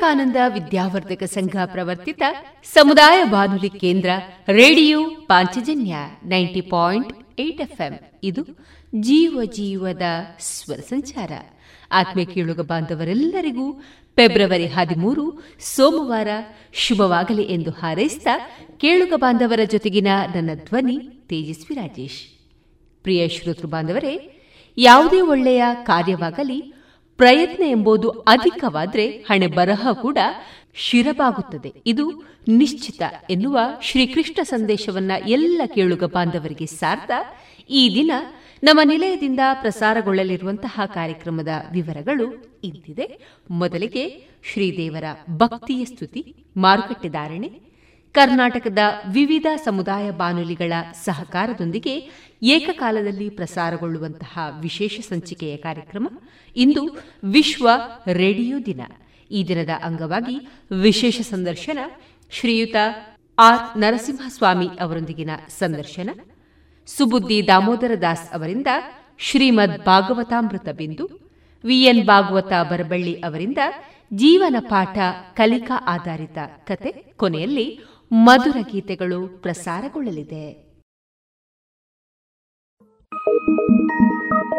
ವಿವೇಕಾನಂದ ವಿದ್ಯಾವರ್ಧಕ ಸಂಘ ಪ್ರವರ್ತಿತ ಸಮುದಾಯ ಬಾನುಲಿ ಕೇಂದ್ರ radio Panchajanya ninety point eight FM. ಇದು ಜೀವ ಜೀವದ ಸ್ವರ ಸಂಚಾರ. ಆತ್ಮೀಯ ಕೇಳುಗ ಬಾಂಧವರೆಲ್ಲರಿಗೂ ಫೆಬ್ರವರಿ ಹದಿಮೂರು ಸೋಮವಾರ ಶುಭವಾಗಲಿ ಎಂದು ಹಾರೈಸಿದ ಕೇಳುಗ ಬಾಂಧವರ ಜೊತೆಗಿನ ನನ್ನ ಧ್ವನಿ ತೇಜಸ್ವಿ ರಾಜೇಶ್. ಪ್ರಿಯ ಶ್ರೋತೃ ಬಾಂಧವರೇ, ಯಾವುದೇ ಒಳ್ಳೆಯ ಕಾರ್ಯವಾಗಲಿ ಪ್ರಯತ್ನ ಎಂಬುದು ಅಧಿಕವಾದ್ರೆ ಹಣೆ ಬರಹ ಕೂಡ ಶಿರಬಾಗುತ್ತದೆ. ಇದು ನಿಶ್ಚಿತ ಎನ್ನುವ ಶ್ರೀಕೃಷ್ಣ ಸಂದೇಶವನ್ನ ಎಲ್ಲ ಕೇಳುಗ ಬಾಂಧವರಿಗೆ ಸಾರ್ಥ. ಈ ದಿನ ನಮ್ಮ ನಿಲಯದಿಂದ ಪ್ರಸಾರಗೊಳ್ಳಲಿರುವಂತಹ ಕಾರ್ಯಕ್ರಮದ ವಿವರಗಳು ಇಂತಿದೆ. ಮೊದಲಿಗೆ ಶ್ರೀದೇವರ ಭಕ್ತಿಯ ಸ್ತುತಿ, ಮಾರುಕಟ್ಟೆ ಧಾರಣೆ. ಕರ್ನಾಟಕದ ವಿವಿಧ ಸಮುದಾಯ ಬಾನುಲಿಗಳ ಸಹಕಾರದೊಂದಿಗೆ ಏಕಕಾಲದಲ್ಲಿ ಪ್ರಸಾರಗೊಳ್ಳುವಂತಹ ವಿಶೇಷ ಸಂಚಿಕೆಯ ಕಾರ್ಯಕ್ರಮ ಇಂದು ವಿಶ್ವ ರೇಡಿಯೋ ದಿನ. ಈ ದಿನದ ಅಂಗವಾಗಿ ವಿಶೇಷ ಸಂದರ್ಶನ ಶ್ರೀಯುತ ಆರ್ ನರಸಿಂಹಸ್ವಾಮಿ ಅವರೊಂದಿಗಿನ ಸಂದರ್ಶನ, ಸುಬುದ್ದಿ ದಾಮೋದರ ದಾಸ್ ಅವರಿಂದ ಶ್ರೀಮದ್ ಭಾಗವತಾಮೃತ ಬಿಂದು ವಿಎನ್ ಭಾಗವತ ಬರಬಳ್ಳಿ ಅವರಿಂದ ಜೀವನ ಪಾಠ ಕಲಿಕಾ ಆಧಾರಿತ ಕತೆ ಕೊನೆಯಲ್ಲಿ ಮಧುರ ಗೀತೆಗಳು ಪ್ರಸಾರಗೊಳ್ಳಲಿದೆ.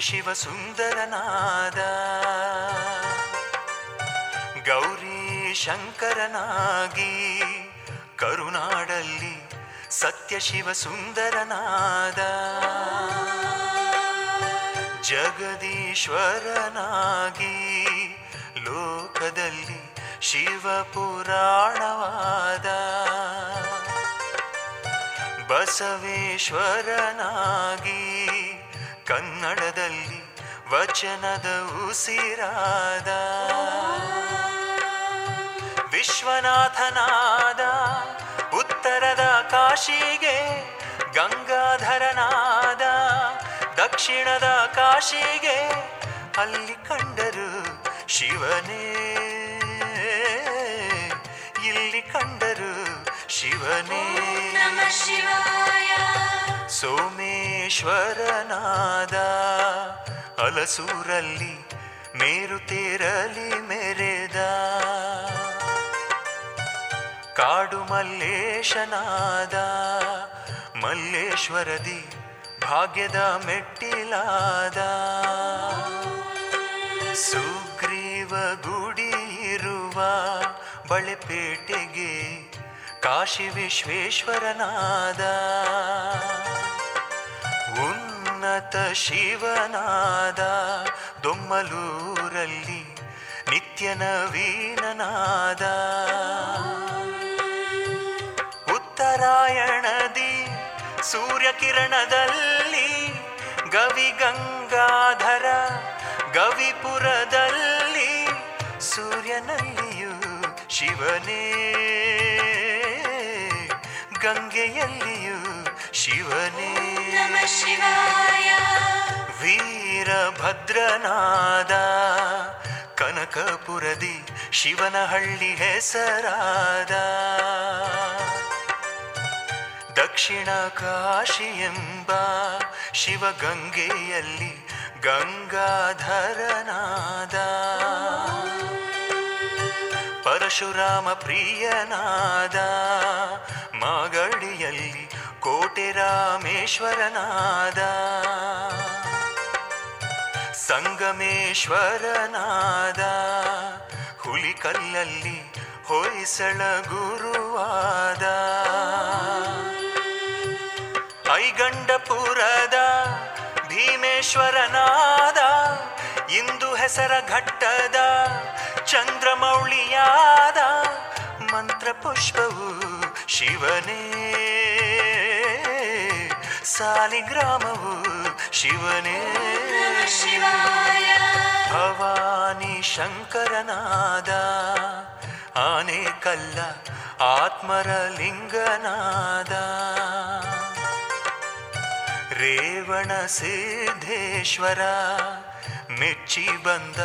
ಶಿವ ಸುಂದರನಾದ ಗೌರಿ ಶಂಕರನಾಗಿ ಕರುನಾಡಲ್ಲಿ ಸತ್ಯ ಶಿವ ಸುಂದರನಾದ ಜಗದೀಶ್ವರನಾಗಿ ಲೋಕದಲ್ಲಿ ಶಿವ ಪುರಾಣವಾದ ಬಸವೇಶ್ವರನಾಗಿ ಕನ್ನಡದಲ್ಲಿ ವಚನದ ಉಸಿರಾದ. ವಿಶ್ವನಾಥನಾದ ಉತ್ತರದ ಕಾಶಿಗೆ ಗಂಗಾಧರನಾದ ದಕ್ಷಿಣದ ಕಾಶಿಗೆ ಅಲ್ಲಿ ಕಂಡರು ಶಿವನೇ. ಶಿವನೇ ಶಿವಾಯ. ಸೋಮೇಶ್ವರನಾದ ಅಲಸೂರಲ್ಲಿ ಮೇರುತೇರಲಿ ಮೆರೆದ. ಕಾಡು ಮಲ್ಲೇಶನಾದ ಮಲ್ಲೇಶ್ವರದಿ ಭಾಗ್ಯದ ಮೆಟ್ಟಿಲಾದ. ಸುಗ್ರೀವ ಗುಡಿ ಇರುವ ಬಳೆಪೇಟೆಗೆ ಕಾಶಿ ವಿಶ್ವೇಶ್ವರನಾದ. ಉನ್ನತ ಶಿವನಾದ. ದೊಮ್ಮಲೂರಲ್ಲಿ ನಿತ್ಯ ನವೀನನಾದ ಉತ್ತರಾಯಣದಿ ಸೂರ್ಯಕಿರಣದಲ್ಲಿ ಗವಿ ಗಂಗಾಧರ ಗವಿಪುರದಲ್ಲಿ ಸೂರ್ಯನಲ್ಲಿಯೂ ಶಿವನೇ. ಗಂಗೆಯಲ್ಲಿಯೂ ಶಿವನೇ. ಶಿವಾಯ. ವೀರಭದ್ರನಾದ ಕನಕಪುರದಿ ಶಿವನಹಳ್ಳಿ ಹೆಸರಾದ ದಕ್ಷಿಣ ಕಾಶಿ ಎಂಬ ಶಿವಗಂಗೆಯಲ್ಲಿ ಗಂಗಾಧರನಾದ ಪರಶುರಾಮ ಪ್ರಿಯನಾದ ಮಾಗಡಿಯಲ್ಲಿ ಕೋಟೆ ರಾಮೇಶ್ವರನಾದ. ಸಂಗಮೇಶ್ವರನಾದ ಹುಲಿಕಲ್ಲಲ್ಲಿ ಹೊಯ್ಸಳ ಗುರುವಾದ. ಐಗಂಡಪುರದ ಭೀಮೇಶ್ವರನಾದ ಇಂದು ಹೆಸರ ಘಟ್ಟದ ಚಂದ್ರಮೌಳಿಯಾದ ಮಂತ್ರ ಪುಷ್ಪವು ಶಿವನೇ. ಸಾಲಿಗ್ರಾಮವು ಶಿವನೇ. ಭವಾನಿ ಶಂಕರನಾದ ಆನೆ ಕಲ್ಲ ಆತ್ಮರ ಲಿಂಗನಾದ ರೇವಣ ಸಿದ್ದೇಶ್ವರ ಮೆಚ್ಚಿ ಬಂದ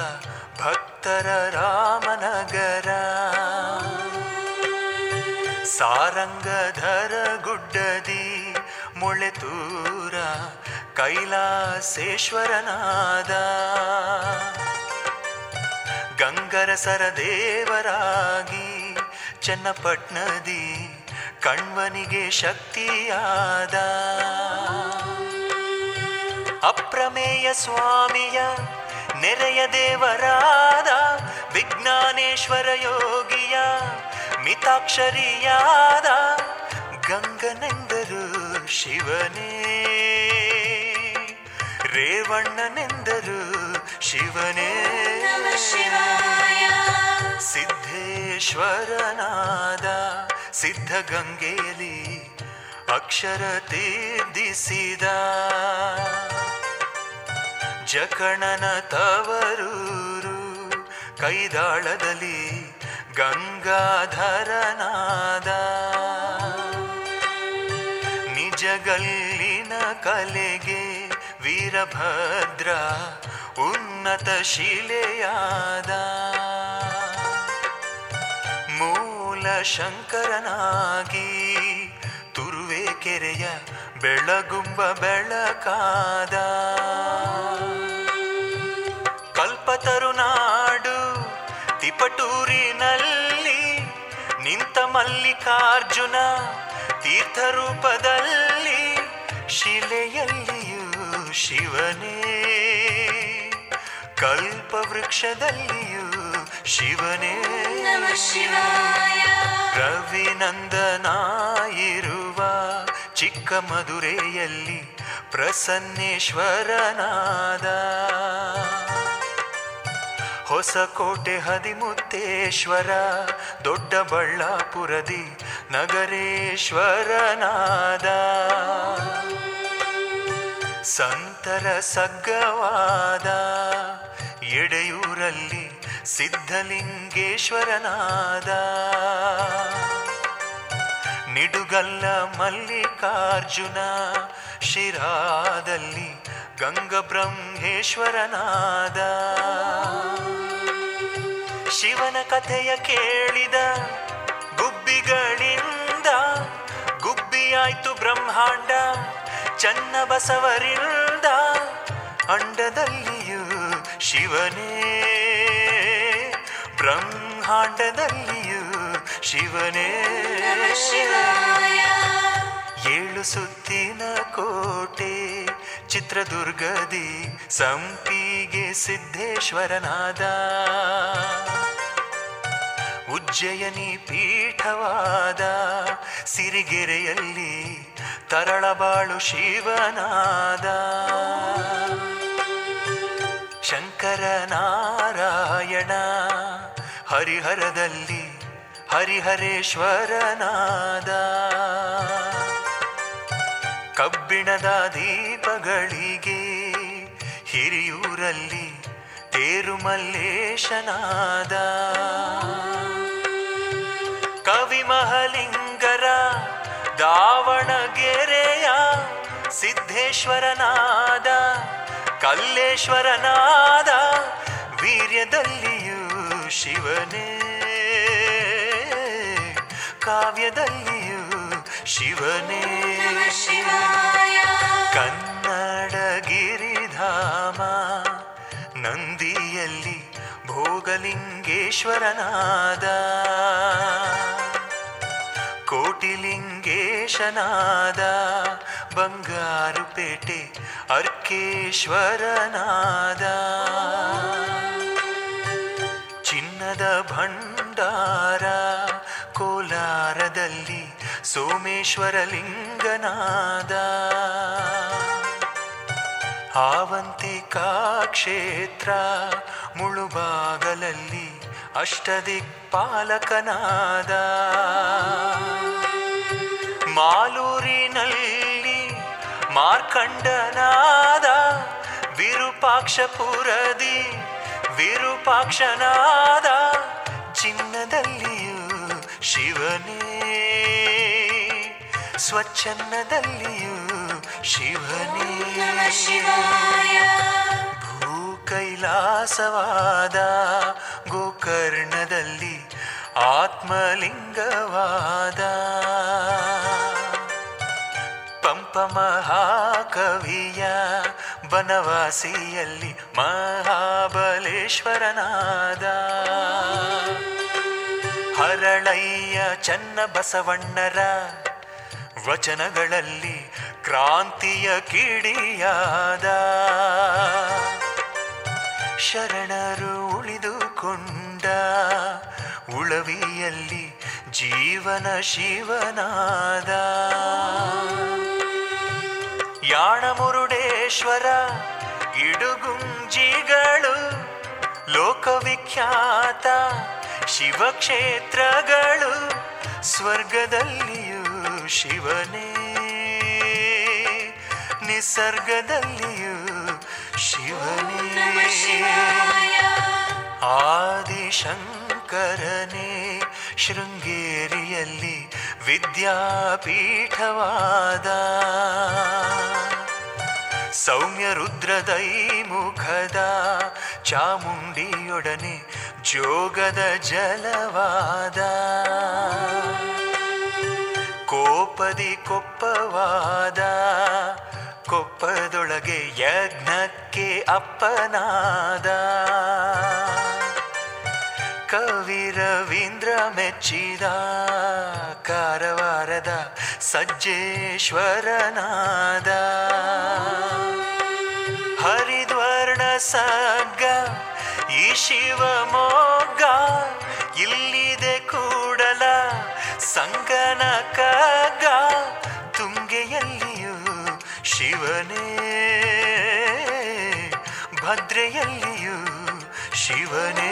ಭಕ್ತರ ರಾಮನಗರ. ಸಾರಂಗಧರ ಗುಡ್ಡದಿ ಮುಳೆತೂರ ಕೈಲಾಸೇಶ್ವರನಾದ. ಗಂಗರಸರ ದೇವರಾಗಿ ಚನ್ನಪಟ್ಟಣದಿ ಕಣ್ವನಿಗೆ ಶಕ್ತಿಯಾದ. ಅಪ್ರಮೇಯ ಸ್ವಾಮಿಯ ನೆರೆಯ ದೇವರಾದ ವಿಜ್ಞಾನೇಶ್ವರ ಯೋಗಿಯ ಮಿತಾಕ್ಷರಿಯಾದ ಗಂಗನೆಂದರು ಶಿವನೇ. ರೇವಣ್ಣನೆಂದರು ಶಿವನೇ. ಸಿದ್ಧೇಶ್ವರನಾದ ಸಿದ್ಧಗಂಗೆಯಲ್ಲಿ ಅಕ್ಷರ ತೀರ್ಧಿಸಿದ. ಜಕಣನ ತವರೂರು, ಕೈದಾಳದಲ್ಲಿ ಗಂಗಾಧರನಾದ. ನಿಜಗಲ್ಲಿನ ಕಲೆಗೆ ವೀರಭದ್ರ ಉನ್ನತ ಶಿಲೆಯಾದ. ಮೂಲ ಶಂಕರನಾಗಿ ತುರುವೆ ಕೆರೆಯ ಬೆಳಗುಂಬ ಬೆಳಕಾದ. ತಿಪಟೂರಿನಲ್ಲಿ ನಿಂತ ಮಲ್ಲಿಕಾರ್ಜುನ ತೀರ್ಥರೂಪದಲ್ಲಿ ಶಿಲೆಯಲ್ಲಿಯೂ ಶಿವನೇ. ಕಲ್ಪವೃಕ್ಷದಲ್ಲಿಯೂ ಶಿವನೇ. ರವಿನಂದನಾಯಿರುವ ಚಿಕ್ಕ ಮಧುರೆಯಲ್ಲಿ ಪ್ರಸನ್ನೇಶ್ವರನಾದ ಹೊಸಕೋಟೆ ಹದಿಮುತ್ತೇಶ್ವರ ದೊಡ್ಡ ಬಳ್ಳಾಪುರದಿ ನಗರೇಶ್ವರನಾದ. ಸಂತರ ಸಗ್ಗವಾದ ಎಡೆಯೂರಲ್ಲಿ ಸಿದ್ಧಲಿಂಗೇಶ್ವರನಾದ. ನಿಡುಗಲ್ಲ ಮಲ್ಲಿಕಾರ್ಜುನ ಶಿರಾದಲ್ಲಿ ಗಂಗಬ್ರಹ್ಮೇಶ್ವರನಾದ. ಶಿವನ ಕಥೆಯ ಕೇಳಿದ ಗುಬ್ಬಿಗಳಿಂದ ಗುಬ್ಬಿಯಾಯ್ತು ಬ್ರಹ್ಮಾಂಡ ಚನ್ನ ಬಸವರಿಂದ ಅಂಡದಲ್ಲಿಯೂ ಶಿವನೇ. ಬ್ರಹ್ಮಾಂಡದಲ್ಲಿಯೂ ಶಿವನೇ. ಏಳು ಸುತ್ತಿನ ಕೋಟೆ ಚಿತ್ರದುರ್ಗದಿ ಸಂಪಿಗೆ ಸಿದ್ದೇಶ್ವರನಾದ. ಉಜ್ಜಯನಿ ಪೀಠವಾದ ಸಿರಿಗೆರೆಯಲ್ಲಿ ತರಳಬಾಳು ಶಿವನಾದ. ಶಂಕರನಾರಾಯಣ ಹರಿಹರದಲ್ಲಿ ಹರಿಹರೇಶ್ವರನಾದ. ಕಬ್ಬಿಣದ ದೀಪಗಳಿಗೆ ಹಿರಿಯೂರಲ್ಲಿ ತೇರುಮಲ್ಲೇಶನಾದ ಕವಿಮಹಲಿಂಗರ ದಾವಣಗೆರೆಯ ಸಿದ್ದೇಶ್ವರನಾದ ಕಲ್ಲೇಶ್ವರನಾದ ವೀರ್ಯದಲ್ಲಿಯೂ ಶಿವನೇ. ಕಾವ್ಯದಲ್ಲಿಯೂ ಶಿವನೇ. ಶಿವ ಗಿರಿಧಾಮ ನಂದಿಯಲ್ಲಿ ಭೋಗಲಿಂಗೇಶ್ವರನಾದ. ಕೋಟಿಲಿಂಗೇಶನಾದ. ಬಂಗಾರುಪೇಟೆ ಅರ್ಕೇಶ್ವರನಾದ. ಚಿನ್ನದ ಭಂಡಾರ ಕೋಲಾರದಲ್ಲಿ ಸೋಮೇಶ್ವರಲಿಂಗನಾದ. ಸೋಮೇಶ್ವರ ಲಿಂಗನಾದ ಆವಂತಿಕಾ ಕ್ಷೇತ್ರ ಮುಳುಬಾಗಲಲ್ಲಿ ಅಷ್ಟದಿಕ್ಪಾಲಕನಾದ. ಮಾಲೂರಿನಲ್ಲಿ ಮಾರ್ಕಂಡನಾದ ವಿರೂಪಾಕ್ಷಪುರದಿ ವಿರೂಪಾಕ್ಷನಾದ ಚಿನ್ನದಲ್ಲಿಯೂ ಶಿವನೇ ಸ್ವಚ್ಛನ್ನದಲ್ಲಿಯೂ ಶಿವನೇ. ಭೂ ಕೈಲಾಸವಾದ ಗೋಕರ್ಣದಲ್ಲಿ ಆತ್ಮಲಿಂಗವಾದ. ಪಂಪ ಮಹಾಕವಿಯ ಬನವಾಸಿಯಲ್ಲಿ ಮಹಾಬಲೇಶ್ವರನಾದ. ಹರಳಯ್ಯ ಚನ್ನ ಬಸವಣ್ಣರ ವಚನಗಳಲ್ಲಿ ಕ್ರಾಂತಿಯ ಕಿಡಿಯಾದ ಶರಣರು ಉಳಿದುಕೊಂಡ ಉಳವಿಯಲ್ಲಿ ಜೀವನ ಶಿವನಾದ ಯಾಣಮುರುಡೇಶ್ವರ ಇಡುಗುಂಜಿಗಳು ಲೋಕವಿಖ್ಯಾತ ಶಿವಕ್ಷೇತ್ರಗಳು ಸ್ವರ್ಗದಲ್ಲಿಯೂ ಶಿವನೇ. ನಿಸರ್ಗದಲ್ಲಿಯೂ ಶಿವನೇ. ಆದಿಶಂಕರನೇ ಶೃಂಗೇರಿಯಲ್ಲಿ ವಿದ್ಯಾಪೀಠವಾದ ಸೌಮ್ಯ ರುದ್ರದೈ ಮುಖದ ಚಾಮುಂಡಿಯೊಡನೆ ಜೋಗದ ಜಲವಾದ ಕೋಪದಿ ಕೊಪ್ಪವಾದ ಕೊಪ್ಪದೊಳಗೆ ಯಜ್ಞಕ್ಕೆ ಅಪ್ಪನಾದ. ಕವಿ ರವೀಂದ್ರ ಮೆಚ್ಚಿದ ಕಾರವಾರದ ಸಜ್ಜೇಶ್ವರನಾದ. ಹರಿದ್ವರ್ಣ ಸಗ್ಗ ಈ ಶಿವಮೊಗ್ಗ ಇಲ್ಲಿದೆ ಕೂಡಲ ಸಂಗನ ಕಗ್ಗ ಶಿವನೇ ಭದ್ರೆಯಲ್ಲಿಯೂ ಶಿವನೇ.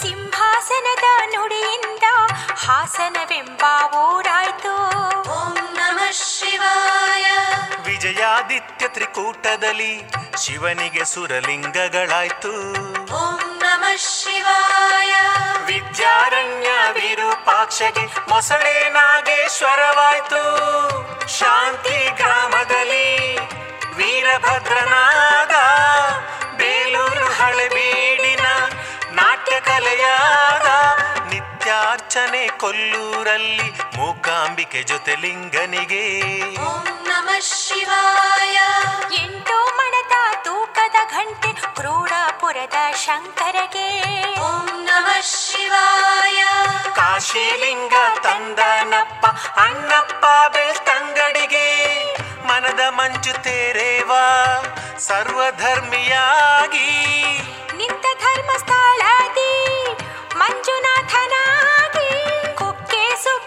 ಸಿಂಹಾಸನದ ನುಡಿಯಿಂದ ಹಾಸನವೆಂಬ ಊರಾಯ್ತು ವಿಜಯಾದಿತ್ಯ ತ್ರಿಕೂಟದಲ್ಲಿ ಶಿವನಿಗೆ ಸುರಲಿಂಗಗಳಾಯ್ತು. ಓಂ ನಮ ಶಿವಾಯ. ವಿದ್ಯಾರಣ್ಯ ವಿರೂಪಾಕ್ಷಗೆ ಮೊಸಳೆ ನಾಗೇಶ್ವರವಾಯ್ತು. ಶಾಂತಿ ಗ್ರಾಮದಲ್ಲಿ ವೀರಭದ್ರನಾದ ಬೇಲೂರು ಹಳೆಬೀಡಿನ ನಾಟ್ಯ ಕಲೆಯಾದ ನಿತ್ಯಾರ್ಚನೆ ಕೊಲ್ಲೂರಲ್ಲಿ ಮೂಕಾಂಬಿಕೆ ಜೊತೆ ಲಿಂಗನಿಗೆ. ಓಂ ನಮಃ ಶಿವಾಯ. ಎಂಟು ಮಣದ ತೂಕದ ಘಂಟೆ ಕ್ರೋಡಾಪುರದ ಶಂಕರಗೆ. ಓಂ ನಮಃ ಶಿವಾಯ. ಕಾಶಿಲಿಂಗ ತಂದನಪ್ಪ ಅಣ್ಣಪ್ಪ ಬೆಳ್ತಂಗಡಿಗೆ ಮನದ ಮಂಜು ತೇರೇವಾ ಸರ್ವಧರ್ಮಿಯಾಗಿ. ನಿಂತ ಧರ್ಮಸ್ಥಳದಿ ಮಂಜುನಾಥನಾ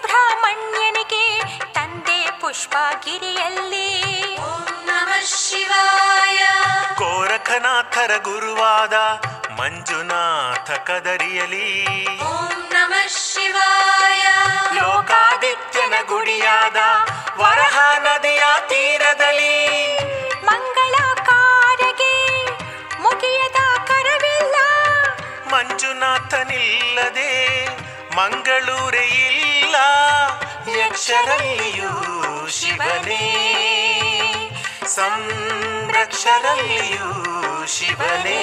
ಸುಬ್ರಹ್ಮಣ್ಯನಿಗೆ ತಂದೆ ಪುಷ್ಪಗಿರಿಯಲ್ಲಿ. ಓಂ ನಮಃ ಶಿವಾಯ. ಗೋರಖನಾಥರ ಗುರುವಾದ ಮಂಜುನಾಥ ಕದರಿಯಲಿ. ಓಂ ನಮಃ ಶಿವಾಯ. ಲೋಕಾದಿತ್ಯನ ಗುಡಿಯಾದ ವರಹ ನದಿಯ ತೀರದಲ್ಲಿ ಯಕ್ಷರಲ್ಲಿಯೂ ಶಿವನೇ ಸಂರಕ್ಷರಲ್ಲಿಯೂ ಶಿವನೇ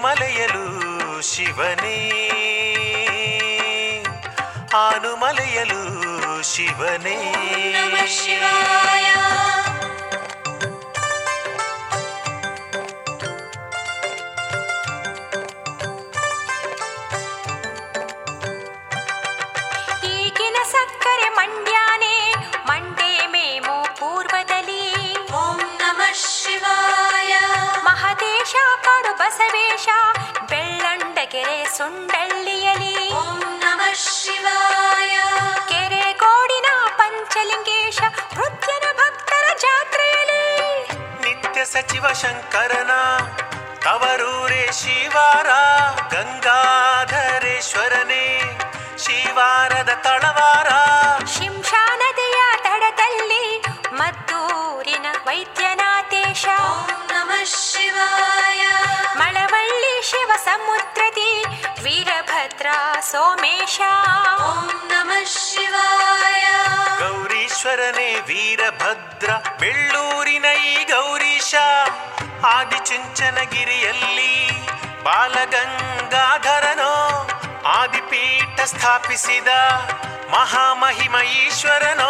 ಜೇನು ಮಲೆಯಲು ಶಿವನೇ. ಆನುಮಲೆಯಲು ಶಿವನೇ ಶಿವಾಯ. ವೀರಭದ್ರ ಬೆಳ್ಳೂರಿನ ಈ ಗೌರೀಶ ಆದಿಚುಂಚನಗಿರಿಯಲ್ಲಿ ಬಾಲಗಂಗಾಧರನೋ ಆದಿಪೀಠ ಸ್ಥಾಪಿಸಿದ ಮಹಾಮಹಿಮ ಈಶ್ವರನೋ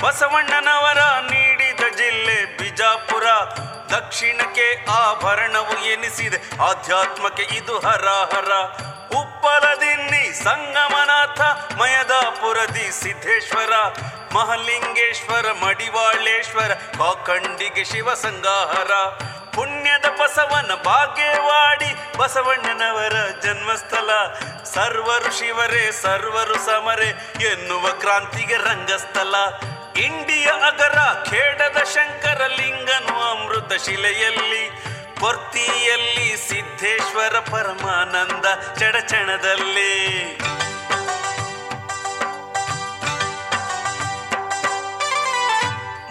ಬಸವಣ್ಣನವರ ನೀಡಿದ ಜಿಲ್ಲೆ ಬಿಜಾಪುರ. ದಕ್ಷಿಣಕ್ಕೆ ಆಭರಣವು ಎನಿಸಿದೆ. ಆಧ್ಯಾತ್ಮಕ್ಕೆ ಇದು ಹರಹರ ಉಪ್ಪಲದಿನ್ನಿ ಸಂಗಮನಾಥ, ಮಯದಾಪುರದಿ ಸಿದ್ದೇಶ್ವರ ಮಹಲಿಂಗೇಶ್ವರ, ಮಡಿವಾಳೇಶ್ವರ, ಕಾಕಂಡಿಗೆ ಶಿವ ಸಂಗಾಹರ ಪುಣ್ಯದ ಬಸವನ ಭಾಗ್ಯವಾಡಿ ಬಸವಣ್ಣನವರ ಜನ್ಮಸ್ಥಳ. ಸರ್ವರು ಶಿವರೇ, ಸರ್ವರು ಸಮರೆ ಎನ್ನುವ ಕ್ರಾಂತಿಗೆ ರಂಗಸ್ಥಳ. ಇಂಡಿಯ ಅಗರ ಖೇಡದ ಶಂಕರ ಲಿಂಗನು ಅಮೃತ ಶಿಲೆಯಲ್ಲಿ ಕೊರ್ತಿಯಲ್ಲಿ ಸಿದ್ದೇಶ್ವರ ಪರಮಾನಂದ ಚಡಚಣದಲ್ಲಿ.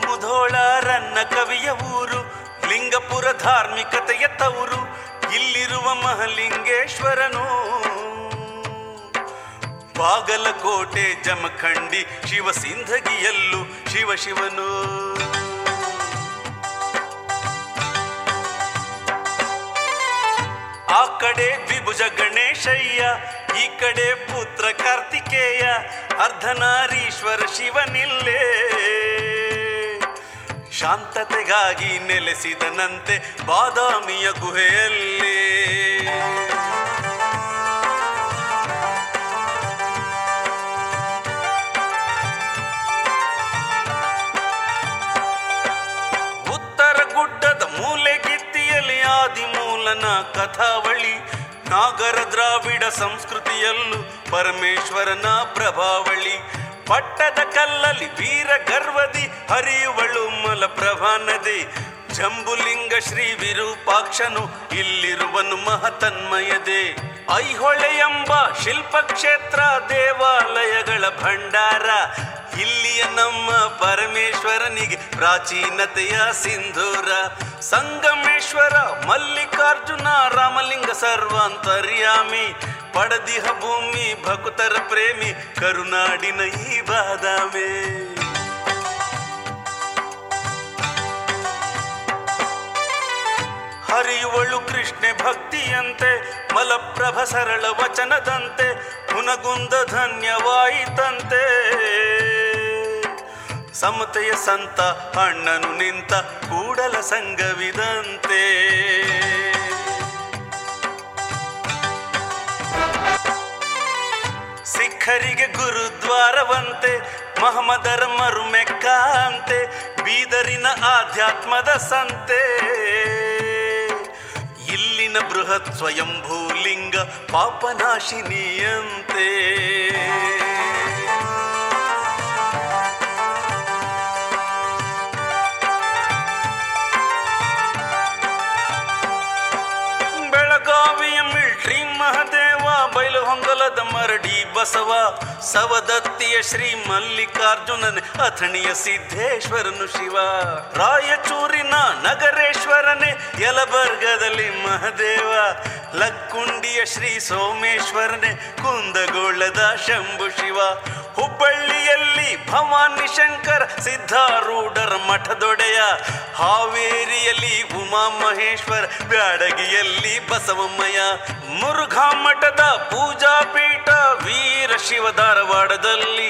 ಮುಧೋಳಾರನ್ನ ಕವಿಯ ಊರು, ಲಿಂಗಪುರ ಧಾರ್ಮಿಕತೆಯ ತವರು, ಇಲ್ಲಿರುವ ಮಹಲಿಂಗೇಶ್ವರನು. ಬಾಗಲಕೋಟೆ ಜಮಖಂಡಿ ಶಿವಸಿಂಧಗಿಯಲ್ಲೂ ಶಿವ ಶಿವನು. ಆ ಕಡೆ ದ್ವಿಭುಜ ಗಣೇಶಯ್ಯ, ಈ ಕಡೆ ಪುತ್ರ ಕಾರ್ತಿಕೇಯ, ಅರ್ಧನಾರೀಶ್ವರ ಶಿವನಿಲ್ಲೇ. ಶಾಂತತೆಗಾಗಿ ನೆಲೆಸಿದನಂತೆ ಬಾದಾಮಿಯ ಗುಹೆಯಲ್ಲಿ. ಆದಿಮೂಲನ ಕಥಾವಳಿ. ನಾಗರ ದ್ರಾವಿಡ ಸಂಸ್ಕೃತಿಯಲ್ಲೂ ಪರಮೇಶ್ವರನ ಪ್ರಭಾವಳಿ. ಪಟ್ಟದ ಕಲ್ಲಲ್ಲಿ ವೀರ ಗರ್ವದಿ ಹರಿಯುವಳು ಮಲಪ್ರಭಾ ನದಿ ಜಂಬುಲಿಂಗ ಶ್ರೀ ವಿರೂಪಾಕ್ಷನು ಇಲ್ಲಿರುವನು ಮಹತನ್ಮಯದೇ. ಐಹೊಳೆ ಎಂಬ ಶಿಲ್ಪಕ್ಷೇತ್ರ ದೇವಾಲಯಗಳ ಭಂಡಾರ. ಇಲ್ಲಿಯ ನಮ್ಮ ಪರಮೇಶ್ವರನಿಗೆ ಪ್ರಾಚೀನತೆಯ ಸಿಂಧೂರ. ಸಂಗಮೇಶ್ವರ, ಮಲ್ಲಿಕಾರ್ಜುನ, ರಾಮಲಿಂಗ ಸರ್ವಾಂತರ್ಯಾಮಿ, ಪಡದಿಹ ಭೂಮಿ, ಭಕ್ತರ ಪ್ರೇಮಿ, ಕರುನಾಡಿನ ಈ ಬಾದಾಮಿ. ಹರಿಯುವಳು ಕೃಷ್ಣೆ ಭಕ್ತಿಯಂತೆ, ಮಲಪ್ರಭ ಸರಳ ವಚನದಂತೆ, ಹುನಗುಂದ ಧನ್ಯವಾಯಿತಂತೆ. ಸಮತೆಯ ಸಂತ ಅಣ್ಣನು ನಿಂತ ಕೂಡಲ ಸಂಗವಿದಂತೆ. ಸಿಖ್ಖರಿಗೆ ಗುರುದ್ವಾರವಂತೆ ಮಹಮ್ಮದರ ಮರುಮೆಕ್ಕಾಂತೆ, ಬೀದರಿನ ಆಧ್ಯಾತ್ಮದ ಸಂತೆ. बृहत् स्वयम्भू लिङ्ग पापनाशिनीयन्ते। ಬೈಲು ಹೊಂಗಲದ ಮರಡಿ ಬಸವ ಸವದತ್ತಿಯ ಶ್ರೀ ಮಲ್ಲಿಕಾರ್ಜುನನ ಅಥಣಿಯ ಸಿದ್ದೇಶ್ವರನು ಶಿವ. ರಾಯಚೂರಿನ ನಗರೇಶ್ವರನೇ ಯಲಬರ್ಗದಲ್ಲಿ ಮಹದೇವ. ಲಕ್ಕುಂಡಿಯ ಶ್ರೀ ಸೋಮೇಶ್ವರನೇ ಕುಂದಗೋಳದ ಶಂಭು ಶಿವ. ಹುಬ್ಬಳ್ಳಿಯಲ್ಲಿ ಭವಾನಿ ಶಂಕರ್, ಸಿದ್ಧಾರೂಢರ್ ಮಠದೊಡೆಯ ಹಾವೇರಿಯಲ್ಲಿ ಉಮಾ ಮಹೇಶ್ವರ, ಬ್ಯಾಡಗಿಯಲ್ಲಿ ಬಸವಮ್ಮಯ್ಯ, ಮುರುಘಾ ಮಠದ ಪೂಜಾ ಪೀಠ ವೀರ ಶಿವ ಧಾರವಾಡದಲ್ಲಿ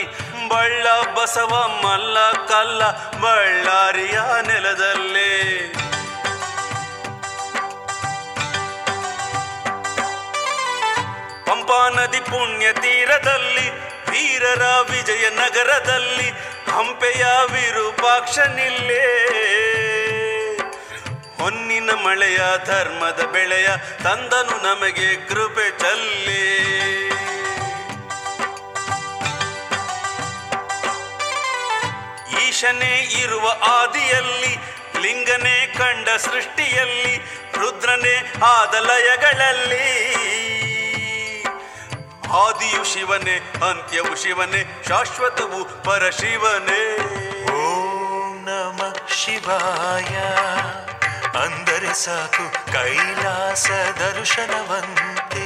ಬಳ್ಳ ಬಸವ ಮಲ್ಲ ಕಲ್ಲ ಬಳ್ಳಾರಿಯ ನೆಲದಲ್ಲಿ. ಪಂಪಾ ನದಿ ಪುಣ್ಯ ತೀರದಲ್ಲಿ ವೀರರ ವಿಜಯನಗರದಲ್ಲಿ ಹಂಪೆಯ ವಿರೂಪಾಕ್ಷನಿಲ್ಲೇ ಹೊನ್ನಿನ ಮಳೆಯ ಧರ್ಮದ ಬೆಳೆಯ ತಂದನು ನಮಗೆ ಕೃಪೆ ಚಲ್ಲಿ. ಈಶನೇ ಇರುವ ಆದಿಯಲ್ಲಿ, ಲಿಂಗನೇ ಕಂಡ ಸೃಷ್ಟಿಯಲ್ಲಿ, ರುದ್ರನೇ ಆದ ಲಯಗಳಲ್ಲಿ. ಆದಿಯು ಶಿವನೇ, ಅಂತ್ಯವು ಶಿವನೇ, ಶಾಶ್ವತವು ಪರಶಿವನೇ ಓಂ ನಮ ಶಿವಾಯ. ಅಂದರೆ ಸಾಕು ಕೈಲಾಸ ದರ್ಶನವಂತೆ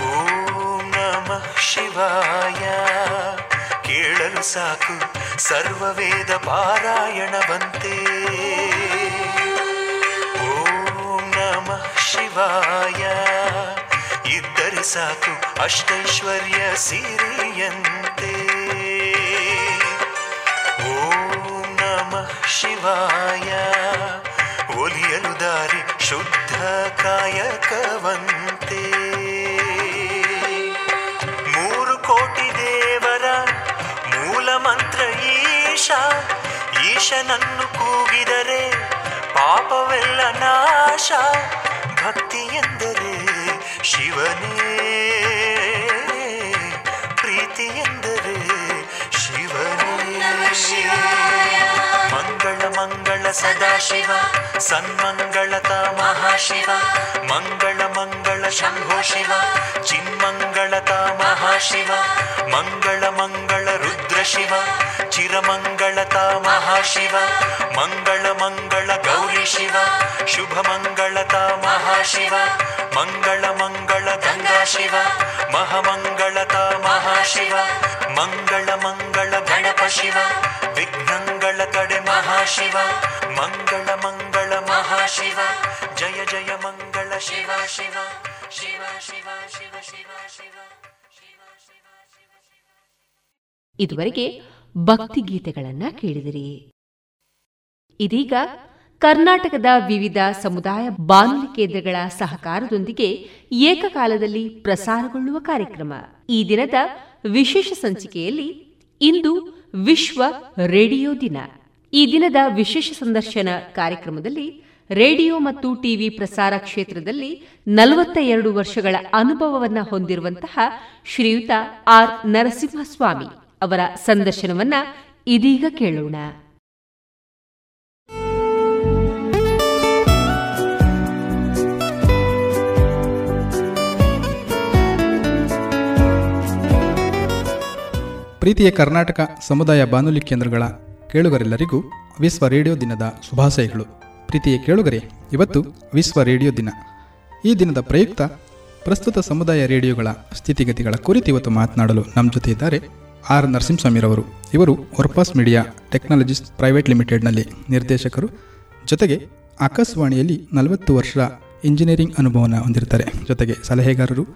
ಓಂ ನಮ ಶಿವಾಯ. ಕೇಳಲು ಸಾಕು ಸರ್ವವೇದ ಪಾರಾಯಣವಂತೆ. ಓಂ ನಮ ಶಿವಾಯ. ಸಾಕು ಅಷ್ಟೈಶ್ವರ್ಯ ಸಿರಿಯಂತೆ. ಓಂ ನಮಃ ಶಿವಾಯ. ಒಲಿಯಲು ದಾರಿ ಶುದ್ಧ ಕಾಯಕವಂತೆ. ಮೂರು ಕೋಟಿ ದೇವರ ಮೂಲ ಮಂತ್ರ ಈಶ. ಈಶನನ್ನು ಕೂಗಿದರೆ ಪಾಪವೆಲ್ಲ ನಾಶ. ಭಕ್ತಿ ಎಂದರೆ ಶಿವನೇ. ಮಂಗಳ ಸದಾಶಿವ ಸನ್ಮಂಗಳತ ಮಹಾಶಿವ, ಮಂಗಳ ಮಂಗಳ ಶಂಭೋ ಶಿವ, ಚಿನ್ಮಂಗಳತ ಮಹಾಶಿವ, ಮಂಗಳ ಮಂಗಳ ರುದ್ರ ಶಿವ, ಚಿರಮಂಗಳತ ಮಹಾಶಿವ, ಮಂಗಳ ಮಂಗಳ ಗೌರಿ ಶಿವ, ಶುಭ ಮಂಗಳತ ಮಹಾಶಿವ. ಮಂಗಳ ಮಂಗಳ, ಗಣಪ ಶಿವ. ವಿಘ್ನಂಗಳ ಕಡೆ ಮಹಾಶಿವ. ಮಂಗಳ ಮಂಗಳ, ಮಹಾಶಿವ. ಜಯ ಜಯ, ಮಂಗಳ, ಶಿವ ಶಿವ. ಶಿವ ಶಿವ ಶಿವ ಶಿವ ಶಿವ ಇದುವರೆಗೆ ಭಕ್ತಿ ಗೀತೆಗಳನ್ನ ಕೇಳಿದಿರಿ. ಇದೀಗ ಕರ್ನಾಟಕದ ವಿವಿಧ ಸಮುದಾಯ ಬಾನುಲಿ ಕೇಂದ್ರಗಳ ಸಹಕಾರದೊಂದಿಗೆ ಏಕಕಾಲದಲ್ಲಿ ಪ್ರಸಾರಗೊಳ್ಳುವ ಕಾರ್ಯಕ್ರಮ. ಈ ದಿನದ ವಿಶೇಷ ಸಂಚಿಕೆಯಲ್ಲಿ ಇಂದು ವಿಶ್ವ ರೇಡಿಯೋ ದಿನ. ಈ ದಿನದ ವಿಶೇಷ ಸಂದರ್ಶನ ಕಾರ್ಯಕ್ರಮದಲ್ಲಿ ರೇಡಿಯೋ ಮತ್ತು ಟಿವಿ ಪ್ರಸಾರ ಕ್ಷೇತ್ರದಲ್ಲಿ ನಲವತ್ತ ಎರಡು ವರ್ಷಗಳ ಅನುಭವವನ್ನ ಹೊಂದಿರುವಂತಹ ಶ್ರೀಯುತ ಆರ್ ನರಸಿಂಹಸ್ವಾಮಿ ಅವರ ಸಂದರ್ಶನವನ್ನ ಇದೀಗ ಕೇಳೋಣ. ಪ್ರೀತಿಯ ಕರ್ನಾಟಕ ಸಮುದಾಯ ಬಾನುಲಿ ಕೇಂದ್ರಗಳ ಕೇಳುಗರೆಲ್ಲರಿಗೂ ವಿಶ್ವ ರೇಡಿಯೋ ದಿನದ ಶುಭಾಶಯಗಳು. ಪ್ರೀತಿಯ ಕೇಳುಗರೆ, ಇವತ್ತು ವಿಶ್ವ ರೇಡಿಯೋ ದಿನ. ಈ ದಿನದ ಪ್ರಯುಕ್ತ ಪ್ರಸ್ತುತ ಸಮುದಾಯ ರೇಡಿಯೋಗಳ ಸ್ಥಿತಿಗತಿಗಳ ಕುರಿತು ಇವತ್ತು ಮಾತನಾಡಲು ನಮ್ಮ ಜೊತೆ ಇದ್ದಾರೆ ಆರ್ ನರಸಿಂಹಸ್ವಾಮಿರವರು. ಇವರು ವರ್ಪಾಸ್ ಮೀಡಿಯಾ ಟೆಕ್ನಾಲಜೀಸ್ ಪ್ರೈವೇಟ್ ಲಿಮಿಟೆಡ್ನಲ್ಲಿ ನಿರ್ದೇಶಕರು. ಜೊತೆಗೆ ಆಕಾಶವಾಣಿಯಲ್ಲಿ ನಲವತ್ತು ವರ್ಷ ಇಂಜಿನಿಯರಿಂಗ್ ಅನುಭವವನ್ನು ಹೊಂದಿರ್ತಾರೆ ಜೊತೆಗೆ ಸಲಹೆಗಾರರು,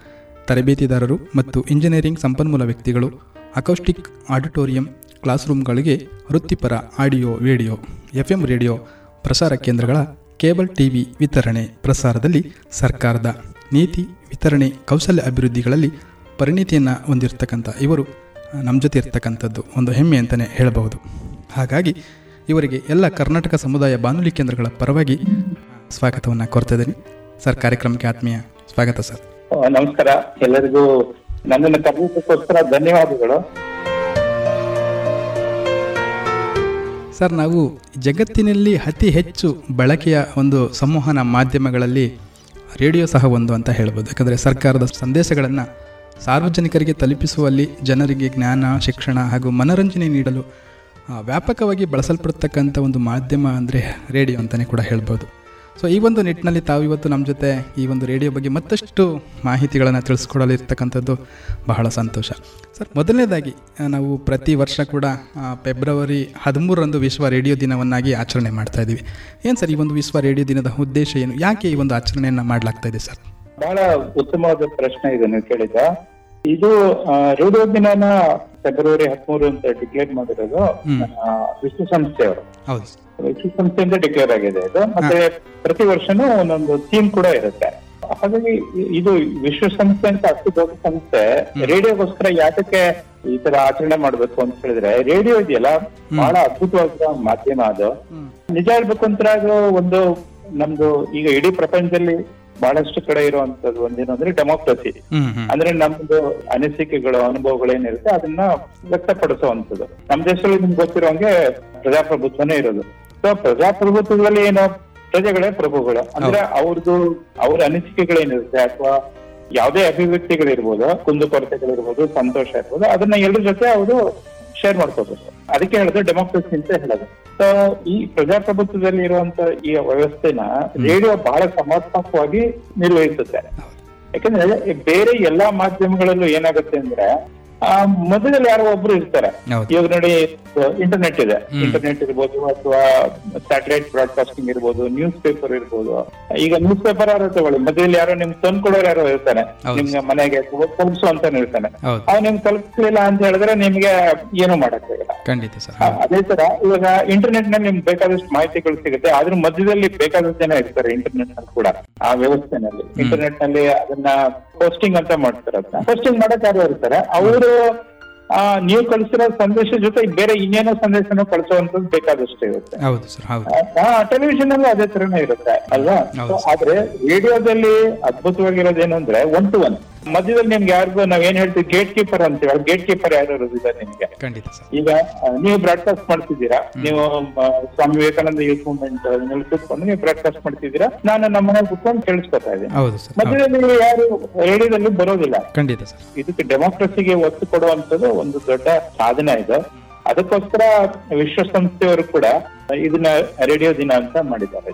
ತರಬೇತಿದಾರರು ಮತ್ತು ಇಂಜಿನಿಯರಿಂಗ್ ಸಂಪನ್ಮೂಲ ವ್ಯಕ್ತಿಗಳು ಅಕೌಸ್ಟಿಕ್ ಆಡಿಟೋರಿಯಂ ಕ್ಲಾಸ್ ರೂಮ್ಗಳಿಗೆ ವೃತ್ತಿಪರ audio, video F M radio ಪ್ರಸಾರ ಕೇಂದ್ರಗಳ ಕೇಬಲ್ ಟಿವಿ ವಿತರಣೆ ಪ್ರಸಾರದಲ್ಲಿ ಸರ್ಕಾರದ ನೀತಿ ವಿತರಣೆ ಕೌಶಲ್ಯ ಅಭಿವೃದ್ಧಿಗಳಲ್ಲಿ ಪರಿಣಿತಿಯನ್ನು ಹೊಂದಿರತಕ್ಕಂಥ ಇವರು, ನಮ್ಮ ಜೊತೆ ಇರ್ತಕ್ಕಂಥದ್ದು ಒಂದು ಹೆಮ್ಮೆ ಅಂತಲೇ ಹೇಳಬಹುದು. ಹಾಗಾಗಿ ಇವರಿಗೆ ಎಲ್ಲ ಕರ್ನಾಟಕ ಸಮುದಾಯ ಬಾನುಲಿ ಕೇಂದ್ರಗಳ ಪರವಾಗಿ ಸ್ವಾಗತವನ್ನು ಕೋರ್ತಿದ್ದೀನಿ ಸರ್, ಕಾರ್ಯಕ್ರಮಕ್ಕೆ ಆತ್ಮೀಯ ಸ್ವಾಗತ ಸರ್. ನಮಸ್ಕಾರ. ಎಲ್ಲರಿಗೂ ನನ್ನನ್ನು ಕರೆದಕ್ಕೋಸ್ಕರ ಧನ್ಯವಾದಗಳು. ಸರ್, ನಾವು ಜಗತ್ತಿನಲ್ಲಿ ಅತಿ ಹೆಚ್ಚು ಬಳಕೆಯ ಒಂದು ಸಂವಹನ ಮಾಧ್ಯಮಗಳಲ್ಲಿ ರೇಡಿಯೋ ಸಹ ಒಂದು ಅಂತ ಹೇಳ್ಬೋದು. ಯಾಕಂದರೆ ಸರ್ಕಾರದ ಸಂದೇಶಗಳನ್ನು ಸಾರ್ವಜನಿಕರಿಗೆ ತಲುಪಿಸುವಲ್ಲಿ ಜನರಿಗೆ ಜ್ಞಾನ, ಶಿಕ್ಷಣ ಹಾಗೂ ಮನರಂಜನೆ ನೀಡಲು ವ್ಯಾಪಕವಾಗಿ ಬಳಸಲ್ಪಡ್ತಕ್ಕಂಥ ಒಂದು ಮಾಧ್ಯಮ ಅಂದರೆ ರೇಡಿಯೋ ಅಂತಲೇ ಕೂಡ ಹೇಳ್ಬೋದು. ಸೊ ಈ ಒಂದು ನಿಟ್ಟಿನಲ್ಲಿ ತಾವು ಇವತ್ತು ನಮ್ಮ ಜೊತೆ ಈ ಒಂದು ರೇಡಿಯೋ ಬಗ್ಗೆ ಮತ್ತಷ್ಟು ಮಾಹಿತಿಗಳನ್ನು ತಿಳಿಸ್ಕೊಡಲಿರ್ತಕ್ಕಂಥದ್ದು ಬಹಳ ಸಂತೋಷ. ಸರ್ ಮೊದಲನೇದಾಗಿ ನಾವು ಪ್ರತಿ ವರ್ಷ ಕೂಡ ಫೆಬ್ರವರಿ ಹದಿಮೂರರಂದು ವಿಶ್ವ ರೇಡಿಯೋ ದಿನವನ್ನಾಗಿ ಆಚರಣೆ ಮಾಡ್ತಾ ಇದ್ದೀವಿ. ಏನು ಸರ್ ಈ ಒಂದು ವಿಶ್ವ ರೇಡಿಯೋ ದಿನದ ಉದ್ದೇಶ ಏನು? ಯಾಕೆ ಈ ಒಂದು ಆಚರಣೆಯನ್ನು ಮಾಡಲಾಗ್ತಾ ಇದೆ ಸರ್? ಬಹಳ ಉತ್ತಮವಾದ ಪ್ರಶ್ನೆ ಇದೆ ನೀವು ಕೇಳಿದ ಇದು ರೇಡಿಯೋ ದಿನನ ಫೆಬ್ರವರಿ ಹದಿಮೂರು ಅಂತ ಡಿಕ್ಲೇರ್ ಮಾಡಿರೋದು ವಿಶ್ವಸಂಸ್ಥೆಯವರು ಹೌದು. ವಿಶ್ವಸಂಸ್ಥೆಯಿಂದ ಡಿಕ್ಲೇರ್ ಆಗಿದೆ ಇದು. ಮತ್ತೆ ಪ್ರತಿ ವರ್ಷನೂ ಒಂದೊಂದು ಥೀಮ್ ಕೂಡ ಇರುತ್ತೆ. ಹಾಗಾಗಿ ಇದು ವಿಶ್ವಸಂಸ್ಥೆ ಅಂತ ಅಷ್ಟು ದೊಡ್ಡ ಸಂಸ್ಥೆ ರೇಡಿಯೋಗೋಸ್ಕರ ಯಾತಕ್ಕೆ ಈ ತರ ಆಚರಣೆ ಮಾಡ್ಬೇಕು ಅಂತ ಹೇಳಿದ್ರೆ ರೇಡಿಯೋ ಇದೆಯಲ್ಲ ಬಹಳ ಅದ್ಭುತವಾದ ಮಾಧ್ಯಮ ಅದು. ನಿಜ ಹೇಳ್ಬೇಕು ಅಂತ ಒಂದು ನಮ್ದು ಈಗ ಇಡೀ ಪ್ರಪಂಚದಲ್ಲಿ ಬಹಳಷ್ಟು ಕಡೆ ಇರುವಂತದ್ದು ಒಂದೇನು ಅಂದ್ರೆ ಡೆಮೋಕ್ರಸಿ ಅಂದ್ರೆ ನಮ್ದು ಅನಿಸಿಕೆಗಳು ಅನುಭವಗಳು ಏನಿರುತ್ತೆ ಅದನ್ನ ವ್ಯಕ್ತಪಡಿಸುವಂತದ್ದು. ನಮ್ಮ ದೇಶದಲ್ಲಿ ನಿಮ್ಗೆ ಗೊತ್ತಿರೋಂಗೆ ಪ್ರಜಾಪ್ರಭುತ್ವನೇ ಇರೋದು. ಸೊ ಪ್ರಜಾಪ್ರಭುತ್ವದಲ್ಲಿ ಏನು ಪ್ರಜೆಗಳೇ ಪ್ರಭುಗಳು. ಅಂದ್ರೆ ಅವ್ರದ್ದು ಅವ್ರ ಅನಿಸಿಕೆಗಳೇನಿರುತ್ತೆ ಅಥವಾ ಯಾವುದೇ ಅಭಿವ್ಯಕ್ತಿಗಳಿರ್ಬೋದು ಕುಂದುಕೊರತೆಗಳಿರ್ಬೋದು ಸಂತೋಷ ಇರ್ಬೋದು ಅದನ್ನ ಎಲ್ಲರ ಜೊತೆ ಅವರು ಶೇರ್ ಮಾಡ್ಕೋಬೇಕು ಅದಕ್ಕೆ ಹೇಳೋದು ಡೆಮೋಕ್ರಸಿ ಅಂತ ಹೇಳೋದು. ಈ ಪ್ರಜಾಪ್ರಭುತ್ವದಲ್ಲಿ ಇರುವಂತ ಈ ವ್ಯವಸ್ಥೆನ ರೇಡಿಯೋ ಬಹಳ ಸಮರ್ಪಕವಾಗಿ ನಿರ್ವಹಿಸುತ್ತೆ ಯಾಕಂದ್ರೆ ಬೇರೆ ಎಲ್ಲಾ ಮಾಧ್ಯಮಗಳಲ್ಲೂ ಏನಾಗುತ್ತೆ ಅಂದ್ರೆ ಆ ಮಧ್ಯದಲ್ಲಿ ಯಾರೋ ಒಬ್ರು ಇರ್ತಾರೆ. ಇವಾಗ ನೋಡಿ ಇಂಟರ್ನೆಟ್ ಇದೆ. ಇಂಟರ್ನೆಟ್ ಇರ್ಬೋದು ಅಥವಾ ಸ್ಯಾಟಲೈಟ್ ಬ್ರಾಡ್ಕಾಸ್ಟಿಂಗ್ ಇರ್ಬೋದು ನ್ಯೂಸ್ ಪೇಪರ್ ಇರ್ಬೋದು. ಈಗ ನ್ಯೂಸ್ ಪೇಪರ್ ಯಾರೋ ತಗೊಳ್ಳಿ. ಮಧ್ಯದಲ್ಲಿ ಯಾರೋ ನಿಮ್ ತಂದ್ಕೊಡೋರು ಯಾರೋ ಇರ್ತಾನೆ ನಿಮ್ಗೆ ಮನೆಗೆ ತಲುಪಿಸು ಅಂತ ಇರ್ತಾನೆ. ಅವ್ ನಿಮ್ಗೆ ತಲುಪಿಸಲಿಲ್ಲ ಅಂತ ಹೇಳಿದ್ರೆ ನಿಮ್ಗೆ ಏನು ಮಾಡಕ್ಕಾಗಲ್ಲ ಅದೇ ತರ ಇವಾಗ ಇಂಟರ್ನೆಟ್ನಲ್ಲಿ ನಿಮ್ಗೆ ಬೇಕಾದಷ್ಟು ಮಾಹಿತಿಗಳು ಸಿಗುತ್ತೆ. ಅದ್ರ ಮಧ್ಯದಲ್ಲಿ ಬೇಕಾದಷ್ಟು ಜನ ಇರ್ತಾರೆ ಇಂಟರ್ನೆಟ್ನಲ್ಲಿ ಕೂಡ ಆ ವ್ಯವಸ್ಥೆನಲ್ಲಿ. ಇಂಟರ್ನೆಟ್ನಲ್ಲಿ ಅದನ್ನ ಪೋಸ್ಟಿಂಗ್ ಅಂತ ಮಾಡ್ತಾರೆ ಅದನ್ನ ಪೋಸ್ಟಿಂಗ್ ಮಾಡಕ್ ಯಾರು ಇರ್ತಾರೆ. ಅವರು ಆ ನೀವು ಕಳಿಸಿರೋ ಸಂದೇಶ ಜೊತೆ ಬೇರೆ ಇನ್ನೇನೋ ಸಂದೇಶನೂ ಕಳಿಸುವಂತದ್ದು ಬೇಕಾದಷ್ಟು ಇರುತ್ತೆ. ಟೆಲಿವಿಷನ್ ಅಲ್ಲೂ ಅದೇ ತರನೇ ಇರುತ್ತೆ ಅಲ್ವಾ? ಆದ್ರೆ ರೇಡಿಯೋದಲ್ಲಿ ಅದ್ಭುತವಾಗಿರೋದೇನು ಅಂದ್ರೆ ಒನ್ ಟು ಒನ್ ಮಧ್ಯದಲ್ಲಿ ನಿಮ್ಗೆ ಯಾರಿಗೂ ನಾವ್ ಏನ್ ಹೇಳ್ತೀವಿ ಗೇಟ್ ಕೀಪರ್ ಅಂತೀವಿ. ಗೇಟ್ ಕೀಪರ್ ಯಾರು ಇರೋದಿಲ್ಲ ನಿಮ್ಗೆ. ಖಂಡಿತ ಸರ್. ಈಗ ನೀವು ಬ್ರಾಡ್ಕಾಸ್ಟ್ ಮಾಡ್ತಿದ್ದೀರಾ? ನೀವು ಸ್ವಾಮಿ ವಿವೇಕಾನಂದ ಯೂತ್ ಮೂವ್ಮೆಂಟ್ ಕೂತ್ಕೊಂಡು ನೀವು ಬ್ರಾಡ್ಕಾಸ್ಟ್ ಮಾಡ್ತಿದ್ದೀರಾ? ನಾನು ನಮ್ಮ ಮನೆ ಕೂತ್ಕೊಂಡು ಕೇಳಿಸ್ಕೊತಾ ಇದ್ದೀನಿ. ಹೌದು ಸರ್. ಮಧ್ಯದಲ್ಲಿ ಯಾರು ರೇಡಿಯೋದಲ್ಲಿ ಬರೋದಿಲ್ಲ. ಖಂಡಿತ ಸರ್. ಇದಕ್ಕೆ ಡೆಮೋಕ್ರಸಿಗೆ ಒತ್ತು ಕೊಡುವಂತದ್ದು ಒಂದು ದೊಡ್ಡ ಸಾಧನೆ ಇದೆ. ಅದಕ್ಕೋಸ್ಕರ ವಿಶ್ವಸಂಸ್ಥೆಯವರು ಕೂಡ ಇದನ್ನ ರೇಡಿಯೋ ದಿನ ಅಂತ ಮಾಡಿದ್ದಾರೆ.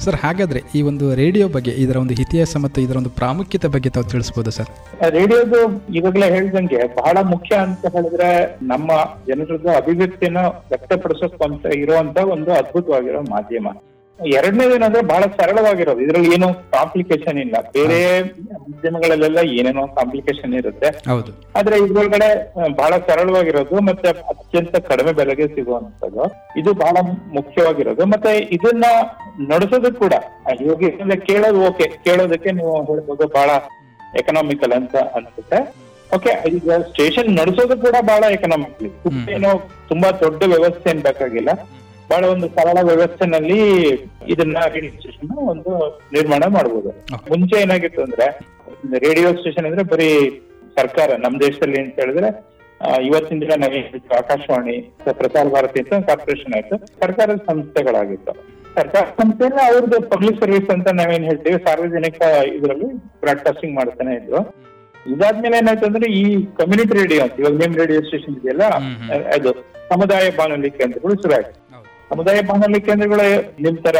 ಸರ್, ಹಾಗಾದ್ರೆ ಈ ಒಂದು ರೇಡಿಯೋ ಬಗ್ಗೆ, ಇದರ ಒಂದು ಇತಿಹಾಸ ಮತ್ತು ಇದರ ಒಂದು ಪ್ರಾಮುಖ್ಯತೆ ಬಗ್ಗೆ ತಾವು ತಿಳಿಸಬಹುದು ಸರ್? ರೇಡಿಯೋದು ಇವಾಗಲೇ ಹೇಳ್ದಂಗೆ ಬಹಳ ಮುಖ್ಯ ಅಂತ ಹೇಳಿದ್ರೆ ನಮ್ಮ ಜನರದ್ದು ಅಭಿವ್ಯಕ್ತಿಯನ್ನು ವ್ಯಕ್ತಪಡಿಸೋಕ್ಕಂತ ಇರುವಂತ ಒಂದು ಅದ್ಭುತವಾಗಿರೋ ಮಾಧ್ಯಮ. ಎರಡನೇದೇನಂದ್ರೆ ಬಹಳ ಸರಳವಾಗಿರೋದು. ಇದ್ರಲ್ಲಿ ಏನು ಕಾಂಪ್ಲಿಕೇಶನ್ ಇಲ್ಲ. ಬೇರೆ ಮಾಧ್ಯಮಗಳಲ್ಲೆಲ್ಲ ಏನೇನೋ ಕಾಂಪ್ಲಿಕೇಶನ್ ಇರುತ್ತೆ. ಹೌದು. ಆದ್ರೆ ಇದ್ರೊಳಗಡೆ ಬಹಳ ಸರಳವಾಗಿರೋದು ಮತ್ತೆ ಅತ್ಯಂತ ಕಡಿಮೆ ಬೆಲೆಗೆ ಸಿಗುವಂತದ್ದು ಇದು ಬಹಳ ಮುಖ್ಯವಾಗಿರೋದು. ಮತ್ತೆ ಇದನ್ನ ನಡೆಸೋದು ಕೂಡ ಇವಾಗ ಕೇಳೋದು ಓಕೆ ಕೇಳೋದಕ್ಕೆ ನೀವು ಹೇಳ್ಬೋದು ಬಹಳ ಎಕನಾಮಿಕಲ್ ಅಂತ ಅನ್ಸುತ್ತೆ. ಓಕೆ ಈಗ ಸ್ಟೇಷನ್ ನಡೆಸೋದು ಕೂಡ ಬಹಳ ಎಕನಾಮಿಕಲ್ ಏನೋ ತುಂಬಾ ದೊಡ್ಡ ವ್ಯವಸ್ಥೆ ಏನ್ ಬೇಕಾಗಿಲ್ಲ. ಬಹಳ ಒಂದು ಸರಳ ವ್ಯವಸ್ಥೆನಲ್ಲಿ ಇದನ್ನ ರೇಡಿಯೋ ಸ್ಟೇಷನ್ ಒಂದು ನಿರ್ಮಾಣ ಮಾಡಬಹುದು ಮುಂಚೆ ಏನಾಗಿತ್ತು ಅಂದ್ರೆ ರೇಡಿಯೋ ಸ್ಟೇಷನ್ ಅಂದ್ರೆ ಬರೀ ಸರ್ಕಾರ ನಮ್ ದೇಶದಲ್ಲಿ ಅಂತ ಹೇಳಿದ್ರೆ ಇವತ್ತಿನ ದಿನ ನಾವೇ ಆಕಾಶವಾಣಿ ಪ್ರಸಾರ ಭಾರತಿ ಅಂತ ಕಾರ್ಪೊರೇಷನ್ ಆಯ್ತು. ಸರ್ಕಾರದ ಸಂಸ್ಥೆಗಳಾಗಿತ್ತು. ಸರ್ಕಾರ ಸಂಸ್ಥೆಯಲ್ಲ ಅವ್ರದ್ದು ಪಬ್ಲಿಕ್ ಸರ್ವಿಸ್ ಅಂತ ನಾವೇನ್ ಹೇಳ್ತೀವಿ ಸಾರ್ವಜನಿಕ ಇದರಲ್ಲಿ ಬ್ರಾಡ್ಕಾಸ್ಟಿಂಗ್ ಮಾಡ್ತಾನೆ ಇದ್ರು. ಇದಾದ್ಮೇಲೆ ಏನಾಯ್ತು ಅಂದ್ರೆ ಈ ಕಮ್ಯುನಿಟಿ ರೇಡಿಯೋ ಅಂತ ಇವಾಗ ನಿಮ್ ರೇಡಿಯೋ ಸ್ಟೇಷನ್ ಇದೆಯಲ್ಲ ಅದು ಸಮುದಾಯ ಬಾನುಲಿ ಕೇಂದ್ರಗಳು ಶುರು ಆಯ್ತು. ಸಮುದಾಯ ಬಾನುಲಿ ಕೇಂದ್ರಗಳು ನಿಮ್ ತರ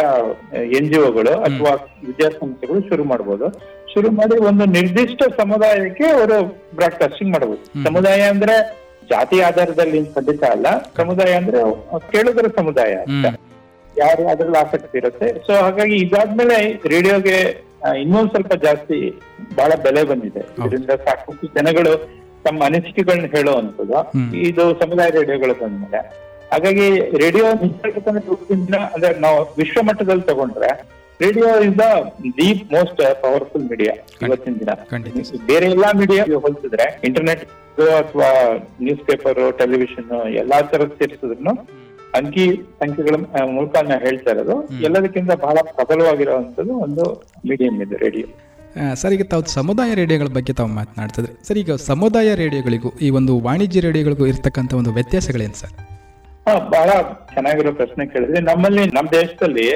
ಎನ್ ಜಿ ಒಗಳು ಅಥವಾ ವಿದ್ಯಾಸಂಸ್ಥೆಗಳು ಶುರು ಮಾಡ್ಬೋದು. ಶುರು ಮಾಡಿ ಒಂದು ನಿರ್ದಿಷ್ಟ ಸಮುದಾಯಕ್ಕೆ ಅವರು ಬ್ರಾಡ್ಕಾಸ್ಟಿಂಗ್ ಮಾಡಬಹುದು ಸಮುದಾಯ ಅಂದ್ರೆ ಜಾತಿ ಆಧಾರದಲ್ಲಿ ಖಂಡಿತ ಅಲ್ಲ. ಸಮುದಾಯ ಅಂದ್ರೆ ಕೇಳುಗರ ಸಮುದಾಯ ಅಂತ. ಯಾರು ಅದ್ರಲ್ಲಿ ಆಸಕ್ತಿ ಇರುತ್ತೆ. ಸೊ ಹಾಗಾಗಿ ಇದಾದ್ಮೇಲೆ ರೇಡಿಯೋಗೆ ಇನ್ನೊಂದ್ ಸ್ವಲ್ಪ ಜಾಸ್ತಿ ಬಹಳ ಬೆಲೆ ಬಂದಿದೆ. ಇದರಿಂದ ಸಾಕಷ್ಟು ಜನಗಳು ತಮ್ಮ ಅನಿಸಿಕೆಗಳನ್ನ ಹೇಳುವಂತದ್ದು ಇದು ಸಮುದಾಯ ರೇಡಿಯೋಗಳು ಬಂದ್ಮೇಲೆ. ಹಾಗಾಗಿ ರೇಡಿಯೋ ನಿಸರ್ಗದಿಂದ ಅಂದ್ರೆ ನಾವು ವಿಶ್ವ ಮಟ್ಟದಲ್ಲಿ ತಗೊಂಡ್ರೆ radio is the deep most powerful media ಇವತ್ತಿನ ದಿನ. ಬೇರೆ ಎಲ್ಲಾ ಮೀಡಿಯಾ ಹೋಲಿಸಿದ್ರೆ ಇಂಟರ್ನೆಟ್ ಅಥವಾ ನ್ಯೂಸ್ ಪೇಪರ್ ಟೆಲಿವಿಷನ್ ಎಲ್ಲಾ ತರದ್ ಸೇರಿಸಿದ್ರು ಅಂಕಿ ಸಂಖ್ಯೆಗಳ ಮೂಲಕ ನಾನು ಹೇಳ್ತಾ ಇರೋದು. ಎಲ್ಲದಕ್ಕಿಂತ ಬಹಳ ಪ್ರಬಲವಾಗಿರುವಂತದ್ದು ಒಂದು ಮೀಡಿಯಂ ಇದೆ ರೇಡಿಯೋ. ಸರ್ ಈಗ ತಾವು ಸಮುದಾಯ ರೇಡಿಯೋಗಳ ಬಗ್ಗೆ ತಾವು ಮಾತನಾಡ್ತಿದ್ರೆ. ಸರ್ ಈಗ ಸಮುದಾಯ ರೇಡಿಯೋಗಳಿಗೂ ಈ ಒಂದು ವಾಣಿಜ್ಯ ರೇಡಿಯೋಗಳಿಗೂ ಇರ್ತಕ್ಕಂಥ ಒಂದು ವ್ಯತ್ಯಾಸಗಳೇನು ಸರ್? ಹಾ ಬಹಳ ಚೆನ್ನಾಗಿರೋ ಪ್ರಶ್ನೆ ಕೇಳಿದ್ರೆ. ನಮ್ಮಲ್ಲಿ ನಮ್ಮ ದೇಶದಲ್ಲಿ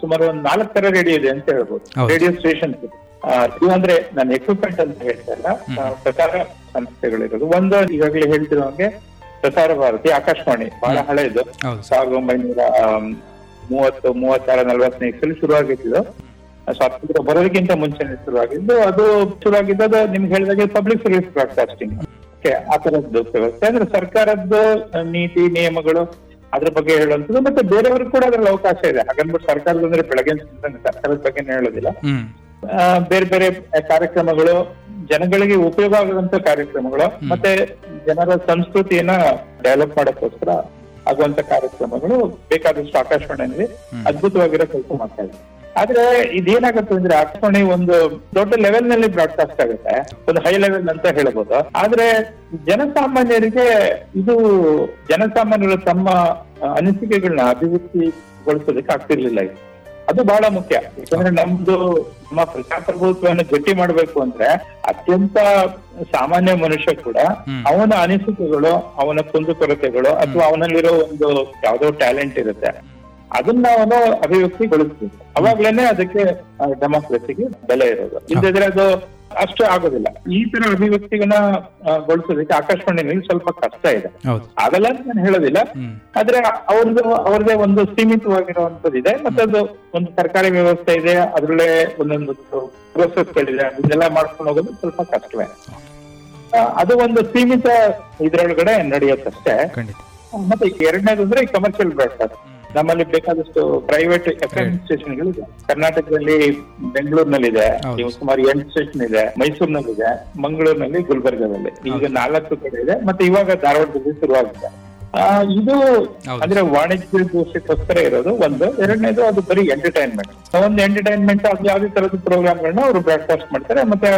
ಸುಮಾರು ಒಂದ್ ನಾಲ್ಕು ತರ ರೇಡಿಯೋ ಇದೆ ಅಂತ ಹೇಳ್ಬೋದು. ರೇಡಿಯೋ ಸ್ಟೇಷನ್ ಇದು. ಅಂದ್ರೆ ನಾನು ಎಕ್ವಿಪ್ಮೆಂಟ್ ಅಂತ ಹೇಳ್ತಾ ಇಲ್ಲ. ಪ್ರಸಾರ ಸಂಸ್ಥೆಗಳಿರೋದು. ಒಂದು ಈಗಾಗಲೇ ಹೇಳ್ತಿರೋ ಹಾಗೆ ಪ್ರಸಾರ ಭಾರತಿ ಆಕಾಶವಾಣಿ. ಬಹಳ ಹಳೆಯದು ಸಾವಿರದ ಒಂಬೈನೂರ ಮೂವತ್ತು ಮೂವತ್ತಾರ ನಲವತ್ತನೇ ಶುರು ಶುರುವಾಗಿದ್ದು ಸ್ವಾತಂತ್ರ್ಯ ಬರೋದಕ್ಕಿಂತ ಮುಂಚೆನೆ ಶುರುವಾಗಿದ್ದು. ಅದು ಶುರುವಾಗಿದ್ದು ಅದು ನಿಮ್ಗೆ ಹೇಳಿದಾಗೆ ಪಬ್ಲಿಕ್ ಸರ್ವಿಸ್ ಬ್ರಾಡ್ಕಾಸ್ಟಿಂಗ್ ಆ ತರದ್ದು ವ್ಯವಸ್ಥೆ ಅಂದ್ರೆ ಸರ್ಕಾರದ್ದು ನೀತಿ ನಿಯಮಗಳು ಅದ್ರ ಬಗ್ಗೆ ಹೇಳುವಂಥದ್ದು ಮತ್ತೆ ಬೇರೆಯವ್ರಿಗೆ ಕೂಡ ಅದ್ರಲ್ಲಿ ಅವಕಾಶ ಇದೆ. ಹಾಗನ್ಬಿಟ್ಟು ಸರ್ಕಾರದ ಅಂದ್ರೆ ಬೆಳಗ್ಗೆ ಸರ್ಕಾರದ ಬಗ್ಗೆ ಹೇಳೋದಿಲ್ಲ. ಬೇರೆ ಬೇರೆ ಕಾರ್ಯಕ್ರಮಗಳು ಜನಗಳಿಗೆ ಉಪಯೋಗ ಆಗುವಂತ ಕಾರ್ಯಕ್ರಮಗಳು ಮತ್ತೆ ಜನರ ಸಂಸ್ಕೃತಿಯನ್ನ ಡೆವಲಪ್ ಮಾಡೋಕ್ಕೋಸ್ಕರ ಆಗುವಂತ ಕಾರ್ಯಕ್ರಮಗಳು ಬೇಕಾದಷ್ಟು ಆಕಾಶವಾಣಿಯಲ್ಲಿ ಅದ್ಭುತವಾಗಿರೋ ಕೆಲಸ ಮಾಡ್ತಾ ಇದೆ ಆದ್ರೆ ಇದೇನಾಗುತ್ತೆ ಅಂದ್ರೆ ಆಕಾಶವಾಣಿ ಒಂದು ದೊಡ್ಡ ಲೆವೆಲ್ನಲ್ಲಿ ಬ್ರಾಡ್ಕಾಸ್ಟ್ ಆಗುತ್ತೆ. ಒಂದು ಹೈ ಲೆವೆಲ್ ಅಂತ ಹೇಳ್ಬೋದು. ಆದ್ರೆ ಜನಸಾಮಾನ್ಯರಿಗೆ ಇದು ಜನಸಾಮಾನ್ಯರು ತಮ್ಮ ಅನಿಸಿಕೆಗಳನ್ನ ಅಭಿವೃದ್ಧಿಗೊಳಿಸೋದಕ್ಕೆ ಆಗ್ತಿರ್ಲಿಲ್ಲ ಇದು. ಅದು ಬಹಳ ಮುಖ್ಯ. ಯಾಕಂದ್ರೆ ನಮ್ದು ನಮ್ಮ ಪ್ರಜಾಪ್ರಭುತ್ವವನ್ನು ಗಟ್ಟಿ ಮಾಡ್ಬೇಕು ಅಂದ್ರೆ ಅತ್ಯಂತ ಸಾಮಾನ್ಯ ಮನುಷ್ಯ ಕೂಡ ಅವನ ಅನಿಸಿಕೆಗಳು ಅವನ ಕುಂದುಕೊರತೆಗಳು ಅಥವಾ ಅವನಲ್ಲಿರೋ ಒಂದು ಯಾವ್ದೋ ಟ್ಯಾಲೆಂಟ್ ಇರುತ್ತೆ. ಅದನ್ನ ಅವನು ಅಭಿವ್ಯಕ್ತಿಗೊಳಿಸ್ಬೇಕು ಅವಾಗ್ಲೇನೆ ಅದಕ್ಕೆ ಡೆಮಾಕ್ರಸಿಗೆ ಬೆಲೆ ಇರೋದು. ಇಲ್ಲದಿದ್ರೆ ಅದು ಅಷ್ಟು ಆಗೋದಿಲ್ಲ. ಈ ತರ ಅಭಿವ್ಯಕ್ತಿಗಳನ್ನ ಗೊಳಿಸೋದಕ್ಕೆ ಆಕಾಶವಾಣಿ ಸ್ವಲ್ಪ ಕಷ್ಟ ಇದೆ. ಆಗಲ್ಲ ಅಂತ ನಾನು ಹೇಳೋದಿಲ್ಲ. ಆದ್ರೆ ಅವ್ರದ್ದು ಅವ್ರದೇ ಒಂದು ಸೀಮಿತವಾಗಿರುವಂತದ್ದು ಇದೆ ಮತ್ತೆ ಅದು ಒಂದು ಸರ್ಕಾರಿ ವ್ಯವಸ್ಥೆ ಇದೆ ಅದ್ರಲ್ಲೇ ಒಂದೊಂದು ಪ್ರೋಸೆಸ್ಗಳಿದೆ ಅದನ್ನೆಲ್ಲ ಮಾಡ್ಕೊಂಡು ಹೋಗೋದು ಸ್ವಲ್ಪ ಕಷ್ಟವೇ. ಅದು ಒಂದು ಸೀಮಿತ ಇದ್ರೊಳಗಡೆ ನಡೆಯುತ್ತಷ್ಟೇ. ಮತ್ತೆ ಎರಡನೇದು ಅಂದ್ರೆ ಕಮರ್ಷಿಯಲ್ ಬ್ರಾಡ್ಕಾಸ್ಟ್ ನಮ್ಮಲ್ಲಿ ಬೇಕಾದಷ್ಟು ಪ್ರೈವೇಟ್ ಎಫ್ ಎಂ ಕರ್ನಾಟಕದಲ್ಲಿ ಬೆಂಗಳೂರಿನಲ್ಲಿದೆ. ಸುಮಾರು ಎಂಟು ಸ್ಟೇಷನ್ ಇದೆ. ಮೈಸೂರಿನಲ್ಲಿದೆ. ಮಂಗಳೂರಿನಲ್ಲಿ ಗುಲ್ಬರ್ಗದಲ್ಲಿ. ಈಗ ನಾಲ್ಕು ಕಡೆ ಇದೆ. ಮತ್ತೆ ಇವಾಗ ಧಾರವಾಡದಲ್ಲಿ ಶುರುವಾಗಿದೆ. ಇದು ಅಂದ್ರೆ ವಾಣಿಜ್ಯಕ್ಕೋಸ್ಕರ ಇರೋದು ಒಂದು. ಎರಡನೇದು ಅದು ಬರೀ ಎಂಟರ್ಟೈನ್ಮೆಂಟ್ ಒಂದು ಎಂಟರ್ಟೈನ್ಮೆಂಟ್ ಅದು ಯಾವ್ದೇ ತರದ ಪ್ರೋಗ್ರಾಮ್ಗಳನ್ನ ಅವರು ಬ್ರಾಡ್ಕಾಸ್ಟ್ ಮಾಡ್ತಾರೆ. ಮತ್ತೆ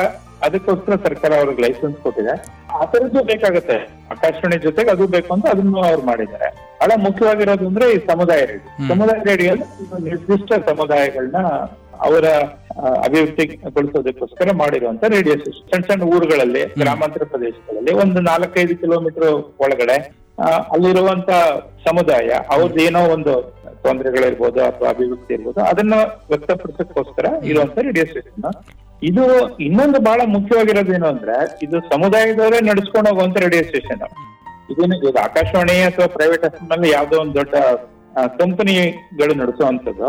ಅದಕ್ಕೋಸ್ಕರ ಸರ್ಕಾರ ಅವ್ರಿಗೆ ಲೈಸೆನ್ಸ್ ಕೊಟ್ಟಿದೆ. ಆ ತರದ್ದು ಬೇಕಾಗುತ್ತೆ. ಆಕಾಶವಾಣಿ ಜೊತೆಗೆ ಅದು ಬೇಕು ಅಂತ ಅದನ್ನು ಅವ್ರು ಮಾಡಿದ್ದಾರೆ. ಬಹಳ ಮುಖ್ಯವಾಗಿರೋದು ಅಂದ್ರೆ ಈ ಸಮುದಾಯ ರೇಡಿಯೋ. ಸಮುದಾಯ ರೇಡಿಯೋ ನಿರ್ದಿಷ್ಟ ಸಮುದಾಯಗಳನ್ನ ಅವರ ಅಭಿವೃದ್ಧಿಗೊಳಿಸೋದಕ್ಕೋಸ್ಕರ ಮಾಡಿರುವಂತ ರೇಡಿಯೋ ಸ್ಟೇಷನ್ ಸಣ್ಣ ಸಣ್ಣ ಊರುಗಳಲ್ಲಿ ಗ್ರಾಮಾಂತರ ಪ್ರದೇಶಗಳಲ್ಲಿ ಒಂದು ನಾಲ್ಕೈದು ಕಿಲೋಮೀಟರ್ ಒಳಗಡೆ ಅಲ್ಲಿರುವಂತ ಸಮುದಾಯ ಅವ್ರದ್ದು ಏನೋ ಒಂದು ತೊಂದರೆಗಳಿರ್ಬೋದು ಅಥವಾ ಅಭಿವೃದ್ಧಿ ಇರ್ಬೋದು ಅದನ್ನ ವ್ಯಕ್ತಪಡಿಸೋಕ್ಕೋಸ್ಕರ ಇರುವಂತ ರೇಡಿಯೋ ಸ್ಟೇಷನ್ ಇದು ಇನ್ನೊಂದು ಬಹಳ ಮುಖ್ಯವಾಗಿರೋದು ಏನು ಅಂದ್ರೆ ಇದು ಸಮುದಾಯದವರೇ ನಡೆಸ್ಕೊಂಡು ಹೋಗುವಂತ ರೇಡಿಯೋ ಸ್ಟೇಷನ್ ಇದೇನು ಇದು ಆಕಾಶವಾಣಿ ಅಥವಾ ಪ್ರೈವೇಟ್ ಎಫ್ನಲ್ಲಿ ಯಾವ್ದೋ ಒಂದು ದೊಡ್ಡ ಕಂಪನಿಗಳು ನಡೆಸುವಂತದ್ದು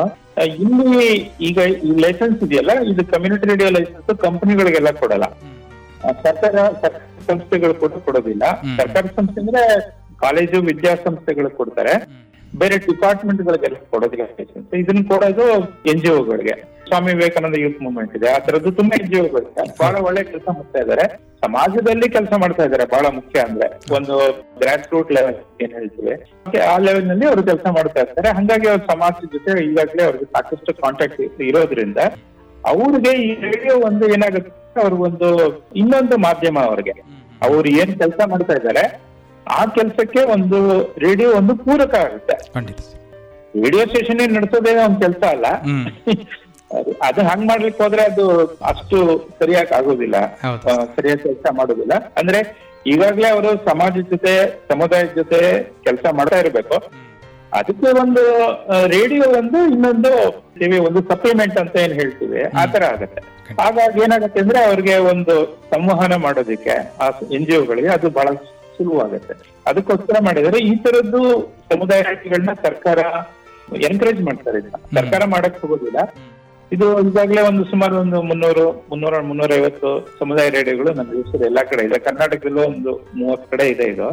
ಇಲ್ಲಿ ಈಗ ಈ ಲೈಸೆನ್ಸ್ ಇದೆಯಲ್ಲ ಇದು ಕಮ್ಯುನಿಟಿ ರೇಡಿಯೋ ಲೈಸೆನ್ಸ್ ಕಂಪನಿಗಳಿಗೆಲ್ಲ ಕೊಡಲ್ಲ. ಸರ್ಕಾರ ಸಂಸ್ಥೆಗಳು ಕೂಡ ಕೊಡೋದಿಲ್ಲ. ಸರ್ಕಾರಿ ಸಂಸ್ಥೆ ಅಂದ್ರೆ ಕಾಲೇಜು ವಿದ್ಯಾಸಂಸ್ಥೆಗಳು ಕೊಡ್ತಾರೆ. ಬೇರೆ ಡಿಪಾರ್ಟ್ಮೆಂಟ್ ಗಳಿಗೆಲ್ಲ ಕೊಡೋದಿಲ್ಲ. ಲೈಸೆನ್ಸ್ ಇದನ್ನ ಕೊಡೋದು ಎನ್ ಜಿ ಒಗಳಿಗೆ. ಸ್ವಾಮಿ ವಿವೇಕಾನಂದ ಯೂತ್ ಮೂವ್ಮೆಂಟ್ ಇದೆ. ಆ ತರದ್ದು ತುಂಬಾ ಎನ್ ಜಿ ಒಗಳಿದೆ. ಬಹಳ ಒಳ್ಳೆ ಕೆಲಸ ಮಾಡ್ತಾ ಇದ್ದಾರೆ. ಸಮಾಜದಲ್ಲಿ ಕೆಲಸ ಮಾಡ್ತಾ ಇದ್ದಾರೆ. ಬಹಳ ಮುಖ್ಯ ಅಂದ್ರೆ ಒಂದು ಗ್ರಾಸ್ ರೂಟ್ ಲೆವೆಲ್ ಏನ್ ಹೇಳ್ತೀವಿ. ಆ ಲೆವೆಲ್ನಲ್ಲಿ ಅವರು ಕೆಲಸ ಮಾಡ್ತಾ ಇರ್ತಾರೆ. ಹಂಗಾಗಿ ಅವ್ರ ಸಮಾಜದ ಜೊತೆ ಈಗಾಗಲೇ ಅವ್ರಿಗೆ ಸಾಕಷ್ಟು ಕಾಂಟ್ಯಾಕ್ಟ್ ಇರೋದ್ರಿಂದ ಅವ್ರಿಗೆ ಈ ರೇಡಿಯೋ ಒಂದು ಏನಾಗುತ್ತೆ ಅವ್ರಿಗೊಂದು ಇನ್ನೊಂದು ಮಾಧ್ಯಮ ಅವ್ರಿಗೆ. ಅವ್ರು ಏನ್ ಕೆಲಸ ಮಾಡ್ತಾ ಇದ್ದಾರೆ ಆ ಕೆಲಸಕ್ಕೆ ಒಂದು ರೇಡಿಯೋ ಒಂದು ಪೂರಕ ಆಗುತ್ತೆ. ರೇಡಿಯೋ ಸ್ಟೇಷನ್ ನಡೆಸೋದೇ ಒಂದ್ ಕೆಲಸ ಅಲ್ಲ. ಅದು ಹಂಗ್ ಮಾಡ್ಲಿಕ್ಕೆ ಹೋದ್ರೆ ಅದು ಅಷ್ಟು ಸರಿಯಾಗಿ ಆಗೋದಿಲ್ಲ. ಸರಿಯಾಗಿ ಕೆಲಸ ಮಾಡೋದಿಲ್ಲ. ಅಂದ್ರೆ ಈಗಾಗ್ಲೇ ಅವರು ಸಮಾಜದ ಜೊತೆ ಸಮುದಾಯದ ಜೊತೆ ಕೆಲಸ ಮಾಡ್ತಾ ಇರ್ಬೇಕು. ಅದಕ್ಕೆ ಒಂದು ರೇಡಿಯೋ ಒಂದು ಇನ್ನೊಂದು ಟಿವಿ ಒಂದು ಸಪ್ಲಿಮೆಂಟ್ ಅಂತ ಏನ್ ಹೇಳ್ತೀವಿ ಆ ತರ ಆಗತ್ತೆ. ಹಾಗಾಗಿ ಏನಾಗುತ್ತೆ ಅಂದ್ರೆ ಅವ್ರಿಗೆ ಒಂದು ಸಂವಹನ ಮಾಡೋದಿಕ್ಕೆ ಆ ಎನ್ ಜಿ ಒಗಳಿಗೆ ಅದು ಬಹಳ ಸುಲಭವಾಗತ್ತೆ. ಅದಕ್ಕೋಸ್ಕರ ಮಾಡಿದರೆ ಈ ತರದ್ದು ಸಮುದಾಯ ರೇಡಿಯೋಗಳನ್ನ ಸರ್ಕಾರ ಎನ್ಕರೇಜ್ ಮಾಡ್ತಾರೆ ಇದನ್ನ. ಸರ್ಕಾರ ಮಾಡಕ್ ಹೋಗೋದಿಲ್ಲ. ಇದು ಈಗಾಗಲೇ ಒಂದು ಸುಮಾರು ಒಂದು ಮುನ್ನೂರು ಮುನ್ನೂರ ಮುನ್ನೂರ ಐವತ್ತು ಸಮುದಾಯ ರೇಡಿಯೋಗಳು ನಮ್ಮ ದೇಶದ ಎಲ್ಲಾ ಕಡೆ ಇದೆ. ಕರ್ನಾಟಕದಲ್ಲೂ ಒಂದು ಮೂವತ್ತು ಕಡೆ ಇದೆ ಇದು.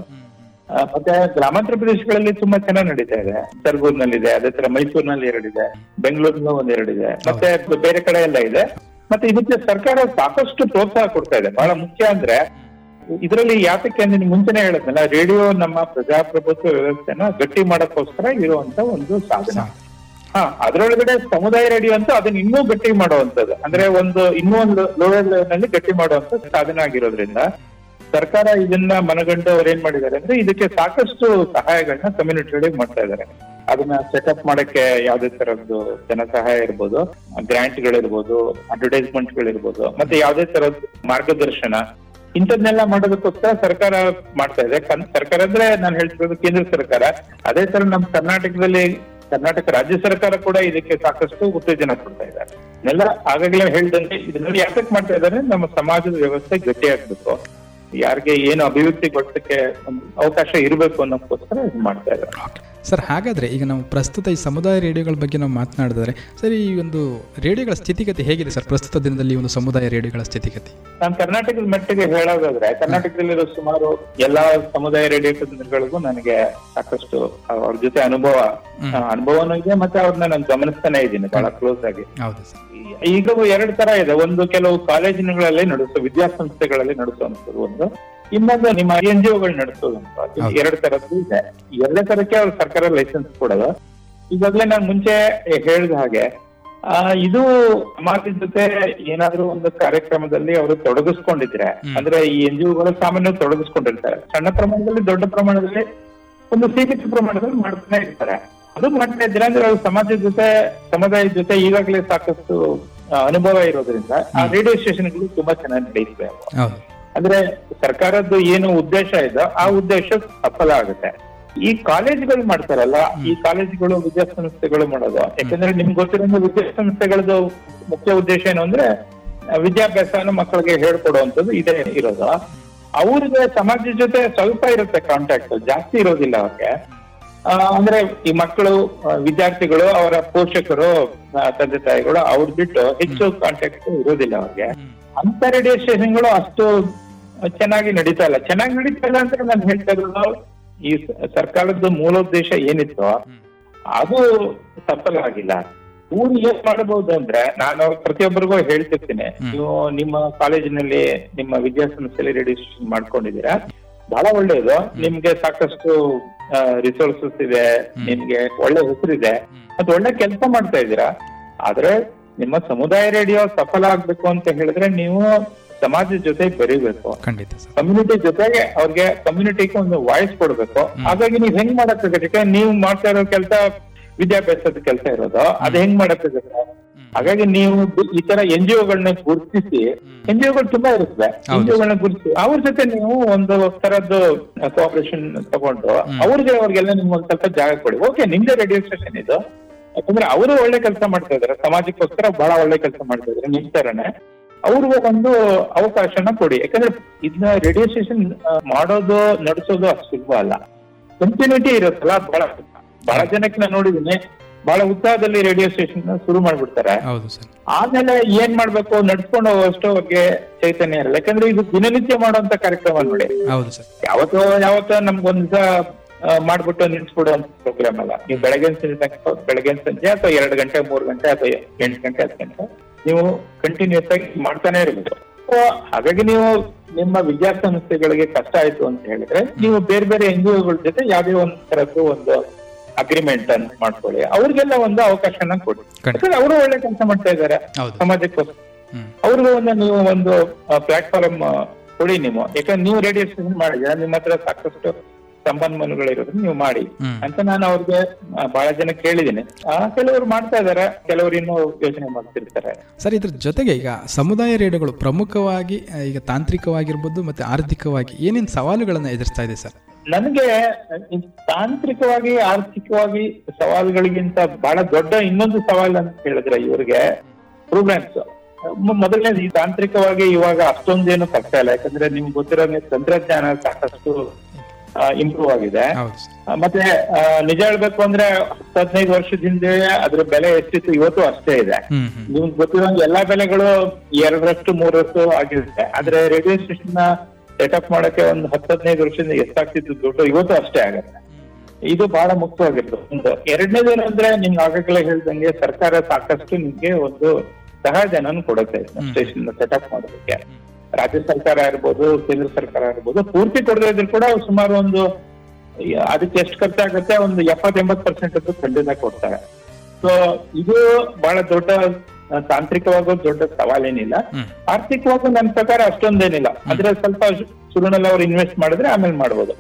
ಮತ್ತೆ ಗ್ರಾಮಾಂತರ ಪ್ರದೇಶಗಳಲ್ಲಿ ತುಂಬಾ ಚೆನ್ನಾಗಿ ನಡೀತಾ ಇದೆ. ಸರ್ಗೂರ್ನಲ್ಲಿದೆ ಅದೇ ತರ ಮೈಸೂರಿನಲ್ಲಿ ಎರಡಿದೆ ಬೆಂಗಳೂರಿನ ಒಂದ್ ಎರಡಿದೆ. ಮತ್ತೆ ಬೇರೆ ಕಡೆ ಎಲ್ಲ ಇದೆ. ಮತ್ತೆ ಇದಕ್ಕೆ ಸರ್ಕಾರ ಸಾಕಷ್ಟು ಪ್ರೋತ್ಸಾಹ ಕೊಡ್ತಾ ಇದೆ. ಬಹಳ ಮುಖ್ಯ ಅಂದ್ರೆ ಇದರಲ್ಲಿ ಯಾತಕ್ಕೆ ಅಂದ್ರೆ ಮುಂಚೆನೆ ಹೇಳಿದ್ನಲ್ಲ ರೇಡಿಯೋ ನಮ್ಮ ಪ್ರಜಾಪ್ರಭುತ್ವ ವ್ಯವಸ್ಥೆನ ಗಟ್ಟಿ ಮಾಡಕ್ಕೋಸ್ಕರ ಇರುವಂತ ಒಂದು ಸಾಧನ. ಹಾ ಅದರೊಳಗಡೆ ಸಮುದಾಯ ರೇಡಿಯೋ ಅಂತ ಅದನ್ನ ಇನ್ನೂ ಗಟ್ಟಿ ಮಾಡುವಂತದ್ದು ಅಂದ್ರೆ ಒಂದು ಇನ್ನೂ ಒಂದು ಲೋಯರ್ ಲೆವೆಲ್ನಲ್ಲಿ ಗಟ್ಟಿ ಮಾಡುವಂತ ಸಾಧನ ಆಗಿರೋದ್ರಿಂದ ಸರ್ಕಾರ ಇದನ್ನ ಮನಗಂಡು ಅವ್ರು ಏನ್ ಮಾಡಿದ್ದಾರೆ ಅಂದ್ರೆ ಇದಕ್ಕೆ ಸಾಕಷ್ಟು ಸಹಾಯಗಳನ್ನ ಕಮ್ಯುನಿಟಿಗಳಿಗೆ ಮಾಡ್ತಾ ಇದ್ದಾರೆ. ಅದನ್ನ ಸೆಟಪ್ ಮಾಡಕ್ಕೆ ಯಾವ್ದೇ ತರದ್ದು ಜನ ಸಹಾಯ ಇರ್ಬೋದು ಗ್ರಾಂಟ್ ಗಳಿರ್ಬೋದು ಅಡ್ವರ್ಟೈಸ್ಮೆಂಟ್ ಗಳಿರ್ಬೋದು ಮತ್ತೆ ಯಾವ್ದೇ ತರದ್ ಮಾರ್ಗದರ್ಶನ. ಇಂಥದ್ನೆಲ್ಲ ಮಾಡೋದಕ್ಕೋಸ್ಕರ ಸರ್ಕಾರ ಮಾಡ್ತಾ ಇದೆ. ಸರ್ಕಾರ ಅಂದ್ರೆ ನಾನು ಹೇಳ್ತಿರೋದು ಕೇಂದ್ರ ಸರ್ಕಾರ. ಅದೇ ತರ ನಮ್ಮ ಕರ್ನಾಟಕದಲ್ಲಿ, ಕರ್ನಾಟಕ ರಾಜ್ಯ ಸರ್ಕಾರ ಕೂಡ ಇದಕ್ಕೆ ಸಾಕಷ್ಟು ಉತ್ತೇಜನ ಕೊಡ್ತಾ ಇದ್ದಾರೆ ನೆಲ್ಲ ಆಗಾಗಲೇ ಹೇಳ್ದಂಗೆ, ಇದನ್ನ ಯಾಕೆ ಮಾಡ್ತಾ ಇದ್ದಾರೆ, ನಮ್ಮ ಸಮಾಜದ ವ್ಯವಸ್ಥೆ ಗಟ್ಟಿಯಾಗ್ಬೇಕು. ಯಾರಿಗೆ ಏನು ಅಭಿವ್ಯಕ್ತಿ ಒಂದು ಅವಕಾಶ ಇರಬೇಕು ಅನ್ನೋಕ್ಕೋಸ್ಕರ ಇದು ಮಾಡ್ತಾ ಇದ್ದಾರೆ. ಸರ್ ಹಾಗಾದ್ರೆ ಈಗ ನಾವು ಪ್ರಸ್ತುತ ಈ ಸಮುದಾಯ ರೇಡಿಯೋಗಳ ಬಗ್ಗೆ ನಾವು ಮಾತನಾಡಿದರೆ ಸರ್ ಈ ಒಂದು ರೇಡಿಯೋಗಳ ಸ್ಥಿತಿಗತಿ ಹೇಗಿದೆ ಸರ್ ಪ್ರಸ್ತುತ ದಿನದಲ್ಲಿ ಒಂದು ಸಮುದಾಯ ರೇಡಿಯೋಗಳ ಸ್ಥಿತಿಗತಿ? ನಾನು ಕರ್ನಾಟಕದ ಮಟ್ಟಿಗೆ ಹೇಳೋದಾದ್ರೆ ಕರ್ನಾಟಕದಲ್ಲಿರೋ ಸುಮಾರು ಎಲ್ಲಾ ಸಮುದಾಯ ರೇಡಿಯೋ ಕೇಂದ್ರಗಳಿಗೂ ನನಗೆ ಸಾಕಷ್ಟು ಅವ್ರ ಜೊತೆ ಅನುಭವ ಅನುಭವನೂ ಇದೆ ಮತ್ತೆ ಅವ್ರನ್ನ ನಾನು ಗಮನಿಸ್ತಾನೆ ಇದ್ದೀನಿ ಬಹಳ ಕ್ಲೋಸ್ ಆಗಿ. ಈಗ ಎರಡ್ ತರ ಇದೆ ಒಂದು ಕೆಲವು ಕಾಲೇಜಿನಗಳಲ್ಲಿ ನಡೆಸೋ ವಿದ್ಯಾಸಂಸ್ಥೆಗಳಲ್ಲಿ ನಡೆಸುವಂಥದ್ದು ಒಂದು ಇನ್ನೊಂದು ನಿಮ್ಮ ಎನ್ ಜಿ ಒಗಳು ನಡೆಸೋದಂತ. ಎರಡ್ ತರದ್ದು ಇದೆ. ಎರಡೇ ತರಕ್ಕೆ ಅವ್ರ ಸರ್ಕಾರ ಲೈಸೆನ್ಸ್ ಕೊಡೋದು. ಈಗಾಗಲೇ ನಾನು ಮುಂಚೆ ಹೇಳಿದ ಹಾಗೆ ಆ, ಇದು ಸಮಾಜದ ಜೊತೆ ಏನಾದ್ರೂ ಒಂದು ಕಾರ್ಯಕ್ರಮದಲ್ಲಿ ಅವರು ತೊಡಗಿಸ್ಕೊಂಡಿದ್ರೆ ಅಂದ್ರೆ ಈ ಎನ್ ಜಿ ಒಗಳು ಸಾಮಾನ್ಯ ತೊಡಗಿಸ್ಕೊಂಡಿರ್ತಾರೆ. ಸಣ್ಣ ಪ್ರಮಾಣದಲ್ಲಿ ದೊಡ್ಡ ಪ್ರಮಾಣದಲ್ಲಿ ಒಂದು ಸೀಮಿತ ಪ್ರಮಾಣದಲ್ಲಿ ಮಾಡ್ತಾನೆ ಇರ್ತಾರೆ. ಅದು ಮಾಡ್ತಾ ಇದ್ದೀರಾ ಅಂದ್ರೆ ಅವ್ರು ಸಮಾಜದ ಜೊತೆ ಸಮುದಾಯದ ಜೊತೆ ಈಗಾಗಲೇ ಸಾಕಷ್ಟು ಅನುಭವ ಇರೋದ್ರಿಂದ ಆ ರೇಡಿಯೋ ಸ್ಟೇಷನ್ಗಳು ತುಂಬಾ ಚೆನ್ನಾಗಿ ನಡೆಯುತ್ತವೆ ಹೌದು. ಅಂದ್ರೆ ಸರ್ಕಾರದ್ದು ಏನು ಉದ್ದೇಶ ಇದೋ ಆ ಉದ್ದೇಶ ಸಫಲ ಆಗುತ್ತೆ. ಈ ಕಾಲೇಜುಗಳು ಮಾಡ್ತಾರಲ್ಲ ಈ ಕಾಲೇಜ್ಗಳು ವಿದ್ಯಾಸಂಸ್ಥೆಗಳು ಮಾಡೋದು. ಯಾಕಂದ್ರೆ ನಿಮ್ಗೆ ಗೊತ್ತಿರೋ ವಿದ್ಯಾಸಂಸ್ಥೆಗಳದ್ದು ಮುಖ್ಯ ಉದ್ದೇಶ ಏನು ಅಂದ್ರೆ ವಿದ್ಯಾಭ್ಯಾಸನ ಮಕ್ಕಳಿಗೆ ಹೇಳ್ಕೊಡುವಂಥದ್ದು ಇದೇ ಇರೋದು. ಅವ್ರಿಗೆ ಸಮಾಜದ ಜೊತೆ ಸ್ವಲ್ಪ ಇರುತ್ತೆ ಕಾಂಟ್ಯಾಕ್ಟ್ ಜಾಸ್ತಿ ಇರೋದಿಲ್ಲ ಅವ್ರಿಗೆ. ಆ, ಅಂದ್ರೆ ಈ ಮಕ್ಕಳು ವಿದ್ಯಾರ್ಥಿಗಳು ಅವರ ಪೋಷಕರು ತಂದೆ ತಾಯಿಗಳು ಅವ್ರ ಬಿಟ್ಟು ಹೆಚ್ಚು ಕಾಂಟ್ಯಾಕ್ಟ್ ಇರೋದಿಲ್ಲ ಅವ್ರಿಗೆ. ಅಂತ ರೇಡಿಯೋ ಸ್ಟೇಷನ್ಗಳು ಅಷ್ಟು ಚೆನ್ನಾಗಿ ನಡೀತಾ ಇಲ್ಲ. ಚೆನ್ನಾಗಿ ನಡೀತಾ ಇಲ್ಲ ಅಂತ ನಾನು ಹೇಳ್ತಾ ಇರೋದು ಈ ಸರ್ಕಾರದ ಸರ್ಕಾರದ ಮೂಲೋದ್ದೇಶ ಏನಿತ್ತು ಅದು ಸಫಲ ಆಗಿಲ್ಲ. ಊರು ಏನ್ ಮಾಡಬಹುದು ಅಂದ್ರೆ ನಾನು ಪ್ರತಿಯೊಬ್ಬರಿಗೂ ಹೇಳ್ತಿರ್ತೀನಿ. ನೀವು ನಿಮ್ಮ ಕಾಲೇಜಿನಲ್ಲಿ ನಿಮ್ಮ ವಿದ್ಯಾಸಂಸ್ಥೆಯಲ್ಲಿ ರೇಡಿಯೋ ಸ್ಟೇಷನ್ ಮಾಡ್ಕೊಂಡಿದ್ದೀರಾ. ಬಹಳ ಒಳ್ಳೆಯದು ನಿಮ್ಗೆ ಸಾಕಷ್ಟು ರಿಸೋರ್ಸಸ್ ಇದೆ ನಿಮ್ಗೆ ಒಳ್ಳೆ ಹೆಸರಿದೆ. ಮತ್ತೆ ಒಳ್ಳೆ ಕೆಲಸ ಮಾಡ್ತಾ ಇದ್ದೀರಾ? ಆದ್ರೆ ನಿಮ್ಮ ಸಮುದಾಯ ರೇಡಿಯೋ ಸಫಲ ಆಗ್ಬೇಕು ಅಂತ ಹೇಳಿದ್ರೆ ನೀವು ಸಮಾಜದ ಜೊತೆ ಬೆರಿಬೇಕು. ಕಮ್ಯುನಿಟಿ ಜೊತೆಗೆ ಅವ್ರಿಗೆ ಕಮ್ಯುನಿಟಿಗೆ ಒಂದು ವಾಯ್ಸ್ ಕೊಡ್ಬೇಕು. ಹಾಗಾಗಿ ನೀವ್ ಹೆಂಗ್ ಮಾಡಕ್ಕಾಗತ್ತೆ ನೀವು ಮಾಡ್ತಾ ಇರೋ ಕೆಲಸ ವಿದ್ಯಾಭ್ಯಾಸದ ಕೆಲಸ ಇರೋದು. ಅದ್ ಹೆಂಗ್ ಮಾಡಕ್ಕಾಗತ್ತೆ ಹಾಗಾಗಿ ನೀವು ಈ ತರ ಎನ್ ಜಿ ಒಗಳನ್ನ ಗುರುತಿಸಿ ಎನ್ ಜಿ ಒಗಳು ತುಂಬಾ ಇರುತ್ತವೆ. ಎನ್ ಜಿ ಒಗಳನ್ನ ಗುರುತಿಸಿ ಅವ್ರ ಜೊತೆ ನೀವು ಒಂದು ತರದ್ದು ಕೋಆಪರೇಷನ್ ತಗೊಂಡು ಅವ್ರಿಗೆ ಅವ್ರಿಗೆಲ್ಲ ನಿಮ್ಗೆ ಒಂದ್ ಸ್ವಲ್ಪ ಜಾಗ ಕೊಡಿ. ಓಕೆ ನಿಮ್ದೇ ರೇಡಿಯೋ ಸ್ಟೇಷನ್ ಇದು. ಯಾಕಂದ್ರೆ ಅವರು ಒಳ್ಳೆ ಕೆಲಸ ಮಾಡ್ತಾ ಇದಾರೆ. ಸಮಾಜಕ್ಕೋಸ್ಕರ ಬಹಳ ಒಳ್ಳೆ ಕೆಲಸ ಮಾಡ್ತಾ ಇದಾರೆ ನಿಮ್ ತರನೇ. ಅವ್ರಿಗೆ ಒಂದು ಅವಕಾಶನ ಕೊಡಿ. ಯಾಕಂದ್ರೆ ಇದನ್ನ ರೇಡಿಯೋ ಸ್ಟೇಷನ್ ಮಾಡೋದು ನಡೆಸೋದು ಅಷ್ಟು ಸುಲಭ ಅಲ್ಲ. ಕಂಟಿನ್ಯೂಟಿ ಇರುತ್ತಲ್ಲ ಬಹಳ ಬಹಳ ಜನಕ್ಕೆ ನಾನು ನೋಡಿದೀನಿ ಬಹಳ ಉತ್ಸಾಹದಲ್ಲಿ ರೇಡಿಯೋ ಸ್ಟೇಷನ್ ಶುರು ಮಾಡ್ಬಿಡ್ತಾರೆ. ಆಮೇಲೆ ಏನ್ ಮಾಡ್ಬೇಕು ನಡ್ಸ್ಕೊಂಡು ಹೋಗುವಷ್ಟು ಬಗ್ಗೆ ಚೈತನ್ಯ ಇರಲ್ಲ. ಯಾಕಂದ್ರೆ ಇದು ದಿನನಿತ್ಯ ಮಾಡುವಂತ ಕಾರ್ಯಕ್ರಮ ನೋಡಿ. ಯಾವತ್ತೋ ಯಾವತ್ತೋ ನಮ್ಗೊಂದ್ ಮಾಡ್ಬಿಟ್ಟು ಮಾಡ್ಬಿಟ್ಟು ನಿಲ್ಸ್ಬಿಡುವಂತ ಪ್ರೋಗ್ರಾಮ್ ಅಲ್ಲ. ನೀವು ಬೆಳಗ್ಗೆ ಬೆಳಗ್ಗೆ ಸಂಜೆ ಅಥವಾ ಎರಡು ಗಂಟೆ ಮೂರ್ ಗಂಟೆ ಅಥವಾ ಎಂಟು ಗಂಟೆ ಹತ್ತು ಗಂಟೆ ನೀವು ಕಂಟಿನ್ಯೂಸ್ ಆಗಿ ಮಾಡ್ತಾನೆ ಇರ್ಬೋದು. ಹಾಗಾಗಿ ನೀವು ನಿಮ್ಮ ವಿದ್ಯಾರ್ಥಿ ಸಂಸ್ಥೆಗಳಿಗೆ ಕಷ್ಟ ಆಯ್ತು ಅಂತ ಹೇಳಿದ್ರೆ ನೀವು ಬೇರೆ ಬೇರೆ ಎನ್ ಜಿ ಒಗಳ ಜೊತೆ ಯಾವ್ದೇ ಒಂದ್ ತರದ್ದು ಒಂದು ಅಗ್ರಿಮೆಂಟ್ ಅಂತ ಮಾಡ್ಕೊಳ್ಳಿ. ಅವ್ರಿಗೆಲ್ಲ ಒಂದು ಅವಕಾಶನ ಕೊಡಿ. ಯಾಕಂದ್ರೆ ಅವರು ಒಳ್ಳೆ ಕೆಲಸ ಮಾಡ್ತಾ ಇದ್ದಾರೆ. ಸಮಾಜಕ್ಕೋಸ್ಕರ. ಅವ್ರಿಗೂ ಒಂದು ನೀವು ಒಂದು ಪ್ಲಾಟ್ಫಾರ್ಮ್ ಕೊಡಿ ನೀವು. ಯಾಕಂದ್ರೆ ನೀವು ರೇಡಿಯೋ ಸ್ಟೇಷನ್ ಮಾಡಿದ್ರೆ ನಿಮ್ಮ ಹತ್ರ ಸಾಕಷ್ಟು ಸಂಪನ್ಮೂಲಗಳಿರೋದ್ರಿಂದ ನೀವು ಮಾಡಿ. ಅಂತ ನಾನು ಅವ್ರಿಗೆ ಬಹಳ ಜನ ಕೇಳಿದ್ದೀನಿ. ಕೆಲವರು ಮಾಡ್ತಾ ಇದಾರೆ ಕೆಲವರು ಇನ್ನೂ ಯೋಚನೆ ಮಾಡ್ತಿರ್ತಾರೆ. ಸರ್ ಇದ್ರ ಜೊತೆಗೆ ಈಗ ಸಮುದಾಯ ರೇಡಿಯೋಗಳು ಪ್ರಮುಖವಾಗಿ ಈಗ ತಾಂತ್ರಿಕವಾಗಿರ್ಬೋದು ಮತ್ತೆ ಆರ್ಥಿಕವಾಗಿ ಏನೇನು ಸವಾಲುಗಳನ್ನ ಎದುರಿಸ್ತಾ ಇದೆ ಸರ್? ನನಗೆ ತಾಂತ್ರಿಕವಾಗಿ ಆರ್ಥಿಕವಾಗಿ ಸವಾಲುಗಳಿಗಿಂತ ಬಹಳ ದೊಡ್ಡ ಇನ್ನೊಂದು ಸವಾಲು ಅಂತ ಹೇಳಿದ್ರೆ ಇವ್ರಿಗೆ ಪ್ರೋಗ್ರಾಮ್ಸ್ ಮೊದಲನೇ ಈ ತಾಂತ್ರಿಕವಾಗಿ ಇವಾಗ ಅಷ್ಟೊಂದೇನು ಕಷ್ಟ ಇಲ್ಲ. ಯಾಕಂದ್ರೆ ನಿಮ್ಗೆ ಗೊತ್ತಿರೋ ತಂತ್ರಜ್ಞಾನ ಸಾಕಷ್ಟು ಇಂಪ್ರೂವ್ ಆಗಿದೆ. ಮತ್ತೆ ನಿಜ ಹೇಳ್ಬೇಕು ಅಂದ್ರೆ ಹತ್ತು ಹದಿನೈದು ವರ್ಷದ ಹಿಂದೆ ಅದ್ರ ಬೆಲೆ ಎಷ್ಟಿತ್ತು ಇವತ್ತು ಅಷ್ಟೇ ಇದೆ. ನಿಮ್ಗೆ ಗೊತ್ತಿರೋ ಎಲ್ಲಾ ಬೆಲೆಗಳು ಎರಡರಷ್ಟು ಮೂರರಷ್ಟು ಆಗಿರುತ್ತೆ ಆದ್ರೆ ರೇಡಿಯೋ ಸ್ಟೇಷನ್ ಸೆಟಪ್ ಮಾಡಕ್ಕೆ ಒಂದು ಹತ್ತು ಹದಿನೈದು ವರ್ಷದಿಂದ ಎಷ್ಟಾಗ್ತಿತ್ತು ದುಡ್ಡು ಇವತ್ತು ಅಷ್ಟೇ ಆಗತ್ತೆ. ಇದು ಬಹಳ ಮುಖ್ಯವಾಗಿತ್ತು ಒಂದು ಎರಡನೇದು ಏನಂದ್ರೆ ನಿಮ್ಗೆ ಆಗಾಗಲೇ ಹೇಳ್ದಂಗೆ ಸರ್ಕಾರ ಸಾಕಷ್ಟು ನಿಮ್ಗೆ ಒಂದು ಸಹಾಯಧನ ಕೊಡುತ್ತೆ ಸ್ಟೇಷನ್ ಸೆಟಪ್ ಮಾಡೋದಕ್ಕೆ. ರಾಜ್ಯ ಸರ್ಕಾರ ಇರ್ಬೋದು ಕೇಂದ್ರ ಸರ್ಕಾರ ಇರ್ಬೋದು ಪೂರ್ತಿ ಕೊಡದೇ ಇದ್ರು ಕೂಡ ಸುಮಾರು ಒಂದು ಅದಕ್ಕೆ ಎಷ್ಟು ಖರ್ಚಾಗುತ್ತೆ? ಒಂದು ಎಪ್ಪತ್ತೆಂಬತ್ ಪರ್ಸೆಂಟ್ ಅದು ಖಂಡಿತ ಕೊಡ್ತಾರೆ. ಸೊ ಇದು ಬಹಳ ದೊಡ್ಡ ತಾಂತ್ರಿಕವಾಗೂ ದೊಡ್ಡ ಸವಾಲೇನಿಲ್ಲ. ಏನಿಲ್ಲ ಆರ್ಥಿಕವಾಗೂ ನನ್ನ ಪ್ರಕಾರ ಅಷ್ಟೊಂದೇನಿಲ್ಲ. ಆದ್ರೆ ಸ್ವಲ್ಪ ಶುರುನಲ್ಲಿ ಅವ್ರು ಇನ್ವೆಸ್ಟ್ ಮಾಡಿದ್ರೆ ಆಮೇಲೆ ಮಾಡ್ಬೋದು.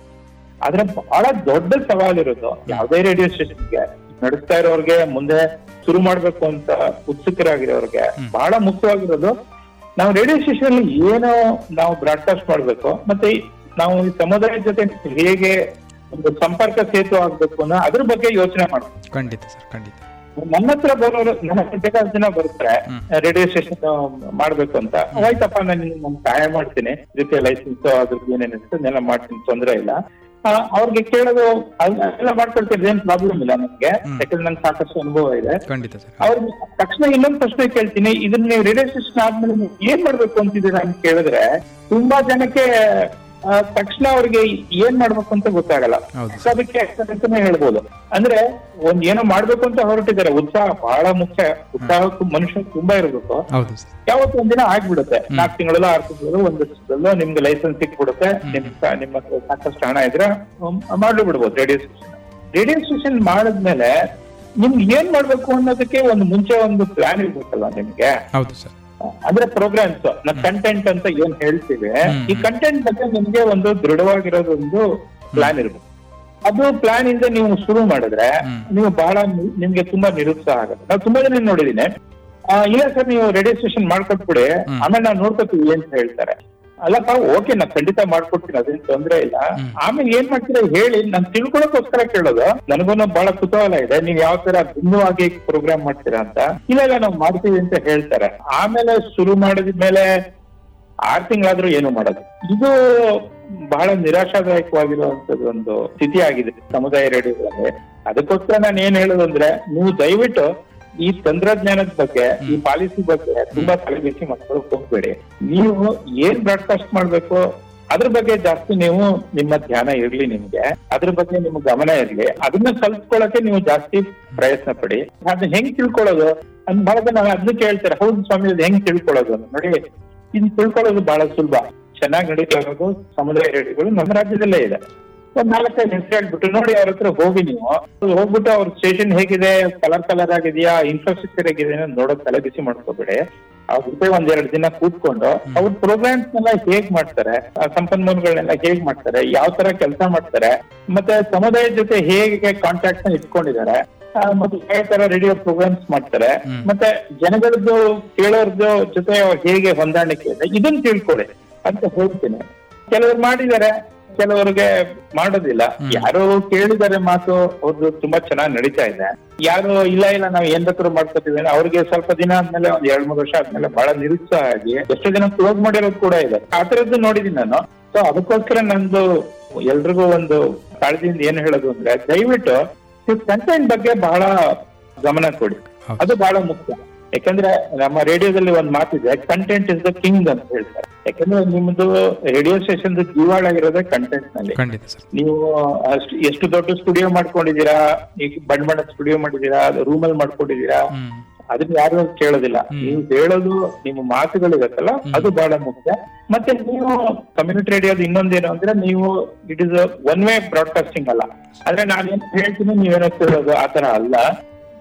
ಆದ್ರೆ ಬಹಳ ದೊಡ್ಡ ಸವಾಲ್ ಇರೋದು ಯಾವುದೇ ರೇಡಿಯೋ ಸ್ಟೇಷನ್ಗೆ ನಡೆಸ್ತಾ ಇರೋರ್ಗೆ ಮುಂದೆ ಶುರು ಮಾಡ್ಬೇಕು ಅಂತ ಉತ್ಸುಕರಾಗಿರೋರ್ಗೆ ಬಹಳ ಮುಖ್ಯವಾಗಿರೋದು ನಾವು ರೇಡಿಯೋ ಸ್ಟೇಷನ್ ಅಲ್ಲಿ ಏನು ನಾವು ಬ್ರಾಡ್ಕಾಸ್ಟ್ ಮಾಡ್ಬೇಕು ಮತ್ತೆ ನಾವು ಈ ಸಮುದಾಯದ ಜೊತೆ ಹೇಗೆ ಒಂದು ಸಂಪರ್ಕ ಸೇತು ಆಗ್ಬೇಕು ಅನ್ನೋ ಅದ್ರ ಬಗ್ಗೆ ಯೋಚನೆ ಮಾಡ್ಬೇಕು. ಖಂಡಿತ ಸರ್ ಖಂಡಿತ. ನನ್ನ ಹತ್ರ ಬರೋರು ಹತ್ರ ಬೇಕಾದ ಜನ ಬರ್ತಾರೆ. ರೇಡಿಯೋ ಸ್ಟೇಷನ್ ಮಾಡ್ಬೇಕು ಅಂತ. ಆಯ್ತಪ್ಪ ನಾನು ನಿಮ್ಗೆ ನಾನು ಸಹಾಯ ಮಾಡ್ತೀನಿ. ಜೊತೆ ಲೈಸೆನ್ಸ್ ಅದ್ರದ್ದು ಏನೇನಿರುತ್ತೆ ಅದನ್ನೆಲ್ಲ ಮಾಡ್ತೀನಿ ತೊಂದರೆ ಇಲ್ಲ. ಆ, ಅವ್ರಿಗೆ ಕೇಳೋದು ಎಲ್ಲ ಮಾಡ್ಕೊಳ್ತೀನಿ ಏನ್ ಪ್ರಾಬ್ಲಮ್ ಇಲ್ಲ ನನಗೆ ಯಾಕಂದ್ರೆ ನಂಗೆ ಸಾಕಷ್ಟು ಅನುಭವ ಇದೆ. ಅವ್ರಿಗೆ ತಕ್ಷಣ ಇನ್ನೊಂದು ಪ್ರಶ್ನೆ ಕೇಳ್ತೀನಿ. ಇದನ್ನ ನೀವು ರೇಡಿಯೋ ಸ್ಟೇಷನ್ ಆದ್ಮೇಲೆ ನೀವು ಏನ್ ಮಾಡ್ಬೇಕು ಅಂತಿದ್ದೀರಾ ಅಂತ ಕೇಳಿದ್ರೆ ತುಂಬಾ ಜನಕ್ಕೆ ತಕ್ಷಣ ಅವ್ರಿಗೆ ಏನ್ ಮಾಡ್ಬೇಕು ಅಂತ ಗೊತ್ತಾಗಲ್ಲ. ಸೊ ಅದಕ್ಕೆ ಅಂತಾನೆ ಹೇಳ್ಬೋದು. ಅಂದ್ರೆ ಒಂದ್ ಏನೋ ಮಾಡ್ಬೇಕು ಅಂತ ಹೊರಟಿದ್ದಾರೆ. ಉತ್ಸಾಹ ಬಹಳ ಮುಖ್ಯ. ಉತ್ಸಾಹಕ್ಕೂ ಮನುಷ್ಯ ತುಂಬಾ ಇರಬೇಕು. ಯಾವತ್ತು ಒಂದಿನ ಆಗ್ಬಿಡುತ್ತೆ. ನಾಲ್ಕು ತಿಂಗಳಲ್ಲೋ ಆರು ತಿಂಗಳಲ್ಲೋ ಒಂದ್ ವರ್ಷದಲ್ಲೋ ನಿಮ್ಗೆ ಲೈಸೆನ್ಸ್ ಸಿಕ್ಬಿಡುತ್ತೆ. ನಿಮ್ ನಿಮ್ಮ ಸಾಕಷ್ಟು ಹಣ ಇದ್ರೆ ಮಾಡ್ಲಿ ಮಾಡ್ಲು ಬಿಡ್ಬೋದು ರೇಡಿಯೋ ಸ್ಟೇಷನ್ ರೇಡಿಯೋ ಸ್ಟೇಷನ್ ಮಾಡಿದ್ಮೇಲೆ ನಿಮ್ಗೆ ಏನ್ ಮಾಡ್ಬೇಕು ಅನ್ನೋದಕ್ಕೆ ಒಂದು ಮುಂಚೆ ಒಂದು ಪ್ಲಾನ್ ಇರ್ಬೇಕಲ್ಲ ನಿಮ್ಗೆ? ಹೌದು ಸರ್. ಅಂದ್ರೆ ಪ್ರೋಗ್ರಾಮ್ಸ್ ನಾವು ಕಂಟೆಂಟ್ ಅಂತ ಏನ್ ಹೇಳ್ತೀವಿ ಈ ಕಂಟೆಂಟ್ ಬಗ್ಗೆ ನಿಮ್ಗೆ ಒಂದು ದೃಢವಾಗಿರೋದೊಂದು ಪ್ಲಾನ್ ಇರ್ಬೇಕು. ಅದು ಪ್ಲಾನ್ ಇಂದ ನೀವು ಶುರು ಮಾಡಿದ್ರೆ ನೀವು ಬಹಳ ನಿಮ್ಗೆ ತುಂಬಾ ನಿರುತ್ಸಾಹ ಆಗುತ್ತೆ. ನಾವು ತುಂಬಾ ಜನ ನೋಡಿದೀನಿ. ಆ, ಇಲ್ಲ ಸರ್ ನೀವು ರೇಡಿಯೋ ಸ್ಟೇಷನ್ ಮಾಡ್ಕೊಟ್ಬಿಡಿ. ಆಮೇಲೆ ನಾವು ನೋಡ್ಕೊತೀವಿ ಅಂತ ಹೇಳ್ತಾರೆ. ಅಲ್ಲಪ್ಪ ಓಕೆ ನಾ ಖಂಡಿತ ಮಾಡ್ಕೊಡ್ತೀನಿ ಅದೇನ್ ತೊಂದ್ರೆ ಇಲ್ಲ. ಆಮೇಲೆ ಏನ್ ಮಾಡ್ತೀರಾ? ಹೇಳಿ ನಾನು ತಿಳ್ಕೊಳಕೋಸ್ಕರ ಕೇಳೋದು. ನನಗೂ ಬಹಳ ಕುತೂಹಲ ಇದೆ. ನೀವ್ ಯಾವ ತರ ಭಿನ್ನವಾಗಿ ಪ್ರೋಗ್ರಾಮ್ ಮಾಡ್ತೀರಾ ಅಂತ. ಇಲ್ಲ ಇಲ್ಲ ನಾವು ಮಾಡ್ತೀವಿ ಅಂತ ಹೇಳ್ತಾರೆ. ಆಮೇಲೆ ಶುರು ಮಾಡಿದ ಮೇಲೆ ಆರ್ ತಿಂಗಳಾದ್ರೂ ಏನು ಮಾಡೋದು. ಇದು ಬಹಳ ನಿರಾಶಾದಾಯಕವಾಗಿರುವಂತದ್ದು ಒಂದು ಸ್ಥಿತಿ ಆಗಿದೆ ಸಮುದಾಯ ರೇಡಿಯೋಗಳಲ್ಲಿ ಅದಕ್ಕೋಸ್ಕರ ನಾನು ಏನ್ ಹೇಳೋದು ಅಂದ್ರೆ ನೀವು ದಯವಿಟ್ಟು ಈ ತಂತ್ರಜ್ಞಾನದ ಬಗ್ಗೆ ಈ ಪಾಲಿಸಿ ಬಗ್ಗೆ ತುಂಬಾ ತಲೆಬಿಸಿ ಮಕ್ಕಳು ಹೋಗ್ಬೇಡಿ. ನೀವು ಏನ್ ಬ್ರಾಡ್ಕಾಸ್ಟ್ ಮಾಡ್ಬೇಕು ಅದ್ರ ಬಗ್ಗೆ ಜಾಸ್ತಿ ನೀವು ನಿಮ್ಮ ಧ್ಯಾನ ಇರ್ಲಿ ನಿಮ್ಗೆ. ಅದ್ರ ಬಗ್ಗೆ ನಿಮ್ಮ ಗಮನ ಇರ್ಲಿ. ಅದನ್ನ ಕಲ್ತ್ಕೊಳ್ಳಕ್ಕೆ ನೀವು ಜಾಸ್ತಿ ಪ್ರಯತ್ನ ಪಡಿ. ಅದನ್ನ ಹೆಂಗ್ ತಿಳ್ಕೊಳ್ಳೋದು? ಅಂದ್ ಬಹಳ ಜನ ಅದನ್ನ ಕೇಳ್ತಾರೆ. ಹೌದು ಸ್ವಾಮಿ ಅದು ಹೆಂಗ್ ತಿಳ್ಕೊಳ್ಳೋದು. ನೋಡಿ ಇನ್ ತಿಳ್ಕೊಳ್ಳೋದು ಬಹಳ ಸುಲಭ. ಚೆನ್ನಾಗಿ ನಡೀತಾ ಇರೋದು ಸಮುದಾಯ ನಮ್ಮ ರಾಜ್ಯದಲ್ಲೇ ಇದೆ. ಒಂದ್ ನಾಲ್ಕೈದು ಹೆಸರು ಹೇಳ್ಬಿಟ್ಟು ನೋಡಿ ಅವ್ರ ಹತ್ರ ಹೋಗಿ ನೀವು. ಹೋಗ್ಬಿಟ್ಟು ಅವ್ರ ಸ್ಟೇಷನ್ ಹೇಗಿದೆ ಕಲರ್ ಕಲರ್ ಆಗಿದೆಯಾ ಇನ್ಫ್ರಾಸ್ಟ್ರಕ್ಚರ್ ಹೇಗಿದೆ ನೋಡೋದ್ ತಲೆ ಬಿಸಿ ಮಾಡ್ಕೋಬೇಡಿ. ಅವ್ರ ಜೊತೆ ಒಂದ್ ಎರಡು ದಿನ ಕೂತ್ಕೊಂಡು ಅವ್ರ ಪ್ರೋಗ್ರಾಮ್ಸ್ ನೆಲ್ಲ ಹೇಗ್ ಮಾಡ್ತಾರೆ ಆ ಸಂಪನ್ಮೂಲಗಳನ್ನೆಲ್ಲ ಹೇಗ್ ಮಾಡ್ತಾರೆ ಯಾವ ತರ ಕೆಲಸ ಮಾಡ್ತಾರೆ ಮತ್ತೆ ಸಮುದಾಯದ ಜೊತೆ ಹೇಗೆ ಕಾಂಟ್ಯಾಕ್ಟ್ನ ಇಟ್ಕೊಂಡಿದ್ದಾರೆ ಮತ್ತೆ ಯಾವ ತರ ರೇಡಿಯೋ ಪ್ರೋಗ್ರಾಮ್ಸ್ ಮಾಡ್ತಾರೆ ಮತ್ತೆ ಜನಗಳದ್ದು ಕೇಳೋರ್ದು ಜೊತೆ ಹೇಗೆ ಹೊಂದಾಣಿಕೆ ಇದೆ ಇದನ್ನ ತಿಳ್ಕೊಳ್ಳಿ ಅಂತ ಹೇಳ್ತೀನಿ. ಕೆಲವರು ಮಾಡಿದ್ದಾರೆ ಕೆಲವರಿಗೆ ಮಾಡೋದಿಲ್ಲ. ಯಾರು ಕೇಳಿದರೆ ಮಾತು ಅವ್ರದ್ದು ತುಂಬಾ ಚೆನ್ನಾಗಿ ನಡೀತಾ ಇದೆ. ಯಾರು ಇಲ್ಲ ಇಲ್ಲ ನಾವು ಏನ್ ಬೇಕಾದ್ರೂ ಮಾಡ್ಕೋತೀವಿ. ಅವ್ರಿಗೆ ಸ್ವಲ್ಪ ದಿನ ಆದ್ಮೇಲೆ ಒಂದ್ ಎರಡ್ ಮೂರು ವರ್ಷ ಆದ್ಮೇಲೆ ಬಹಳ ನಿರುತ್ಸಾಹ ಆಗಿ ಎಷ್ಟೋ ಜನ ಕ್ಲೋಸ್ ಮಾಡಿರೋದು ಕೂಡ ಇದೆ. ಆ ತರದ್ದು ನೋಡಿದೀನಿ ನಾನು. ಸೊ ಅದಕ್ಕೋಸ್ಕರ ನಂದು ಎಲ್ರಿಗೂ ಒಂದು ಕಾಳಜಿಯಿಂದ ಏನ್ ಹೇಳೋದು ಅಂದ್ರೆ ದಯವಿಟ್ಟು ಕಂಟೆಂಟ್ ಬಗ್ಗೆ ಬಹಳ ಗಮನ ಕೊಡಿ. ಅದು ಬಹಳ ಮುಖ್ಯ. ಯಾಕಂದ್ರೆ ನಮ್ಮ ರೇಡಿಯೋದಲ್ಲಿ ಒಂದು ಮಾತಿದೆ ಕಂಟೆಂಟ್ ಇಸ್ ದ ಕಿಂಗ್ ಅಂತ ಹೇಳ್ತಾರೆ. ಯಾಕಂದ್ರೆ ನಿಮ್ದು ರೇಡಿಯೋ ಸ್ಟೇಷನ್ ಜೀವಾಳ ಇರೋದೇ ಕಂಟೆಂಟ್ನಲ್ಲಿ ನೀವು ಅಷ್ಟು ಎಷ್ಟು ದೊಡ್ಡ ಸ್ಟುಡಿಯೋ ಮಾಡ್ಕೊಂಡಿದ್ದೀರಾ ಈಗ ಬಣ್ಣ ಬಣ್ಣದ ಸ್ಟುಡಿಯೋ ಮಾಡಿದೀರಾ ರೂಮ್ ಅಲ್ಲಿ ಮಾಡ್ಕೊಂಡಿದ್ದೀರಾ ಅದನ್ನ ಯಾರು ಕೇಳೋದಿಲ್ಲ. ನೀವು ಹೇಳೋದು ನಿಮ್ಮ ಮಾತುಗಳಿರುತ್ತಲ್ಲ ಅದು ಬಹಳ ಮುಖ್ಯ. ಮತ್ತೆ ನೀವು ಕಮ್ಯುನಿಟಿ ರೇಡಿಯೋದು ಇನ್ನೊಂದೇನು ಅಂದ್ರೆ ನೀವು it is one way broadcasting ಅಲ್ಲ. ಅಂದ್ರೆ ನಾನು ಏನ್ ಹೇಳ್ತೀನಿ ನೀವೇನೋ ಕೇಳೋದು ಆತರ ಅಲ್ಲ.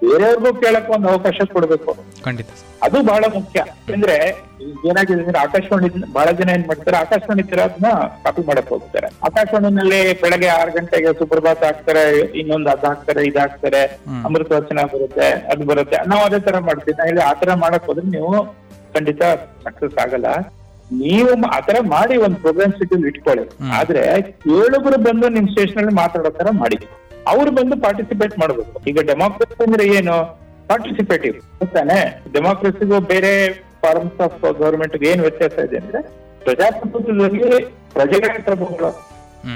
ಬೇರೆಯವ್ರಿಗೂ ಕೇಳಕ್ ಒಂದು ಅವಕಾಶ ಕೊಡ್ಬೇಕು. ಖಂಡಿತ. ಅದು ಬಹಳ ಮುಖ್ಯ. ಅಂದ್ರೆ ಏನಾಗಿದೆ ಅಂದ್ರೆ ಆಕಾಶವಾಣಿ ಬಹಳ ಜನ ಏನ್ ಮಾಡ್ತಾರೆ ಆಕಾಶವಾಣಿ ತರ ಅದನ್ನ ಕಾಪಿ ಮಾಡಕ್ ಹೋಗ್ತಾರೆ. ಆಕಾಶವಾಣಿನಲ್ಲಿ ಬೆಳಗ್ಗೆ ಆರು ಗಂಟೆಗೆ ಸುಪ್ರಭಾತ್ ಹಾಕ್ತಾರೆ ಇನ್ನೊಂದು ಅದ್ ಹಾಕ್ತಾರೆ ಇದ್ ಹಾಕ್ತಾರೆ ಅಮೃತ ವಚನ ಬರುತ್ತೆ ಅದು ಬರುತ್ತೆ. ನಾವು ಅದೇ ತರ ಮಾಡ್ತೀವಿ. ನಾ ಹೇಳಿ ಆ ತರ ಮಾಡಕ್ ಹೋದ್ರೆ ನೀವು ಖಂಡಿತ ಸಕ್ಸಸ್ ಆಗಲ್ಲ. ನೀವು ಆತರ ಮಾಡಿ ಒಂದು ಪ್ರೋಗ್ರಾಮ್ ಶೆಡ್ಯೂಲ್ ಇಟ್ಕೊಳ್ಳಿ. ಆದ್ರೆ ಕೇಳುಗರು ಬಂದು ನಿಮ್ ಸ್ಟೇಷನ್ ಅಲ್ಲಿ ಮಾತಾಡೋ ತರ ಮಾಡಿ. ಅವ್ರು ಬಂದು ಪಾರ್ಟಿಸಿಪೇಟ್ ಮಾಡ್ಬೇಕು ಈಗ ಡೆಮಾಕ್ರಸಿ ಅಂದ್ರೆ ಏನು? ಪಾರ್ಟಿಸಿಪೇಟಿವ್ ಗೊತ್ತಾನೆ ಡೆಮಾಕ್ರಸಿಗೂ ಬೇರೆ ಫಾರ್ಮ್ಸ್ ಆಫ್ ಗವರ್ಮೆಂಟ್ ಏನ್ ವ್ಯತ್ಯಾಸ ಇದೆ ಅಂದ್ರೆ ಪ್ರಜಾಪ್ರಭುತ್ವದಲ್ಲಿ ಪ್ರಜೆಗಳ ಪ್ರಭುಗಳು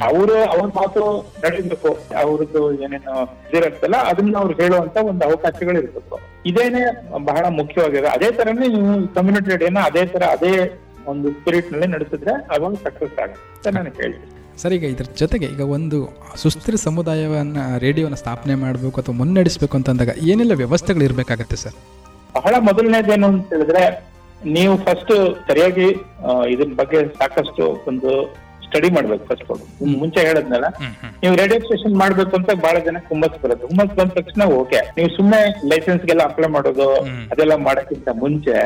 ಅವರು ಅವ್ರ ಮಾತು ನಡೀಬೇಕು ಅವ್ರದ್ದು ಏನೇನು ಇದಿರುತ್ತಲ್ಲ ಅದನ್ನ ಅವ್ರು ಹೇಳುವಂತ ಒಂದು ಅವಕಾಶಗಳು ಇರ್ಬೇಕು. ಇದೇನೆ ಬಹಳ ಮುಖ್ಯವಾಗಿದೆ. ಅದೇ ತರನೇ ನೀವು ಕಮ್ಯುನಿಟಿ ರೇಡಿಯೋನ ಅದೇ ತರ ಅದೇ ಒಂದು ಸ್ಪಿರಿಟ್ನಲ್ಲಿ ನಡೆಸಿದ್ರೆ ಅವಾಗ ಸಕ್ಸಸ್ ಆಗುತ್ತೆ ನಾನು ಹೇಳ್ತೀನಿ ಸರ್ ಈಗ ಇದ್ರ ಜೊತೆಗೆ ಈಗ ಒಂದು ಸುಸ್ಥಿರ ಸಮುದಾಯವನ್ನು ರೇಡಿಯೋನ ಸ್ಥಾಪನೆ ಮಾಡಬೇಕು ಅಥವಾ ಮುನ್ನಡೆಸಬೇಕು ಅಂತಂದಾಗ ಏನೆಲ್ಲ ವ್ಯವಸ್ಥೆಗಳು ಇರಬೇಕಾಗತ್ತೆ ಸರ್? ಬಹಳ ಮೊದಲನೇದೇನು ಅಂತ ಹೇಳಿದ್ರೆ ನೀವು ಫಸ್ಟ್ ಸರಿಯಾಗಿ ಇದ್ರ ಬಗ್ಗೆ ಸಾಕಷ್ಟು ಒಂದು ಸ್ಟಡಿ ಮಾಡ್ಬೇಕು ಫಸ್ಟ್ ಮುಂಚೆ ಹೇಳದ್ನಲ್ಲ ನೀವು ರೇಡಿಯೋ ಸ್ಟೇಷನ್ ಮಾಡ್ಬೇಕು ಅಂತ ಬಹಳ ಜನ ಹುಮ್ಮಸ್ ಬರುತ್ತೆ ಹುಮ್ಮಸ್ ಬಂದ ತಕ್ಷಣ ಓಕೆ ನೀವು ಸುಮ್ಮನೆ ಲೈಸೆನ್ಸ್ ಗೆಲ್ಲ ಅಪ್ಲೈ ಮಾಡೋದು ಅದೆಲ್ಲ ಮಾಡಕ್ಕಿಂತ ಮುಂಚೆ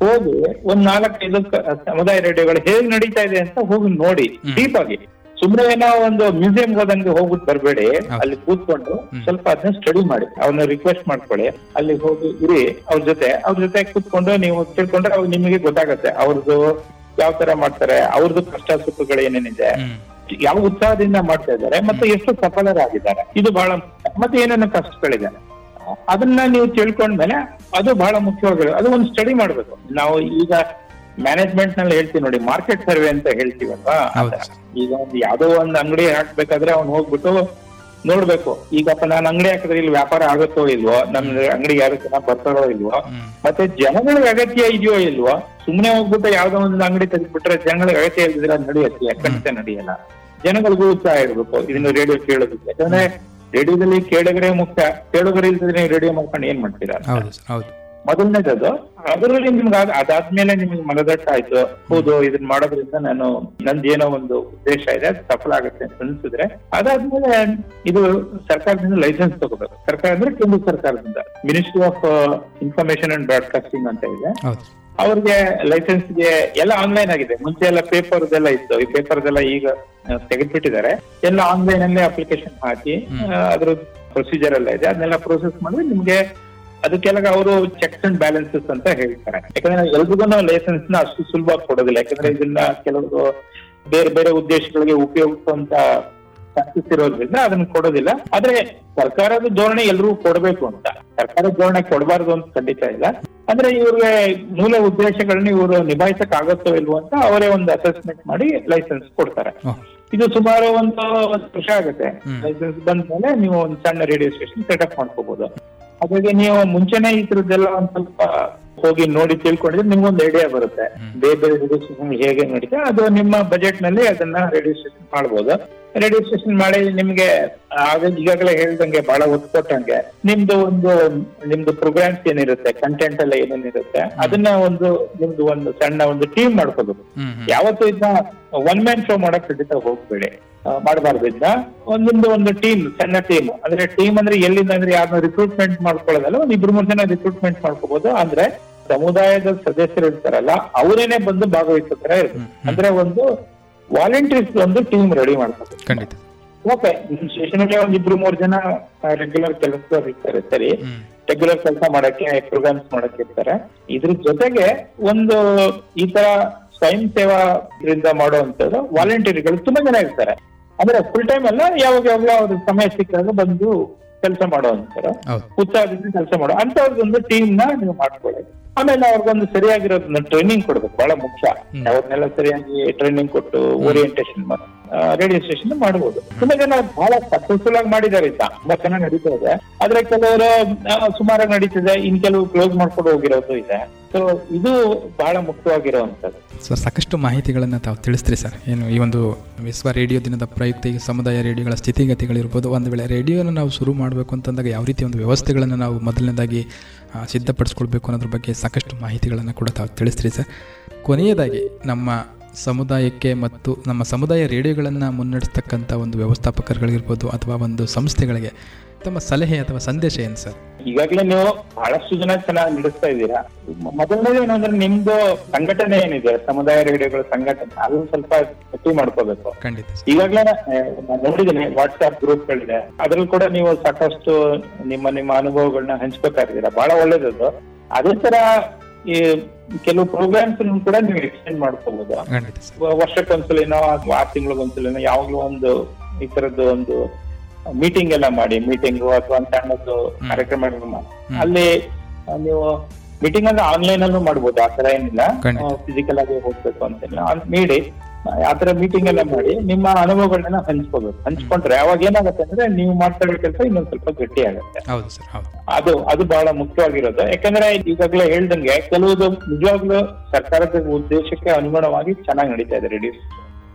ಹೋಗಿ ಒಂದ್ ನಾಲ್ಕೈದು ಸಮುದಾಯ ರೇಡಿಯೋಗಳು ಹೇಗ್ ನಡೀತಾ ಇದೆ ಅಂತ ಹೋಗಿ ನೋಡಿ ಡೀಪ್ ಆಗಿ. ಸುಮ್ಮನೆ ಏನೋ ಒಂದು ಮ್ಯೂಸಿಯಂ ಹೋದಂಗೆ ಹೋಗ್ಬಿಟ್ಟು ಬರಬೇಡಿ. ಅಲ್ಲಿ ಕೂತ್ಕೊಂಡು ಸ್ವಲ್ಪ ಅದನ್ನ ಸ್ಟಡಿ ಮಾಡಿ. ಅವ್ರನ್ನ ರಿಕ್ವೆಸ್ಟ್ ಮಾಡ್ಕೊಳ್ಳಿ. ಅಲ್ಲಿ ಹೋಗಿ ಇರಿ ಅವ್ರ ಜೊತೆ. ಅವ್ರ ಜೊತೆ ಕೂತ್ಕೊಂಡು ನೀವು ತಿಳ್ಕೊಂಡ್ರೆ ಅವ್ರು ನಿಮಗೆ ಗೊತ್ತಾಗತ್ತೆ. ಅವ್ರದ್ದು ಯಾವ ತರ ಮಾಡ್ತಾರೆ ಅವ್ರದ್ದು ಕಷ್ಟ ಸುಖಗಳು ಏನೇನಿದೆ. ಯಾವ ಉತ್ಸಾಹದಿಂದ ಮಾಡ್ತಾ ಇದ್ದಾರೆ ಮತ್ತೆ ಎಷ್ಟು ಸಫಲರಾಗಿದ್ದಾರೆ. ಇದು ಬಹಳ ಮುಖ್ಯ. ಮತ್ತೆ ಏನೇನು ಕಷ್ಟಗಳಿದೆ. ಅದನ್ನ ನೀವು ತಿಳ್ಕೊಂಡ್ಮೇಲೆ ಅದು ಬಹಳ ಮುಖ್ಯವಾಗಿರೋದು ಅದು ಒಂದು ಸ್ಟಡಿ ಮಾಡ್ಬೇಕು. ನಾವು ಈಗ ಮ್ಯಾನೇಜ್ಮೆಂಟ್ನಲ್ಲಿ ಹೇಳ್ತೀವಿ ನೋಡಿ ಮಾರ್ಕೆಟ್ ಸರ್ವೆ ಅಂತ ಹೇಳ್ತೀವಲ್ವಾ? ಈಗ ಒಂದು ಯಾವ್ದೋ ಒಂದ್ ಅಂಗಡಿ ಹಾಕ್ಬೇಕಾದ್ರೆ ಅವ್ನು ಹೋಗ್ಬಿಟ್ಟು ನೋಡ್ಬೇಕು. ಈಗಪ್ಪ ನಾನು ಅಂಗಡಿ ಹಾಕಿದ್ರೆ ಇಲ್ಲಿ ವ್ಯಾಪಾರ ಆಗುತ್ತೋ ಇಲ್ವೋ? ನಮ್ ಅಂಗಡಿಗೆ ಯಾರು ಜನ ಬರ್ತಾರೋ ಇಲ್ವೋ? ಮತ್ತೆ ಜನಗಳಿಗೆ ಅಗತ್ಯ ಇದೆಯೋ ಇಲ್ವೋ? ಸುಮ್ನೆ ಹೋಗ್ಬಿಟ್ಟು ಯಾವ್ದೋ ಒಂದು ಅಂಗಡಿ ತೆಗೆದ್ಬಿಟ್ರೆ ಜನಗಳಿಗೆ ಅಗತ್ಯ ಇಲ್ದಿದ್ರೆ ಅದು ನಡೆಯುತ್ತೆ. ಖಂಡಿತ ನಡೆಯಲ್ಲ. ಜನಗಳಿಗೂ ಉತ್ಸಾಹ ಇರ್ಬೇಕು. ಇದನ್ನು ರೇಡಿಯೋ ಕೇಳೋದಕ್ಕೆ. ಯಾಕಂದ್ರೆ ರೇಡಿಯೋದಲ್ಲಿ ಕೇಳಿದ್ರೆ ಮುಖ್ಯ. ಕೇಳುಗರೆ ಇಲ್ದಿದ್ರೆ ನೀವು ರೇಡಿಯೋ ಮಾಡ್ಕೊಂಡು ಏನ್ ಮಾಡ್ತೀರಾ? ಮೊದಲನೇದದು ಅದರಲ್ಲಿ ನಿಮ್ಗೆ ಅದ್- ಅದಾದ್ಮೇಲೆ ನಿಮ್ಗೆ ಮನದಟ್ಟ ಆಯ್ತು. ಹೌದು ಇದನ್ನ ಮಾಡೋದ್ರಿಂದ ನಾನು ನಂದ್ ಏನೋ ಒಂದು ಉದ್ದೇಶ ಇದೆ ಅದು ಸಫಲ ಆಗುತ್ತೆ ಅಂತ ಅನ್ಸಿದ್ರೆ ಅದಾದ್ಮೇಲೆ ಇದು ಸರ್ಕಾರದಿಂದ ಲೈಸೆನ್ಸ್ ತಗೋಬೇಕು. ಸರ್ಕಾರ ಅಂದ್ರೆ ಕೇಂದ್ರ ಸರ್ಕಾರದಿಂದ. Ministry of information and broadcasting ಅಂತ ಇದೆ. ಅವ್ರಿಗೆ ಲೈಸೆನ್ಸ್ಗೆ ಎಲ್ಲ ಆನ್ಲೈನ್ ಆಗಿದೆ. ಮುಂಚೆ ಎಲ್ಲ ಪೇಪರ್ ಇತ್ತು. ಈ ಪೇಪರ್ ಈಗ ತೆಗೆದ್ಬಿಟ್ಟಿದ್ದಾರೆ. ಎಲ್ಲ ಆನ್ಲೈನ್ ಅಲ್ಲೇ ಅಪ್ಲಿಕೇಶನ್ ಹಾಕಿ ಅದ್ರ ಪ್ರೊಸೀಜರ್ ಎಲ್ಲ ಇದೆ. ಅದನ್ನೆಲ್ಲ ಪ್ರೋಸೆಸ್ ಮಾಡಿದ್ರೆ ನಿಮ್ಗೆ ಅದಕ್ಕೆಲ್ಲ ಅವರು ಚೆಕ್ಸ್ ಅಂಡ್ ಬ್ಯಾಲೆನ್ಸಸ್ ಅಂತ ಹೇಳ್ತಾರೆ. ಯಾಕಂದ್ರೆ ಎಲ್ರಿಗೂ ಲೈಸೆನ್ಸ್ನ ಅಷ್ಟು ಸುಲಭವಾಗಿ ಕೊಡೋದಿಲ್ಲ. ಯಾಕಂದ್ರೆ ಇದನ್ನ ಕೆಲವರು ಬೇರೆ ಬೇರೆ ಉದ್ದೇಶಗಳಿಗೆ ಉಪಯೋಗಿಸುವಂತ ಸಕ್ಸಸ್ ಇರೋದ್ರಿಂದ ಅದನ್ನ ಕೊಡೋದಿಲ್ಲ. ಆದ್ರೆ ಸರ್ಕಾರದ ಧೋರಣೆ ಎಲ್ರಿಗೂ ಕೊಡಬೇಕು ಅಂತ. ಸರ್ಕಾರದ ಧೋರಣೆ ಕೊಡಬಾರ್ದು ಅಂತ ಖಂಡಿತ ಇಲ್ಲ. ಅಂದ್ರೆ ಇವ್ರಿಗೆ ಮೂಲ ಉದ್ದೇಶಗಳನ್ನ ಇವರು ನಿಭಾಯಿಸಕ್ ಆಗತ್ತೋ ಇಲ್ವೋ ಅಂತ ಅವರೇ ಒಂದು ಅಸೆಸ್ಮೆಂಟ್ ಮಾಡಿ ಲೈಸೆನ್ಸ್ ಕೊಡ್ತಾರೆ. ಇದು ಸುಮಾರು ಒಂದು ಒಂದು ವರ್ಷ ಆಗುತ್ತೆ. ಲೈಸೆನ್ಸ್ ಬಂದ್ಮೇಲೆ ನೀವು ಒಂದು ಸಣ್ಣ ರೇಡಿಯೋ ಸ್ಟೇಷನ್ ಸೆಟಪ್ ಮಾಡ್ಕೋಬಹುದು ಹಾಗಾಗಿ ನೀವು ಮುಂಚೆನೆ ಇದ್ರದ್ದೆಲ್ಲ ತರದ್ದೆಲ್ಲ ಒಂದ್ ಸ್ವಲ್ಪ ಹೋಗಿ ನೋಡಿ ತಿಳ್ಕೊಂಡಿದ್ರೆ ನಿಮ್ಗೊಂದು ಐಡಿಯಾ ಬರುತ್ತೆ. ಬೇರೆ ಬೇರೆ ರೇಡಿಯೋ ಸ್ಟೇಷನ್ ಹೇಗೆ ನಡೀತೆ ಅದು ನಿಮ್ಮ ಬಜೆಟ್ನಲ್ಲಿ ಅದನ್ನ ರೇಡಿಯೋ ಸ್ಟೇಷನ್ ಮಾಡ್ಬೋದು. ರೇಡಿಯೋ ಸ್ಟೇಷನ್ ಮಾಡಿ ನಿಮ್ಗೆ ಈಗಾಗಲೇ ಹೇಳ್ದಂಗೆ ಬಹಳ ಒತ್ತು ಕೊಟ್ಟಂಗೆ ನಿಮ್ದು ಒಂದು ನಿಮ್ದು ಪ್ರೋಗ್ರಾಮ್ಸ್ ಏನಿರುತ್ತೆ ಕಂಟೆಂಟ್ ಎಲ್ಲ ಏನೇನಿರುತ್ತೆ ಅದನ್ನ ಒಂದು ನಿಮ್ದು ಒಂದು ಸಣ್ಣ ಒಂದು ಟೀಮ್ ಮಾಡ್ಕೋಬೇಕು ಯಾವತ್ತೂ ಇದನ್ನ ಒನ್ ಮ್ಯಾನ್ ಶೋ ಮಾಡಕ್ ಖಂಡಿತ ಹೋಗ್ಬೇಡಿ. ಮಾಡಬಾರ್ದು ಇದನ್ನ ಒಂದೊಂದು ಒಂದು ಟೀಮ್ ಸಣ್ಣ ಟೀಮ್ ಅಂದ್ರೆ ಟೀಮ್ ಅಂದ್ರೆ ಎಲ್ಲಿಂದ ಅಂದ್ರೆ ಯಾರನ್ನ ರಿಕ್ರೂಟ್ಮೆಂಟ್ ಮಾಡ್ಕೊಳ್ಳೋದಲ್ಲ ಒಂದ್ ಇಬ್ರು ಮೂರ್ ಜನ ರಿಕ್ರೂಟ್ಮೆಂಟ್ ಮಾಡ್ಕೋಬಹುದು ಅಂದ್ರೆ ಸಮುದಾಯದ ಸದಸ್ಯರು ಇರ್ತಾರಲ್ಲ ಅವರೇನೆ ಬಂದು ಭಾಗವಹಿಸ್ತಾರೆ ಇರ್ಬೇಕು ಅಂದ್ರೆ ಒಂದು ವಾಲಂಟಿಯರ್ಸ್ ಒಂದು ಟೀಮ್ ರೆಡಿ ಮಾಡ್ತಾರೆ. ಖಂಡಿತ. ಓಕೆ ಸ್ಟೇಷನ್ ಅಲ್ಲಿ ಒಂದ್ ಇಬ್ರು ಮೂರ್ ಜನ ರೆಗ್ಯುಲರ್ ಕೆಲಸದವ್ರು ಇರ್ತಾರೆ ಸರಿ. ರೆಗ್ಯುಲರ್ ಕೆಲಸ ಮಾಡಕ್ಕೆ ಪ್ರೋಗ್ರಾಮ್ಸ್ ಮಾಡಕ್ಕೆ ಇರ್ತಾರೆ. ಇದ್ರ ಜೊತೆಗೆ ಒಂದು ಈ ತರ ಸ್ವಯಂ ಸೇವಾ ಇದರಿಂದ ಮಾಡುವಂತದ್ದು ವಾಲಂಟಿಯರ್ಗಳು ತುಂಬಾ ಜನ ಇರ್ತಾರೆ. ಅಂದ್ರೆ ಫುಲ್ ಟೈಮ್ ಅಲ್ಲ ಯಾವಾಗ ಯಾವಾಗ ಅವ್ರ ಸಮಯ ಸಿಕ್ಕಾಗ ಬಂದು ಕೆಲಸ ಮಾಡುವಂತಾರೆ ಉತ್ಸಾಹದಿಂದ ಕೆಲಸ ಮಾಡೋ ಅಂತವ್ರದ್ದೊಂದು ಟೀಮ್ನ ನೀವು ಮಾಡ್ಕೊಳ್ಳಿ. ಆಮೇಲೆ ಅವ್ರಿಗೊಂದು ಸರಿಯಾಗಿರೋದನ್ನ ಟ್ರೈನಿಂಗ್ ಕೊಡ್ಬೇಕು. ಬಹಳ ಮುಖ್ಯ. ಅವ್ರನ್ನೆಲ್ಲ ಸರಿಯಾಗಿ ಟ್ರೈನಿಂಗ್ ಕೊಟ್ಟು ಓರಿಯಂಟೇಶನ್ ರೇಡಿಯೋ ಸ್ಟೇಷನ್ ಮಾಡಬಹುದು ತುಂಬಾ ಜನ ಬಹಳ ಸಕ್ಸಸ್ಫುಲ್ ಆಗಿ ಮಾಡಿದ್ದಾರೆ ತುಂಬಾ ಚೆನ್ನಾಗಿ ನಡೀತಾ ಇದೆ ಆದ್ರೆ ಕೆಲವರು ಸುಮಾರಾಗಿ ನಡೀತಿದೆ. ಇನ್ ಕೆಲವು ಕ್ಲೋಸ್ ಮಾಡ್ಕೊಂಡು ಹೋಗಿರೋದು ಇದೆ. ಸೊ ಇದು ಬಹಳ ಮುಖ್ಯವಾಗಿರುವಂತದ್ದು ಸರ್ ಸಾಕಷ್ಟು ಮಾಹಿತಿಗಳನ್ನು ತಾವು ತಿಳಿಸ್ತೀರಿ ಸರ್. ಏನು ಈ ಒಂದು ವಿಶ್ವ ರೇಡಿಯೋ ದಿನದ ಪ್ರಯುಕ್ತ ಈ ಸಮುದಾಯ ರೇಡಿಯೋಗಳ ಸ್ಥಿತಿಗತಿಗಳಿರ್ಬೋದು. ಒಂದು ವೇಳೆ ರೇಡಿಯೋನ ನಾವು ಶುರು ಮಾಡಬೇಕು ಅಂತಂದಾಗ ಯಾವ ರೀತಿ ಒಂದು ವ್ಯವಸ್ಥೆಗಳನ್ನು ನಾವು ಮೊದಲನೇದಾಗಿ ಸಿದ್ಧಪಡಿಸ್ಕೊಳ್ಬೇಕು ಅನ್ನೋದ್ರ ಬಗ್ಗೆ ಸಾಕಷ್ಟು ಮಾಹಿತಿಗಳನ್ನು ಕೂಡ ತಾವು ತಿಳಿಸ್ತೀರಿ ಸರ್. ಕೊನೆಯದಾಗಿ ನಮ್ಮ ಸಮುದಾಯಕ್ಕೆ ಮತ್ತು ನಮ್ಮ ಸಮುದಾಯ ರೇಡಿಯೋಗಳನ್ನು ಮುನ್ನಡೆಸ್ತಕ್ಕಂಥ ಒಂದು ವ್ಯವಸ್ಥಾಪಕರುಗಳಿರ್ಬೋದು ಅಥವಾ ಒಂದು ಸಂಸ್ಥೆಗಳಿಗೆ ತಮ್ಮ ಸಲಹೆ ಅಥವಾ ಸಂದೇಶ ಏನು ಸರ್? ಈಗಾಗಲೇ ನೀವು ಬಹಳಷ್ಟು ಜನ ಚೆನ್ನಾಗಿ ನಡೆಸ್ತಾ ಇದ್ದೀರಾ. ಮೊದಲನೇ ಮೊದಲನೇದು ಏನಂದ್ರೆ ನಿಮ್ದು ಸಂಘಟನೆ ಏನಿದೆ ಸಮುದಾಯ ರೇಡಿಯೋಗಳ ಸಂಘಟನೆ ಅದನ್ನ ಸ್ವಲ್ಪ ಗಟ್ಟಿ ಮಾಡ್ಕೋಬೇಕು. ಖಂಡಿತ ಈಗಾಗಲೇ ನಾನು ನೋಡಿದ್ದೀನಿ ವಾಟ್ಸ್ಆಪ್ ಗ್ರೂಪ್ಗಳಿದೆ. ಅದ್ರಲ್ಲಿ ಕೂಡ ನೀವು ಸಾಕಷ್ಟು ನಿಮ್ಮ ನಿಮ್ಮ ಅನುಭವಗಳನ್ನ ಹಂಚ್ಕೋತಾ ಬಹಳ ಒಳ್ಳೇದದು. ಅದೇ ತರ ಈ ಕೆಲವು ಪ್ರೋಗ್ರಾಮ್ಸ್ ಕೂಡ ನೀವು ಎಕ್ಸ್ಟೆಂಡ್ ಮಾಡ್ಕೋಬಹುದು ವರ್ಷಕ್ಕೊಂದ್ಸಲಿನೋ ಅಥವಾ ಆರು ತಿಂಗಳಿಗೊಂದ್ಸಲಿನೋ ಯಾವಾಗ್ಲೂ ಒಂದು ಈ ತರದ್ದು ಒಂದು ಮೀಟಿಂಗ್ ಎಲ್ಲ ಮಾಡಿ ಮೀಟಿಂಗ್ ಅಥವಾ ಒಂದು ಸಣ್ಣದ್ದು ಕಾರ್ಯಕ್ರಮ ಅಲ್ಲಿ ನೀವು ಮೀಟಿಂಗ್ ಅಂದ್ರೆ ಆನ್ಲೈನ್ ಅಲ್ಲೂ ಮಾಡ್ಬೋದು ಆ ತರ ಏನಿಲ್ಲ. ಫಿಸಿಕಲ್ ಆಗಿ ಹೋಗ್ಬೇಕು ಅಂತಿಲ್ಲ ಅದ್ ನೀಡಿ ಆ ತರ ಮೀಟಿಂಗ್ ಎಲ್ಲ ಮಾಡಿ ನಿಮ್ಮ ಅನುಭವಗಳನ್ನ ಹಂಚ್ಕೋಬೇಕು ಹಂಚ್ಕೊಂಡ್ರೆ ಅವಾಗ ಏನಾಗುತ್ತೆ ಅಂದ್ರೆ ನೀವು ಮಾಡ್ತಾ ಇರೋ ಕೆಲಸ ಇನ್ನೊಂದು ಸ್ವಲ್ಪ ಗಟ್ಟಿ ಆಗುತ್ತೆ. ಅದು ಅದು ಬಹಳ ಮುಖ್ಯವಾಗಿರೋದು. ಯಾಕಂದ್ರೆ ಈಗಾಗಲೇ ಹೇಳ್ದಂಗೆ ಕೆಲವು ನಿಜವಾಗ್ಲೂ ಸರ್ಕಾರದ ಉದ್ದೇಶಕ್ಕೆ ಅನುಗುಣವಾಗಿ ಚೆನ್ನಾಗಿ ನಡೀತಾ ಇದೆ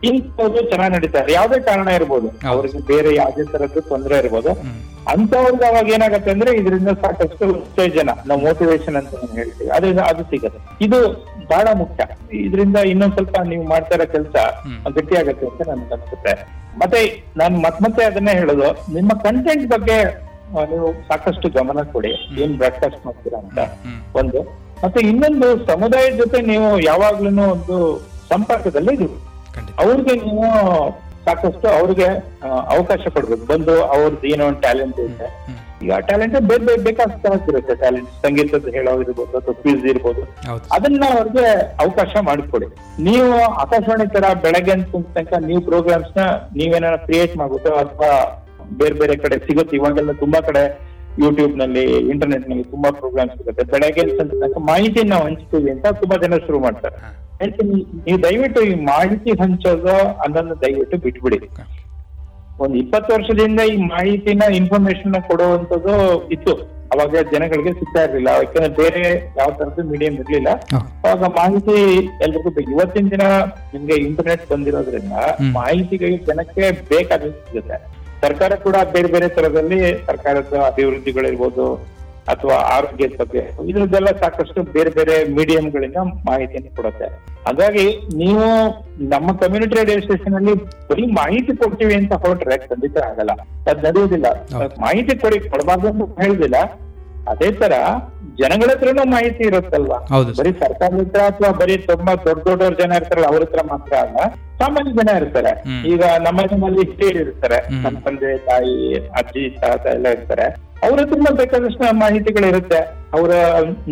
ಇಂಥವ್ರು ಚೆನ್ನಾಗಿ ನಡೀತಾರೆ. ಯಾವುದೇ ಕಾರಣ ಇರ್ಬೋದು. ಅವ್ರಿಗೆ ಬೇರೆ ಯಾವ್ದೇ ತರದ್ದು ತೊಂದರೆ ಇರ್ಬೋದು. ಅಂತವ್ರಿಗೆ ಅವಾಗ ಏನಾಗತ್ತೆ ಅಂದ್ರೆ ಇದರಿಂದ ಸಾಕಷ್ಟು ಉತ್ತೇಜನ ನಾವು ಮೋಟಿವೇಶನ್ ಅಂತ ನಾನು ಹೇಳ್ತೀವಿ. ಅದರಿಂದ ಅದು ಸಿಗತ್ತೆ. ಇದು ಬಹಳ ಮುಖ್ಯ. ಇದರಿಂದ ಇನ್ನೊಂದ್ ಸ್ವಲ್ಪ ನೀವು ಮಾಡ್ತಾ ಇರೋ ಕೆಲಸ ಗಟ್ಟಿಯಾಗತ್ತೆ ಅಂತ ನನ್ಗೆ ಅನ್ಸುತ್ತೆ. ಮತ್ತೆ ನಾನು ಮತ್ ಮತ್ತೆ ಅದನ್ನೇ ಹೇಳೋದು ನಿಮ್ಮ ಕಂಟೆಂಟ್ ಬಗ್ಗೆ ನೀವು ಸಾಕಷ್ಟು ಗಮನ ಕೊಡಿ. ಏನ್ ಬ್ರಾಡ್ಕಾಸ್ಟ್ ಮಾಡ್ತೀರಾ ಅಂತ. ಒಂದು. ಮತ್ತೆ ಇನ್ನೊಂದು ಸಮುದಾಯದ ಜೊತೆ ನೀವು ಯಾವಾಗ್ಲೂ ಒಂದು ಸಂಪರ್ಕದಲ್ಲಿ ಇರಿ. ಅವ್ರಿಗೆ ನೀವು ಸಾಕಷ್ಟು ಅವ್ರಿಗೆ ಅವಕಾಶ ಕೊಡ್ಬೇಕು. ಬಂದು ಅವ್ರದ್ದು ಏನೋ ಒಂದು ಟ್ಯಾಲೆಂಟ್ ಇದೆ ಈಗ ಟ್ಯಾಲೆಂಟ್ ಬೇರೆ ಬೇರೆ ಬೇಕಾದ ಇರುತ್ತೆ. ಟ್ಯಾಲೆಂಟ್ ಸಂಗೀತದ ಹೇಳೋ ಇರ್ಬೋದು ಅಥವಾ ಕ್ವಿಜ್ ಇರ್ಬೋದು. ಅದನ್ನ ಅವ್ರಿಗೆ ಅವಕಾಶ ಮಾಡಿಕೊಡಿ. ನೀವು ಆಕಾಶವಾಣಿ ತರ ಬೆಳಗ್ಗೆ ಅಂತ ತನಕ ನೀವು ಪ್ರೋಗ್ರಾಮ್ಸ್ನ ನೀವೇನಾರ ಕ್ರಿಯೇಟ್ ಮಾಡ್ಬೋದು ಅಥವಾ ಬೇರೆ ಬೇರೆ ಕಡೆ ಸಿಗುತ್ತೆ. ಇವಾಗೆಲ್ಲ ತುಂಬಾ ಕಡೆ ಯೂಟ್ಯೂಬ್ನಲ್ಲಿ ಇಂಟರ್ನೆಟ್ನಲ್ಲಿ ತುಂಬಾ ಪ್ರೋಗ್ರಾಮ್ಸ್ ಸಿಗುತ್ತೆ. ಬೆಳಗ್ಗೆ ಮಾಹಿತಿಯನ್ನ ಹಂಚ್ತೀವಿ ಅಂತ ತುಂಬಾ ಜನ ಶುರು ಮಾಡ್ತಾರೆ. ನೀವು ದಯವಿಟ್ಟು ಈ ಮಾಹಿತಿ ಹಂಚೋದು ಅನ್ನೋದನ್ನ ದಯವಿಟ್ಟು ಬಿಟ್ಬಿಡಿ. ಒಂದ್ ಇಪ್ಪತ್ತು ವರ್ಷದಿಂದ ಈ ಮಾಹಿತಿನ ಇನ್ಫಾರ್ಮೇಶನ್ ಕೊಡುವಂತದ್ದು ಇತ್ತು. ಅವಾಗ ಜನಗಳಿಗೆ ಸಿಗ್ತಾ ಇರ್ಲಿಲ್ಲ. ಯಾಕಂದ್ರೆ ಬೇರೆ ಯಾವ ತರದ್ದು ಮೀಡಿಯಂ ಇರ್ಲಿಲ್ಲ. ಅವಾಗ ಮಾಹಿತಿ ಎಲ್ರಿಗೂ ಬೇಕು. ಇವತ್ತಿನ ದಿನ ನಿಮ್ಗೆ ಇಂಟರ್ನೆಟ್ ಬಂದಿರೋದ್ರಿಂದ ಮಾಹಿತಿಗಾಗಿ ಜನಕ್ಕೆ ಬೇಕಾದ ಸಿಗುತ್ತೆ. ಸರ್ಕಾರ ಕೂಡ ಬೇರೆ ಬೇರೆ ತರದಲ್ಲಿ ಸರ್ಕಾರದ ಅಭಿವೃದ್ಧಿಗಳಿರ್ಬೋದು ಅಥವಾ ಆರೋಗ್ಯದ ಬಗ್ಗೆ. ಇದ್ರದ್ದೆಲ್ಲ ಸಾಕಷ್ಟು ಬೇರೆ ಬೇರೆ ಮೀಡಿಯಂಗಳಿಂದ ಮಾಹಿತಿಯನ್ನು ಕೊಡುತ್ತೆ. ಹಾಗಾಗಿ ನೀವು ನಮ್ಮ ಕಮ್ಯುನಿಟಿ ರೇಡಿಯೋ ಸ್ಟೇಷನ್ ಅಲ್ಲಿ ಬರೀ ಮಾಹಿತಿ ಕೊಡ್ತೀವಿ ಅಂತ ಹೊರಟ್ರೆ ಖಂಡಿತ ಆಗಲ್ಲ. ಅದ್ ನಡೆಯುವುದಿಲ್ಲ. ಮಾಹಿತಿ ಕೊಡಿ ಕೊಡಬಾರ್ದು ಅಂತ ಹೇಳುದಿಲ್ಲ ಅದೇ ತರ ಜನಗಳ ಹತ್ರನೂ ಮಾಹಿತಿ ಇರುತ್ತಲ್ವಾ? ಹೌದು ಬರೀ ಸರ್ಕಾರದ ಹತ್ರ ಅಥವಾ ಬರೀ ತುಂಬಾ ದೊಡ್ಡ ದೊಡ್ಡವ್ರ ಜನ ಇರ್ತಾರಲ್ಲ ಅವ್ರ ಹತ್ರ ಮಾತ್ರ ಅಲ್ಲ ಸಾಮಾನ್ಯ ಜನ ಇರ್ತಾರೆ. ಈಗ ನಮ್ಮ ಮನೆಯಲ್ಲಿ ಹಿರಿಯರು ಇರ್ತಾರೆ ನಮ್ಮ ತಂದೆ ತಾಯಿ ಅಜ್ಜಿ ತಾತ ಎಲ್ಲ ಇರ್ತಾರೆ. ಅವ್ರ ಹತ್ರ ಬೇಕಾದಷ್ಟು ಮಾಹಿತಿಗಳು ಇರುತ್ತೆ. ಅವರ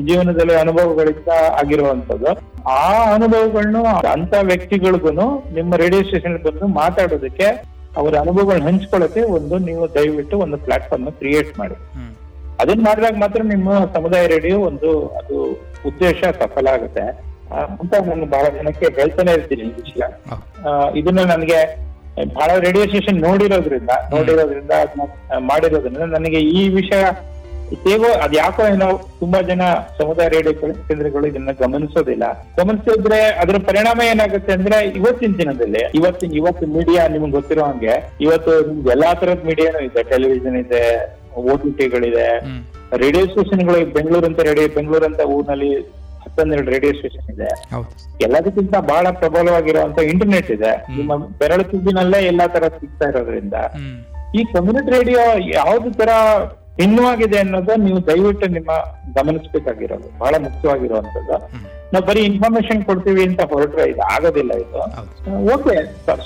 ಜೀವನದಲ್ಲಿ ಅನುಭವಗಳಿಂದ ಆಗಿರುವಂತದ್ದು ಆ ಅನುಭವಗಳನ್ನು ಅಂತ ವ್ಯಕ್ತಿಗಳಿಗೂ ನಿಮ್ಮ ರೇಡಿಯೋ ಸ್ಟೇಷನ್ ಬಂದು ಮಾತಾಡೋದಕ್ಕೆ ಅವರ ಅನುಭವಗಳನ್ನ ಹಂಚ್ಕೊಳ್ಳೋಕೆ ಒಂದು ನೀವು ದಯವಿಟ್ಟು ಒಂದು ಪ್ಲಾಟ್ಫಾರ್ಮ್ ಕ್ರಿಯೇಟ್ ಮಾಡಿ. ಅದನ್ನ ಮಾಡಿದಾಗ ಮಾತ್ರ ನಿಮ್ಮ ಸಮುದಾಯ ರೇಡಿಯೋ ಒಂದು ಅದು ಉದ್ದೇಶ ಸಫಲ ಆಗುತ್ತೆ. ಅಂತ ನಾನು ಬಹಳ ಜನಕ್ಕೆ ಹೇಳ್ತಾನೆ ಇರ್ತೀನಿ ಈ ವಿಷಯ. ಇದನ್ನ ನನಗೆ ಬಹಳ ರೇಡಿಯೋ ಸ್ಟೇಷನ್ ನೋಡಿರೋದ್ರಿಂದ ನೋಡಿರೋದ್ರಿಂದ ಅದನ್ನ ಮಾಡಿರೋದ್ರಿಂದ ನನಗೆ ಈ ವಿಷಯ ಹೇಗೋ ಅದ್ ಯಾಕೋ ಏನೋ ತುಂಬಾ ಜನ ಸಮುದಾಯ ರೇಡಿಯೋ ಕೇಂದ್ರಗಳು ಇದನ್ನ ಗಮನಿಸೋದಿಲ್ಲ. ಗಮನಿಸಿದ್ರೆ ಅದ್ರ ಪರಿಣಾಮ ಏನಾಗುತ್ತೆ ಅಂದ್ರೆ ಇವತ್ತಿನ ದಿನದಲ್ಲಿ ಇವತ್ತಿನ ಇವತ್ತು ಮೀಡಿಯಾ ನಿಮ್ಗೆ ಗೊತ್ತಿರೋ ಹಂಗೆ ಇವತ್ತು ನಿಮ್ಗೆ ಎಲ್ಲಾ ತರದ ಮೀಡಿಯಾನು ಇದೆ ಟೆಲಿವಿಷನ್ ಇದೆ ಓ ಟಿ ಟಿಗಳಿದೆ ರೇಡಿಯೋ ಸ್ಟೇಷನ್ಗಳು ಬೆಂಗಳೂರು ಅಂತ ರೇಡಿಯೋ ಬೆಂಗಳೂರು ಅಂತ ಊರಿನಲ್ಲಿ ಹತ್ತೊಂದೆರಡು ರೇಡಿಯೋ ಸ್ಟೇಷನ್ ಇದೆ. ಎಲ್ಲದಕ್ಕಿಂತ ಬಹಳ ಪ್ರಬಲವಾಗಿರುವಂತ ಇಂಟರ್ನೆಟ್ ಇದೆ. ನಿಮ್ಮ ಬೆರಳು ತುದಿನಲ್ಲೇ ಎಲ್ಲಾ ತರ ಸಿಗ್ತಾ ಇರೋದ್ರಿಂದ. ಈ ಕಮ್ಯುನಿಟಿ ರೇಡಿಯೋ ಯಾವ್ದು ತರ ಭಿನ್ನವಾಗಿದೆ ಅನ್ನೋದು ನೀವು ದಯವಿಟ್ಟು ನಿಮ್ಮ ಗಮನಿಸಬೇಕಾಗಿರೋದು. ಬಹಳ ಮುಖ್ಯವಾಗಿರುವಂತದ್ದು ನಾವು ಬರೀ ಇನ್ಫಾರ್ಮೇಶನ್ ಕೊಡ್ತೀವಿ ಅಂತ ಹೊರಟ್ರೆ ಇದು ಆಗೋದಿಲ್ಲ ಇದು. ಓಕೆ.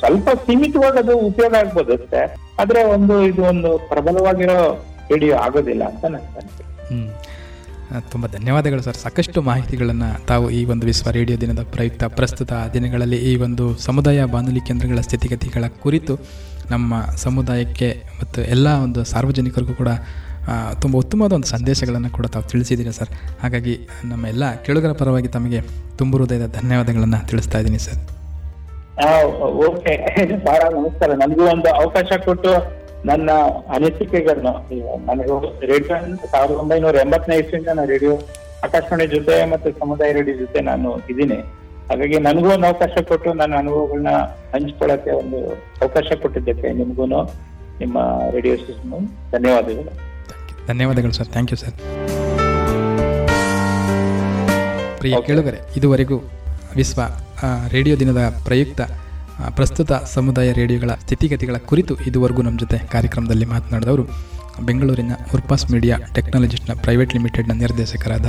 ಸ್ವಲ್ಪ ಸೀಮಿತವಾಗಿ ಅದು ಉಪಯೋಗ ಆಗ್ಬೋದು ಅಷ್ಟೇ. ಆದ್ರೆ ಒಂದು ಇದು ಒಂದು ಪ್ರಬಲವಾಗಿರೋ ರೇಡಿಯೋ ಆಗೋದಿಲ್ಲ ಅಂತ ನನ್ಗೆ. ತುಂಬ ಧನ್ಯವಾದಗಳು ಸರ್. ಸಾಕಷ್ಟು ಮಾಹಿತಿಗಳನ್ನು ತಾವು ಈ ಒಂದು ವಿಶ್ವ ರೇಡಿಯೋ ದಿನದ ಪ್ರಯುಕ್ತ ಪ್ರಸ್ತುತ ದಿನಗಳಲ್ಲಿ ಈ ಒಂದು ಸಮುದಾಯ ಬಾನುಲಿ ಕೇಂದ್ರಗಳ ಸ್ಥಿತಿಗತಿಗಳ ಕುರಿತು ನಮ್ಮ ಸಮುದಾಯಕ್ಕೆ ಮತ್ತು ಎಲ್ಲ ಒಂದು ಸಾರ್ವಜನಿಕರಿಗೂ ಕೂಡ ತುಂಬ ಉತ್ತಮವಾದ ಒಂದು ಸಂದೇಶಗಳನ್ನು ಕೂಡ ತಾವು ತಿಳಿಸಿದ್ದೀರಿ ಸರ್. ಹಾಗಾಗಿ ನಮ್ಮ ಎಲ್ಲ ಕೇಳುಗರ ಪರವಾಗಿ ತಮಗೆ ತುಂಬ ಹೃದಯದ ಧನ್ಯವಾದಗಳನ್ನು ತಿಳಿಸ್ತಾ ಇದ್ದೀನಿ ಸರ್. ಓಕೆ. ಬಹಳ ನಮಸ್ಕಾರ. ನನಗೂ ಒಂದು ಅವಕಾಶ ಕೊಟ್ಟು ನನ್ನ ಅನಿಸಿಕೆಗಳನ್ನ ನನಗೆ ರೇಡಿಯೋ ಸಾವಿರದ ಒಂಬೈನೂರ ಎಂಬತ್ತನೇ ಇಸ್ವಿಯಿಂದ ನಾನು ರೇಡಿಯೋ ಆಕಾಶವಾಣಿ ಜೊತೆ ಮತ್ತೆ ಸಮುದಾಯ ರೇಡಿಯೋ ಜೊತೆ ನಾನು ಇದ್ದೀನಿ. ಹಾಗಾಗಿ ನನಗೂ ಒಂದು ಅವಕಾಶ ಕೊಟ್ಟು ನನ್ನ ಅನುಭವಗಳನ್ನ ಹಂಚ್ಕೊಳ್ಳಕ್ಕೆ ಒಂದು ಅವಕಾಶ ಕೊಟ್ಟಿದ್ದಕ್ಕೆ ನಿಮಗೂ ನಿಮ್ಮ ರೇಡಿಯೋ ಸ್ಟೇಷನ್ ಧನ್ಯವಾದಗಳು. ಧನ್ಯವಾದಗಳು ಸರ್. ಥ್ಯಾಂಕ್ ಯು ಸರ್ ಪ್ರಿಯ ಕೇಳುಗರೆ ಇದುವರೆಗೂ ವಿಶ್ವ ರೇಡಿಯೋ ದಿನದ ಪ್ರಯುಕ್ತ ಪ್ರಸ್ತುತ ಸಮುದಾಯ ರೇಡಿಯೋಗಳ ಸ್ಥಿತಿಗತಿಗಳ ಕುರಿತು ಇದುವರೆಗೂ ನಮ್ಮ ಜೊತೆ ಕಾರ್ಯಕ್ರಮದಲ್ಲಿ ಮಾತನಾಡಿದವರು ಬೆಂಗಳೂರಿನ ಉರ್ಪಾಸ್ ಮೀಡಿಯಾ ಟೆಕ್ನಾಲಜಿಸ್ಟ್ನ ಪ್ರೈವೇಟ್ ಲಿಮಿಟೆಡ್ನ ನಿರ್ದೇಶಕರಾದ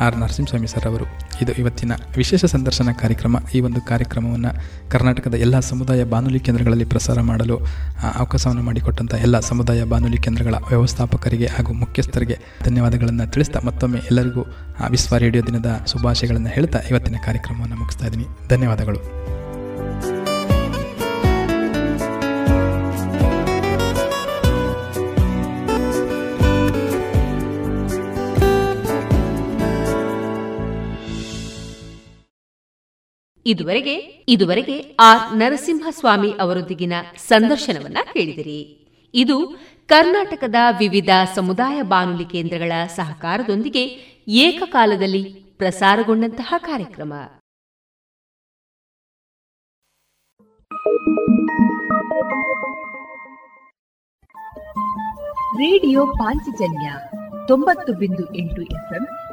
ಆರ್ ನರಸಿಂಹಸ್ವಾಮಿ ಸರ್ ಅವರು. ಇದು ಇವತ್ತಿನ ವಿಶೇಷ ಸಂದರ್ಶನ ಕಾರ್ಯಕ್ರಮ. ಈ ಒಂದು ಕಾರ್ಯಕ್ರಮವನ್ನು ಕರ್ನಾಟಕದ ಎಲ್ಲ ಸಮುದಾಯ ಬಾನುಲಿ ಕೇಂದ್ರಗಳಲ್ಲಿ ಪ್ರಸಾರ ಮಾಡಲು ಅವಕಾಶವನ್ನು ಮಾಡಿಕೊಟ್ಟಂಥ ಎಲ್ಲ ಸಮುದಾಯ ಬಾನುಲಿ ಕೇಂದ್ರಗಳ ವ್ಯವಸ್ಥಾಪಕರಿಗೆ ಹಾಗೂ ಮುಖ್ಯಸ್ಥರಿಗೆ ಧನ್ಯವಾದಗಳನ್ನು ತಿಳಿಸ್ತಾ ಮತ್ತೊಮ್ಮೆ ಎಲ್ಲರಿಗೂ ವಿಶ್ವ ರೇಡಿಯೋ ದಿನದ ಶುಭಾಶಯಗಳನ್ನು ಹೇಳ್ತಾ ಇವತ್ತಿನ ಕಾರ್ಯಕ್ರಮವನ್ನು ಮುಗಿಸ್ತಾ ಇದ್ದೀನಿ. ಧನ್ಯವಾದಗಳು. ಇದುವರೆಗೆ ಇದುವರೆಗೆ ಆರ್ ನರಸಿಂಹಸ್ವಾಮಿ ಅವರೊಂದಿಗಿನ ಸಂದರ್ಶನವನ್ನ ಕೇಳಿದಿರಿ. ಇದು ಕರ್ನಾಟಕದ ವಿವಿಧ ಸಮುದಾಯ ಬಾನುಲಿ ಕೇಂದ್ರಗಳ ಸಹಕಾರದೊಂದಿಗೆ ಏಕಕಾಲದಲ್ಲಿ ಪ್ರಸಾರಗೊಂಡಂತಹ ಕಾರ್ಯಕ್ರಮ. ರೇಡಿಯೋ ಪಾಂಚಜನ್ಯ ತೊಂಬತ್ತು ಬಿಂದು ಎಂಟು ಎಫ್ಎಂ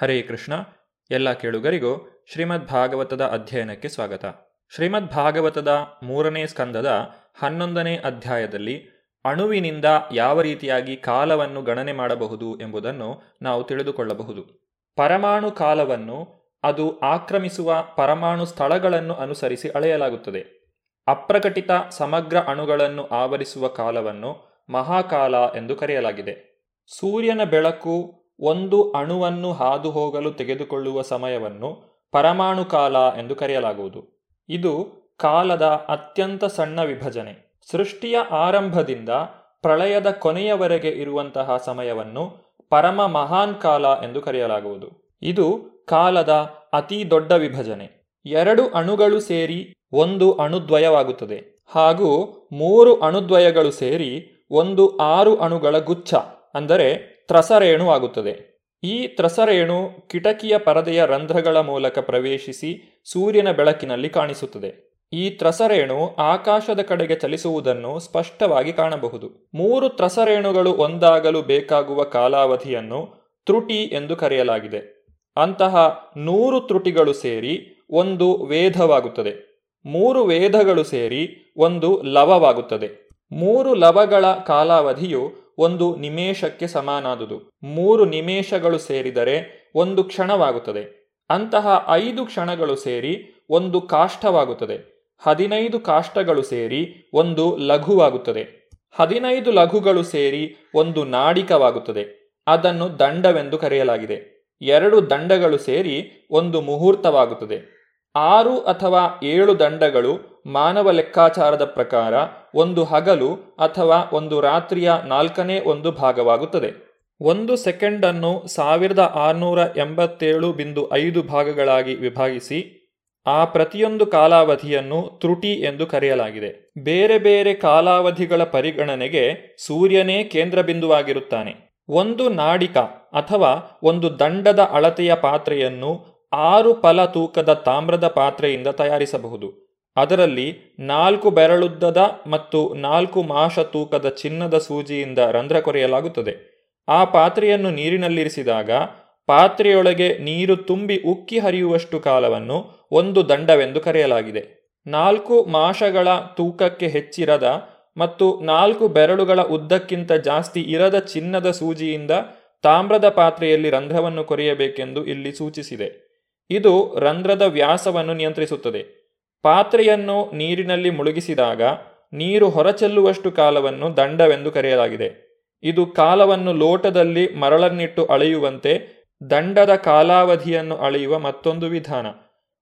ಹರೇ ಕೃಷ್ಣ, ಎಲ್ಲ ಕೇಳುಗರಿಗೂ ಶ್ರೀಮದ್ ಭಾಗವತದ ಅಧ್ಯಯನಕ್ಕೆ ಸ್ವಾಗತ. ಶ್ರೀಮದ್ ಭಾಗವತದ ಮೂರನೇ ಸ್ಕಂದದ ಹನ್ನೊಂದನೇ ಅಧ್ಯಾಯದಲ್ಲಿ ಅಣುವಿನಿಂದ ಯಾವ ರೀತಿಯಾಗಿ ಕಾಲವನ್ನು ಗಣನೆ ಮಾಡಬಹುದು ಎಂಬುದನ್ನು ನಾವು ತಿಳಿದುಕೊಳ್ಳಬಹುದು. ಪರಮಾಣು ಕಾಲವನ್ನು ಅದು ಆಕ್ರಮಿಸುವ ಪರಮಾಣು ಸ್ಥಳಗಳನ್ನು ಅನುಸರಿಸಿ ಅಳೆಯಲಾಗುತ್ತದೆ. ಅಪ್ರಕಟಿತ ಸಮಗ್ರ ಅಣುಗಳನ್ನು ಆವರಿಸುವ ಕಾಲವನ್ನು ಮಹಾಕಾಲ ಎಂದು ಕರೆಯಲಾಗಿದೆ. ಸೂರ್ಯನ ಬೆಳಕು ಒಂದು ಅಣುವನ್ನು ಹಾದು ಹೋಗಲು ತೆಗೆದುಕೊಳ್ಳುವ ಸಮಯವನ್ನು ಪರಮಾಣು ಕಾಲ ಎಂದು ಕರೆಯಲಾಗುವುದು. ಇದು ಕಾಲದ ಅತ್ಯಂತ ಸಣ್ಣ ವಿಭಜನೆ. ಸೃಷ್ಟಿಯ ಆರಂಭದಿಂದ ಪ್ರಳಯದ ಕೊನೆಯವರೆಗೆ ಇರುವಂತಹ ಸಮಯವನ್ನು ಪರಮ ಮಹಾನ್ ಕಾಲ ಎಂದು ಕರೆಯಲಾಗುವುದು. ಇದು ಕಾಲದ ಅತಿ ದೊಡ್ಡ ವಿಭಜನೆ. ಎರಡು ಅಣುಗಳು ಸೇರಿ ಒಂದು ಅಣುದ್ವಯವಾಗುತ್ತದೆ. ಹಾಗೂ ಮೂರು ಅಣುದ್ವಯಗಳು ಸೇರಿ ಒಂದು ಆರು ಅಣುಗಳ ಗುಚ್ಛ, ಅಂದರೆ ತ್ರಸರೇಣು ಆಗುತ್ತದೆ ಈ ತ್ರಸರೇಣು ಕಿಟಕಿಯ ಪರದೆಯ ರಂಧ್ರಗಳ ಮೂಲಕ ಪ್ರವೇಶಿಸಿ ಸೂರ್ಯನ ಬೆಳಕಿನಲ್ಲಿ ಕಾಣಿಸುತ್ತದೆ. ಈ ತ್ರಸರೇಣು ಆಕಾಶದ ಕಡೆಗೆ ಚಲಿಸುವುದನ್ನು ಸ್ಪಷ್ಟವಾಗಿ ಕಾಣಬಹುದು. ಮೂರು ತ್ರಸರೇಣುಗಳು ಒಂದಾಗಲು ಬೇಕಾಗುವ ಕಾಲಾವಧಿಯನ್ನು ತ್ರುಟಿ ಎಂದು ಕರೆಯಲಾಗಿದೆ. ಅಂತಹ ನೂರು ತ್ರುಟಿಗಳು ಸೇರಿ ಒಂದು ವೇಧವಾಗುತ್ತದೆ. ಮೂರು ವೇದಗಳು ಸೇರಿ ಒಂದು ಲವವಾಗುತ್ತದೆ. ಮೂರು ಲವಗಳ ಕಾಲಾವಧಿಯು ಒಂದು ನಿಮೇಷಕ್ಕೆ ಸಮಾನಾದುದು. ಮೂರು ನಿಮೇಷಗಳು ಸೇರಿದರೆ ಒಂದು ಕ್ಷಣವಾಗುತ್ತದೆ. ಅಂತಹ ಐದು ಕ್ಷಣಗಳು ಸೇರಿ ಒಂದು ಕಾಷ್ಟವಾಗುತ್ತದೆ. ಹದಿನೈದು ಕಾಷ್ಟಗಳು ಸೇರಿ ಒಂದು ಲಘುವಾಗುತ್ತದೆ. ಹದಿನೈದು ಲಘುಗಳು ಸೇರಿ ಒಂದು ನಾಡಿಕವಾಗುತ್ತದೆ. ಅದನ್ನು ದಂಡವೆಂದು ಕರೆಯಲಾಗಿದೆ. ಎರಡು ದಂಡಗಳು ಸೇರಿ ಒಂದು ಮುಹೂರ್ತವಾಗುತ್ತದೆ. ಆರು ಅಥವಾ ಏಳು ದಂಡಗಳು ಮಾನವ ಲೆಕ್ಕಾಚಾರದ ಪ್ರಕಾರ ಒಂದು ಹಗಲು ಅಥವಾ ಒಂದು ರಾತ್ರಿಯ ನಾಲ್ಕನೇ ಒಂದು ಭಾಗವಾಗುತ್ತದೆ. ಒಂದು ಸೆಕೆಂಡನ್ನು ಸಾವಿರದ ಆರುನೂರ ಎಂಬತ್ತೇಳು ಬಿಂದು ಐದು ಭಾಗಗಳಾಗಿ ವಿಭಾಗಿಸಿ ಆ ಪ್ರತಿಯೊಂದು ಕಾಲಾವಧಿಯನ್ನು ತ್ರುಟಿ ಎಂದು ಕರೆಯಲಾಗಿದೆ. ಬೇರೆ ಬೇರೆ ಕಾಲಾವಧಿಗಳ ಪರಿಗಣನೆಗೆ ಸೂರ್ಯನೇ ಕೇಂದ್ರ ಬಿಂದುವಾಗಿರುತ್ತಾನೆ ಒಂದು ನಾಡಿಕ ಅಥವಾ ಒಂದು ದಂಡದ ಅಳತೆಯ ಪಾತ್ರೆಯನ್ನು ಆರು ಫಲ ತೂಕದ ತಾಮ್ರದ ಪಾತ್ರೆಯಿಂದ ತಯಾರಿಸಬಹುದು. ಅದರಲ್ಲಿ ನಾಲ್ಕು ಬೆರಳುದ್ದದ ಮತ್ತು ನಾಲ್ಕು ಮಾಷ ತೂಕದ ಚಿನ್ನದ ಸೂಜಿಯಿಂದ ರಂಧ್ರ ಕೊರೆಯಲಾಗುತ್ತದೆ. ಆ ಪಾತ್ರೆಯನ್ನು ನೀರಿನಲ್ಲಿರಿಸಿದಾಗ ಪಾತ್ರೆಯೊಳಗೆ ನೀರು ತುಂಬಿ ಉಕ್ಕಿ ಹರಿಯುವಷ್ಟು ಕಾಲವನ್ನು ಒಂದು ದಂಡವೆಂದು ಕರೆಯಲಾಗಿದೆ. ನಾಲ್ಕು ಮಾಷಗಳ ತೂಕಕ್ಕೆ ಹೆಚ್ಚಿರದ ಮತ್ತು ನಾಲ್ಕು ಬೆರಳುಗಳ ಉದ್ದಕ್ಕಿಂತ ಜಾಸ್ತಿ ಇರದ ಚಿನ್ನದ ಸೂಜಿಯಿಂದ ತಾಮ್ರದ ಪಾತ್ರೆಯಲ್ಲಿ ರಂಧ್ರವನ್ನು ಕೊರೆಯಬೇಕೆಂದು ಇಲ್ಲಿ ಸೂಚಿಸಿದೆ. ಇದು ರಂಧ್ರದ ವ್ಯಾಸವನ್ನು ನಿಯಂತ್ರಿಸುತ್ತದೆ. ಪಾತ್ರೆಯನ್ನು ನೀರಿನಲ್ಲಿ ಮುಳುಗಿಸಿದಾಗ ನೀರು ಹೊರಚೆಲ್ಲುವಷ್ಟು ಕಾಲವನ್ನು ದಂಡವೆಂದು ಕರೆಯಲಾಗಿದೆ. ಇದು ಕಾಲವನ್ನು ಲೋಟದಲ್ಲಿ ಮರಳನ್ನಿಟ್ಟು ಅಳೆಯುವಂತೆ ದಂಡದ ಕಾಲಾವಧಿಯನ್ನು ಅಳೆಯುವ ಮತ್ತೊಂದು ವಿಧಾನ.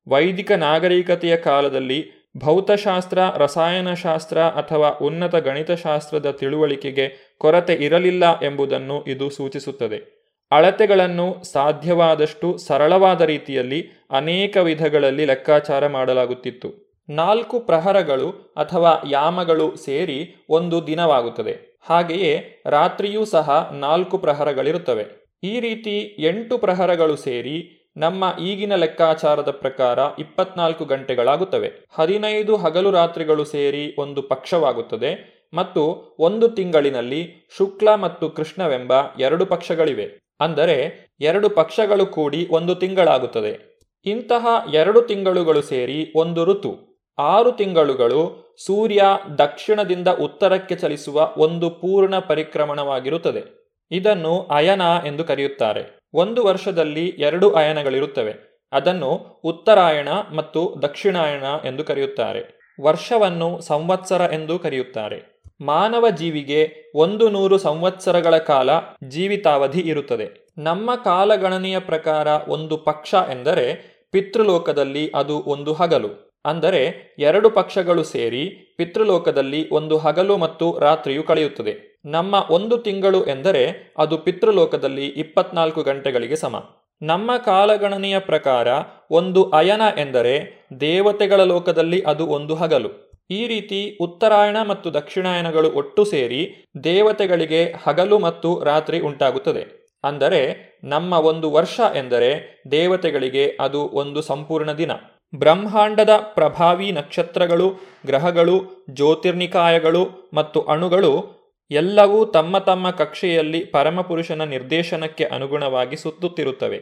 ವೈದಿಕ ನಾಗರಿಕತೆಯ ಕಾಲದಲ್ಲಿ ಭೌತಶಾಸ್ತ್ರ, ರಸಾಯನಶಾಸ್ತ್ರ ಅಥವಾ ಉನ್ನತ ಗಣಿತಶಾಸ್ತ್ರದ ತಿಳುವಳಿಕೆಗೆ ಕೊರತೆ ಇರಲಿಲ್ಲ ಎಂಬುದನ್ನು ಇದು ಸೂಚಿಸುತ್ತದೆ. ಅಳತೆಗಳನ್ನು ಸಾಧ್ಯವಾದಷ್ಟು ಸರಳವಾದ ರೀತಿಯಲ್ಲಿ ಅನೇಕ ವಿಧಗಳಲ್ಲಿ ಲೆಕ್ಕಾಚಾರ ಮಾಡಲಾಗುತ್ತಿತ್ತು. ನಾಲ್ಕು ಪ್ರಹರಗಳು ಅಥವಾ ಯಾಮಗಳು ಸೇರಿ ಒಂದು ದಿನವಾಗುತ್ತದೆ. ಹಾಗೆಯೇ ರಾತ್ರಿಯೂ ಸಹ ನಾಲ್ಕು ಪ್ರಹರಗಳಿರುತ್ತವೆ. ಈ ರೀತಿ ಎಂಟು ಪ್ರಹರಗಳು ಸೇರಿ ನಮ್ಮ ಈಗಿನ ಲೆಕ್ಕಾಚಾರದ ಪ್ರಕಾರ ಇಪ್ಪತ್ನಾಲ್ಕು ಗಂಟೆಗಳಾಗುತ್ತವೆ. ಹದಿನೈದು ಹಗಲು ರಾತ್ರಿಗಳು ಸೇರಿ ಒಂದು ಪಕ್ಷವಾಗುತ್ತದೆ ಮತ್ತು ಒಂದು ತಿಂಗಳಿನಲ್ಲಿ ಶುಕ್ಲ ಮತ್ತು ಕೃಷ್ಣವೆಂಬ ಎರಡು ಪಕ್ಷಗಳಿವೆ. ಅಂದರೆ ಎರಡು ಪಕ್ಷಗಳು ಕೂಡಿ ಒಂದು ತಿಂಗಳಾಗುತ್ತದೆ. ಇಂತಹ ಎರಡು ತಿಂಗಳುಗಳು ಸೇರಿ ಒಂದು ಋತು. ಆರು ತಿಂಗಳುಗಳು ಸೂರ್ಯ ದಕ್ಷಿಣದಿಂದ ಉತ್ತರಕ್ಕೆ ಚಲಿಸುವ ಒಂದು ಪೂರ್ಣ ಪರಿಕ್ರಮಣವಾಗಿರುತ್ತದೆ. ಇದನ್ನು ಅಯನ ಎಂದು ಕರೆಯುತ್ತಾರೆ. ಒಂದು ವರ್ಷದಲ್ಲಿ ಎರಡು ಅಯನಗಳಿರುತ್ತವೆ. ಅದನ್ನು ಉತ್ತರಾಯಣ ಮತ್ತು ದಕ್ಷಿಣಾಯಣ ಎಂದು ಕರೆಯುತ್ತಾರೆ. ವರ್ಷವನ್ನು ಸಂವತ್ಸರ ಎಂದು ಕರೆಯುತ್ತಾರೆ. ಮಾನವ ಜೀವಿಗೆ ಒಂದು ನೂರು ಸಂವತ್ಸರಗಳ ಕಾಲ ಜೀವಿತಾವಧಿ ಇರುತ್ತದೆ. ನಮ್ಮ ಕಾಲಗಣನೆಯ ಪ್ರಕಾರ ಒಂದು ಪಕ್ಷ ಎಂದರೆ ಪಿತೃಲೋಕದಲ್ಲಿ ಅದು ಒಂದು ಹಗಲು. ಅಂದರೆ ಎರಡು ಪಕ್ಷಗಳು ಸೇರಿ ಪಿತೃಲೋಕದಲ್ಲಿ ಒಂದು ಹಗಲು ಮತ್ತು ರಾತ್ರಿಯು ಕಳೆಯುತ್ತದೆ. ನಮ್ಮ ಒಂದು ತಿಂಗಳು ಎಂದರೆ ಅದು ಪಿತೃಲೋಕದಲ್ಲಿ ಇಪ್ಪತ್ನಾಲ್ಕು ಗಂಟೆಗಳಿಗೆ ಸಮ. ನಮ್ಮ ಕಾಲಗಣನೆಯ ಪ್ರಕಾರ ಒಂದು ಅಯನ ಎಂದರೆ ದೇವತೆಗಳ ಲೋಕದಲ್ಲಿ ಅದು ಒಂದು ಹಗಲು. ಈ ರೀತಿ ಉತ್ತರಾಯಣ ಮತ್ತು ದಕ್ಷಿಣಾಯನಗಳು ಒಟ್ಟು ಸೇರಿ ದೇವತೆಗಳಿಗೆ ಹಗಲು ಮತ್ತು ರಾತ್ರಿ ಉಂಟಾಗುತ್ತದೆ. ಅಂದರೆ ನಮ್ಮ ಒಂದು ವರ್ಷ ಎಂದರೆ ದೇವತೆಗಳಿಗೆ ಅದು ಒಂದು ಸಂಪೂರ್ಣ ದಿನ. ಬ್ರಹ್ಮಾಂಡದ ಪ್ರಭಾವಿ ನಕ್ಷತ್ರಗಳು, ಗ್ರಹಗಳು, ಜ್ಯೋತಿರ್ನಿಕಾಯಗಳು ಮತ್ತು ಅಣುಗಳು ಎಲ್ಲವೂ ತಮ್ಮ ತಮ್ಮ ಕಕ್ಷೆಯಲ್ಲಿ ಪರಮಪುರುಷನ ನಿರ್ದೇಶನಕ್ಕೆ ಅನುಗುಣವಾಗಿ ಸುತ್ತುತ್ತಿರುತ್ತವೆ.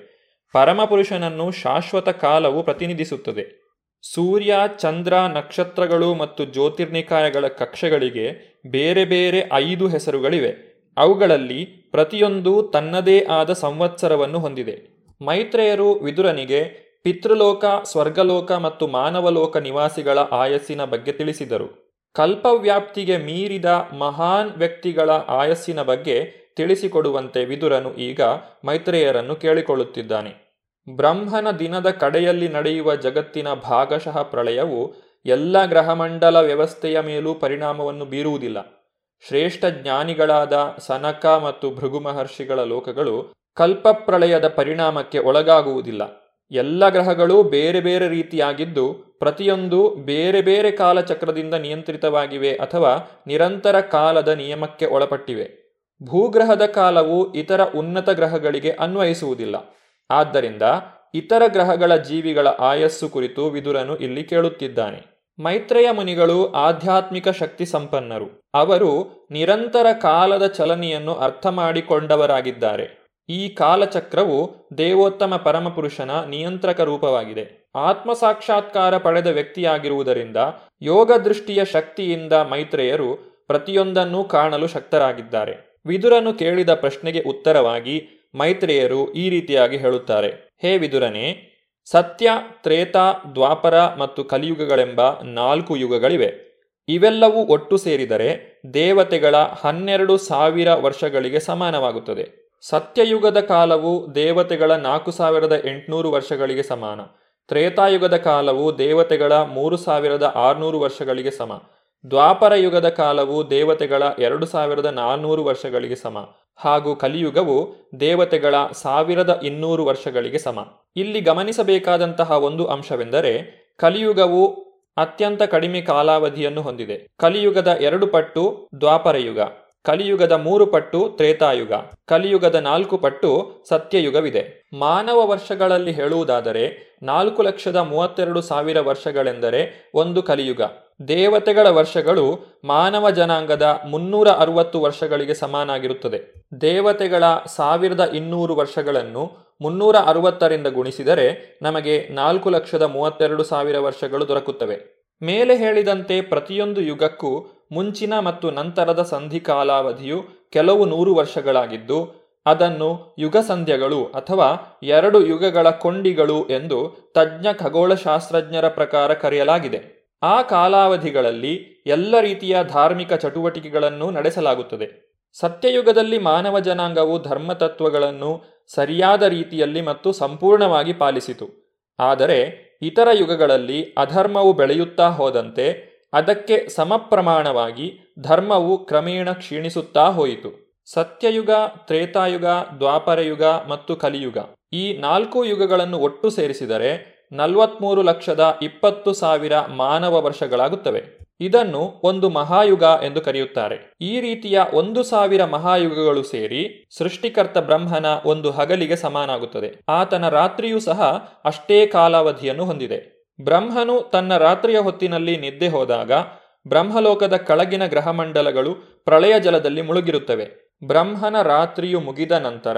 ಪರಮಪುರುಷನನ್ನು ಶಾಶ್ವತ ಕಾಲವು ಪ್ರತಿನಿಧಿಸುತ್ತದೆ. ಸೂರ್ಯ, ಚಂದ್ರ, ನಕ್ಷತ್ರಗಳು ಮತ್ತು ಜ್ಯೋತಿರ್ನಿಕಾಯಗಳ ಕಕ್ಷೆಗಳಿಗೆ ಬೇರೆ ಬೇರೆ ಐದು ಹೆಸರುಗಳಿವೆ. ಅವುಗಳಲ್ಲಿ ಪ್ರತಿಯೊಂದು ತನ್ನದೇ ಆದ ಸಂವತ್ಸರವನ್ನು ಹೊಂದಿದೆ. ಮೈತ್ರೇಯರು ವಿದುರನಿಗೆ ಪಿತೃಲೋಕ, ಸ್ವರ್ಗಲೋಕ ಮತ್ತು ಮಾನವಲೋಕ ನಿವಾಸಿಗಳ ಆಯಸ್ಸಿನ ಬಗ್ಗೆ ತಿಳಿಸಿದರು. ಕಲ್ಪವ್ಯಾಪ್ತಿಗೆ ಮೀರಿದ ಮಹಾನ್ ವ್ಯಕ್ತಿಗಳ ಆಯಸ್ಸಿನ ಬಗ್ಗೆ ತಿಳಿಸಿಕೊಡುವಂತೆ ವಿದುರನು ಈಗ ಮೈತ್ರೇಯರನ್ನು ಕೇಳಿಕೊಳ್ಳುತ್ತಿದ್ದಾನೆ. ಬ್ರಹ್ಮನ ದಿನದ ಕಡೆಯಲ್ಲಿ ನಡೆಯುವ ಜಗತ್ತಿನ ಭಾಗಶಃ ಪ್ರಳಯವು ಎಲ್ಲ ಗ್ರಹಮಂಡಲ ವ್ಯವಸ್ಥೆಯ ಮೇಲೂ ಪರಿಣಾಮವನ್ನು ಬೀರುವುದಿಲ್ಲ. ಶ್ರೇಷ್ಠ ಜ್ಞಾನಿಗಳಾದ ಸನಕ ಮತ್ತು ಭೃಗು ಮಹರ್ಷಿಗಳ ಲೋಕಗಳು ಕಲ್ಪಪ್ರಳಯದ ಪರಿಣಾಮಕ್ಕೆ ಒಳಗಾಗುವುದಿಲ್ಲ. ಎಲ್ಲ ಗ್ರಹಗಳು ಬೇರೆ ಬೇರೆ ರೀತಿಯಾಗಿದ್ದು ಪ್ರತಿಯೊಂದು ಬೇರೆ ಬೇರೆ ಕಾಲಚಕ್ರದಿಂದ ನಿಯಂತ್ರಿತವಾಗಿವೆ ಅಥವಾ ನಿರಂತರ ಕಾಲದ ನಿಯಮಕ್ಕೆ ಒಳಪಟ್ಟಿವೆ. ಭೂಗ್ರಹದ ಕಾಲವು ಇತರ ಉನ್ನತ ಗ್ರಹಗಳಿಗೆ ಅನ್ವಯಿಸುವುದಿಲ್ಲ. ಆದ್ದರಿಂದ ಇತರ ಗ್ರಹಗಳ ಜೀವಿಗಳ ಆಯಸ್ಸು ಕುರಿತು ವಿದುರನು ಇಲ್ಲಿ ಕೇಳುತ್ತಿದ್ದಾನೆ. ಮೈತ್ರೇಯ ಮುನಿಗಳು ಆಧ್ಯಾತ್ಮಿಕ ಶಕ್ತಿ ಸಂಪನ್ನರು. ಅವರು ನಿರಂತರ ಕಾಲದ ಚಲನೆಯನ್ನು ಅರ್ಥ ಮಾಡಿಕೊಂಡವರಾಗಿದ್ದಾರೆ. ಈ ಕಾಲಚಕ್ರವು ದೇವೋತ್ತಮ ಪರಮಪುರುಷನ ನಿಯಂತ್ರಕ ರೂಪವಾಗಿದೆ. ಆತ್ಮ ಸಾಕ್ಷಾತ್ಕಾರ ಪಡೆದ ವ್ಯಕ್ತಿಯಾಗಿರುವುದರಿಂದ ಯೋಗ ದೃಷ್ಟಿಯ ಶಕ್ತಿಯಿಂದ ಮೈತ್ರೇಯರು ಪ್ರತಿಯೊಂದನ್ನೂ ಕಾಣಲು ಶಕ್ತರಾಗಿದ್ದಾರೆ. ವಿದುರನು ಕೇಳಿದ ಪ್ರಶ್ನೆಗೆ ಉತ್ತರವಾಗಿ ಮೈತ್ರೇಯರು ಈ ರೀತಿಯಾಗಿ ಹೇಳುತ್ತಾರೆ. ಹೇ ವಿದುರನೇ, ಸತ್ಯ, ತ್ರೇತ, ದ್ವಾಪರ ಮತ್ತು ಕಲಿಯುಗಗಳೆಂಬ ನಾಲ್ಕು ಯುಗಗಳಿವೆ. ಇವೆಲ್ಲವೂ ಒಟ್ಟು ಸೇರಿದರೆ ದೇವತೆಗಳ ಹನ್ನೆರಡು ಸಾವಿರ ವರ್ಷಗಳಿಗೆ ಸಮಾನವಾಗುತ್ತದೆ. ಸತ್ಯಯುಗದ ಕಾಲವು ದೇವತೆಗಳ ನಾಲ್ಕು ಸಾವಿರದ ಎಂಟುನೂರು ವರ್ಷಗಳಿಗೆ ಸಮಾನ. ತ್ರೇತಾಯುಗದ ಕಾಲವು ದೇವತೆಗಳ ಮೂರು ಸಾವಿರದ ಆರುನೂರು ವರ್ಷಗಳಿಗೆ ಸಮ. ದ್ವಾಪರ ಯುಗದ ಕಾಲವು ದೇವತೆಗಳ ಎರಡು ಸಾವಿರದ ನಾನ್ನೂರು ವರ್ಷಗಳಿಗೆ ಸಮ. ಹಾಗೂ ಕಲಿಯುಗವು ದೇವತೆಗಳ ಸಾವಿರದ ಇನ್ನೂರು ವರ್ಷಗಳಿಗೆ ಸಮ. ಇಲ್ಲಿ ಗಮನಿಸಬೇಕಾದಂತಹ ಒಂದು ಅಂಶವೆಂದರೆ, ಕಲಿಯುಗವು ಅತ್ಯಂತ ಕಡಿಮೆ ಕಾಲಾವಧಿಯನ್ನು ಹೊಂದಿದೆ. ಕಲಿಯುಗದ ಎರಡು ಪಟ್ಟು ದ್ವಾಪರಯುಗ, ಕಲಿಯುಗದ ಮೂರು ಪಟ್ಟು ತ್ರೇತಾಯುಗ, ಕಲಿಯುಗದ ನಾಲ್ಕು ಪಟ್ಟು ಸತ್ಯಯುಗವಿದೆ. ಮಾನವ ವರ್ಷಗಳಲ್ಲಿ ಹೇಳುವುದಾದರೆ, ನಾಲ್ಕು ಲಕ್ಷದ ಮೂವತ್ತೆರಡು ಸಾವಿರ ವರ್ಷಗಳೆಂದರೆ ಒಂದು ಕಲಿಯುಗ. ದೇವತೆಗಳ ವರ್ಷಗಳು ಮಾನವ ಜನಾಂಗದ ಮುನ್ನೂರ ಅರವತ್ತು ವರ್ಷಗಳಿಗೆ ಸಮಾನಾಗಿರುತ್ತದೆ. ದೇವತೆಗಳ ಸಾವಿರದ ಇನ್ನೂರು ವರ್ಷಗಳನ್ನು ಮುನ್ನೂರ ಅರವತ್ತರಿಂದ ಗುಣಿಸಿದರೆ ನಮಗೆ ನಾಲ್ಕು ಲಕ್ಷದ ಮೂವತ್ತೆರಡು ಸಾವಿರ ವರ್ಷಗಳು ದೊರಕುತ್ತವೆ. ಮೇಲೆ ಹೇಳಿದಂತೆ ಪ್ರತಿಯೊಂದು ಯುಗಕ್ಕೂ ಮುಂಚಿನ ಮತ್ತು ನಂತರದ ಸಂಧಿ ಕಾಲಾವಧಿಯು ಕೆಲವು ನೂರು ವರ್ಷಗಳಾಗಿದ್ದು, ಅದನ್ನು ಯುಗ ಸಂಧ್ಯಗಳು ಅಥವಾ ಎರಡು ಯುಗಗಳ ಕೊಂಡಿಗಳು ಎಂದು ತಜ್ಞ ಖಗೋಳಶಾಸ್ತ್ರಜ್ಞರ ಪ್ರಕಾರ ಕರೆಯಲಾಗಿದೆ. ಆ ಕಾಲಾವಧಿಗಳಲ್ಲಿ ಎಲ್ಲ ರೀತಿಯ ಧಾರ್ಮಿಕ ಚಟುವಟಿಕೆಗಳನ್ನು ನಡೆಸಲಾಗುತ್ತದೆ. ಸತ್ಯಯುಗದಲ್ಲಿ ಮಾನವ ಜನಾಂಗವು ಧರ್ಮತತ್ವಗಳನ್ನು ಸರಿಯಾದ ರೀತಿಯಲ್ಲಿ ಮತ್ತು ಸಂಪೂರ್ಣವಾಗಿ ಪಾಲಿಸಿತು. ಆದರೆ ಇತರ ಯುಗಗಳಲ್ಲಿ ಅಧರ್ಮವು ಬೆಳೆಯುತ್ತಾ ಹೋದಂತೆ ಅದಕ್ಕೆ ಸಮಪ್ರಮಾಣವಾಗಿ ಧರ್ಮವು ಕ್ರಮೇಣ ಕ್ಷೀಣಿಸುತ್ತಾ ಹೋಯಿತು. ಸತ್ಯಯುಗ, ತ್ರೇತಾಯುಗ, ದ್ವಾಪರಯುಗ ಮತ್ತು ಕಲಿಯುಗ ಈ ನಾಲ್ಕು ಯುಗಗಳನ್ನು ಒಟ್ಟು ಸೇರಿಸಿದರೆ ನಲವತ್ಮೂರು ಲಕ್ಷದ ಇಪ್ಪತ್ತು ಸಾವಿರ ಮಾನವ ವರ್ಷಗಳಾಗುತ್ತವೆ. ಇದನ್ನು ಒಂದು ಮಹಾಯುಗ ಎಂದು ಕರೆಯುತ್ತಾರೆ. ಈ ರೀತಿಯ ಒಂದು ಸಾವಿರ ಮಹಾಯುಗಗಳು ಸೇರಿ ಸೃಷ್ಟಿಕರ್ತ ಬ್ರಹ್ಮನ ಒಂದು ಹಗಲಿಗೆ ಸಮಾನಾಗುತ್ತದೆ. ಆತನ ರಾತ್ರಿಯೂ ಸಹ ಅಷ್ಟೇ ಕಾಲಾವಧಿಯನ್ನು ಹೊಂದಿದೆ. ಬ್ರಹ್ಮನು ತನ್ನ ರಾತ್ರಿಯ ಹೊತ್ತಿನಲ್ಲಿ ನಿದ್ದೆ ಹೋದಾಗ ಬ್ರಹ್ಮಲೋಕದ ಕೆಳಗಿನ ಗ್ರಹಮಂಡಲಗಳು ಪ್ರಳಯ ಜಲದಲ್ಲಿ ಮುಳುಗಿರುತ್ತವೆ. ಬ್ರಹ್ಮನ ರಾತ್ರಿಯು ಮುಗಿದ ನಂತರ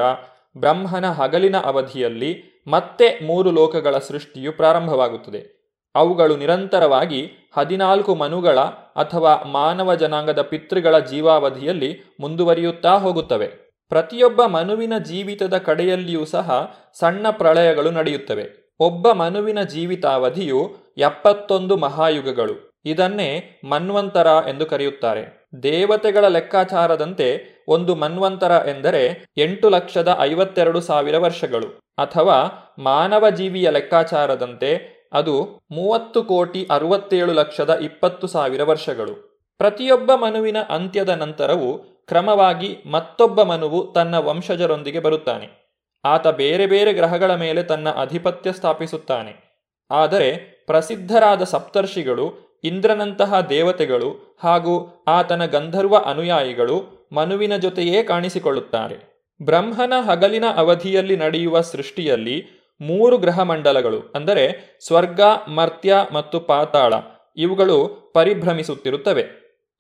ಬ್ರಹ್ಮನ ಹಗಲಿನ ಅವಧಿಯಲ್ಲಿ ಮತ್ತೆ ಮೂರು ಲೋಕಗಳ ಸೃಷ್ಟಿಯು ಪ್ರಾರಂಭವಾಗುತ್ತದೆ. ಅವುಗಳು ನಿರಂತರವಾಗಿ ಹದಿನಾಲ್ಕು ಮನುಗಳ ಅಥವಾ ಮಾನವ ಜನಾಂಗದ ಪಿತೃಗಳ ಜೀವಾವಧಿಯಲ್ಲಿ ಮುಂದುವರಿಯುತ್ತಾ ಹೋಗುತ್ತವೆ. ಪ್ರತಿಯೊಬ್ಬ ಮನುವಿನ ಜೀವಿತದ ಕಡೆಯಲ್ಲಿಯೂ ಸಹ ಸಣ್ಣ ಪ್ರಳಯಗಳು ನಡೆಯುತ್ತವೆ. ಒಬ್ಬ ಮನುವಿನ ಜೀವಿತಾವಧಿಯು ಎಪ್ಪತ್ತೊಂದು ಮಹಾಯುಗಗಳು. ಇದನ್ನೇ ಮನ್ವಂತರ ಎಂದು ಕರೆಯುತ್ತಾರೆ. ದೇವತೆಗಳ ಲೆಕ್ಕಾಚಾರದಂತೆ ಒಂದು ಮನ್ವಂತರ ಎಂದರೆ ಎಂಟು ಲಕ್ಷದ ಐವತ್ತೆರಡು ಸಾವಿರ ವರ್ಷಗಳು. ಅಥವಾ ಮಾನವ ಜೀವಿಯ ಲೆಕ್ಕಾಚಾರದಂತೆ ಅದು ಮೂವತ್ತು ಕೋಟಿ ಅರವತ್ತೇಳು ಲಕ್ಷದ ಇಪ್ಪತ್ತು ಸಾವಿರ ವರ್ಷಗಳು. ಪ್ರತಿಯೊಬ್ಬ ಮನುವಿನ ಅಂತ್ಯದ ನಂತರವೂ ಕ್ರಮವಾಗಿ ಮತ್ತೊಬ್ಬ ಮನುವು ತನ್ನ ವಂಶಜರೊಂದಿಗೆ ಬರುತ್ತಾನೆ. ಆತ ಬೇರೆ ಬೇರೆ ಗ್ರಹಗಳ ಮೇಲೆ ತನ್ನ ಅಧಿಪತ್ಯ ಸ್ಥಾಪಿಸುತ್ತಾನೆ. ಆದರೆ ಪ್ರಸಿದ್ಧರಾದ ಸಪ್ತರ್ಷಿಗಳು ಇಂದ್ರನಂತಹ ದೇವತೆಗಳು ಹಾಗೂ ಆತನ ಗಂಧರ್ವ ಅನುಯಾಯಿಗಳು ಮನುವಿನ ಜೊತೆಯೇ ಕಾಣಿಸಿಕೊಳ್ಳುತ್ತಾರೆ. ಬ್ರಹ್ಮನ ಹಗಲಿನ ಅವಧಿಯಲ್ಲಿ ನಡೆಯುವ ಸೃಷ್ಟಿಯಲ್ಲಿ ಮೂರು ಗ್ರಹ ಮಂಡಲಗಳು ಅಂದರೆ ಸ್ವರ್ಗ, ಮರ್ತ್ಯ ಮತ್ತು ಪಾತಾಳ, ಇವುಗಳು ಪರಿಭ್ರಮಿಸುತ್ತಿರುತ್ತವೆ.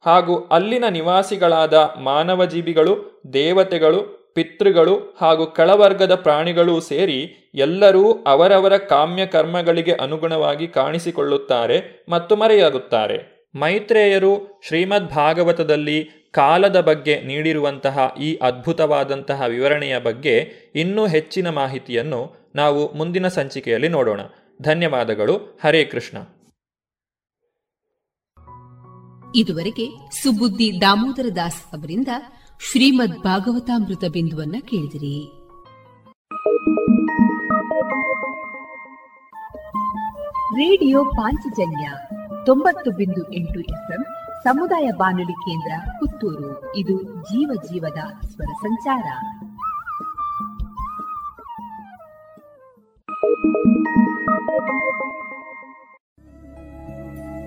ಹಾಗೂ ಅಲ್ಲಿನ ನಿವಾಸಿಗಳಾದ ಮಾನವ ಜೀವಿಗಳು ದೇವತೆಗಳು ಪಿತೃಗಳು ಹಾಗೂ ಕೆಳವರ್ಗದ ಪ್ರಾಣಿಗಳೂ ಸೇರಿ ಎಲ್ಲರೂ ಅವರವರ ಕಾಮ್ಯ ಕರ್ಮಗಳಿಗೆ ಅನುಗುಣವಾಗಿ ಕಾಣಿಸಿಕೊಳ್ಳುತ್ತಾರೆ ಮತ್ತು ಮರೆಯಾಗುತ್ತಾರೆ. ಮೈತ್ರೇಯರು ಶ್ರೀಮದ್ ಭಾಗವತದಲ್ಲಿ ಕಾಲದ ಬಗ್ಗೆ ನೀಡಿರುವಂತಹ ಈ ಅದ್ಭುತವಾದಂತಹ ವಿವರಣೆಯ ಬಗ್ಗೆ ಇನ್ನೂ ಹೆಚ್ಚಿನ ಮಾಹಿತಿಯನ್ನು ನಾವು ಮುಂದಿನ ಸಂಚಿಕೆಯಲ್ಲಿ ನೋಡೋಣ. ಧನ್ಯವಾದಗಳು. ಹರೇ ಕೃಷ್ಣ. ಇದುವರೆಗೆ ಸುಬುದ್ದಿ ದಾಮೋದರ ದಾಸ್ ಅವರಿಂದ ಶ್ರೀಮದ್ ಭಾಗವತಾಮೃತ ಬಿಂದುವನ್ನ ಕೇಳಿದಿರಿ. ರೇಡಿಯೋ ಪಾಂಚಜನ್ಯ ತೊಂಬತ್ತು ಬಿಂದು ಎಂಟು ಎಫ್ಎಂ ಸಮುದಾಯ ಬಾನುಲಿ ಕೇಂದ್ರ ಪುತ್ತೂರು. ಇದು ಜೀವ ಜೀವದ ಸ್ವರ ಸಂಚಾರ.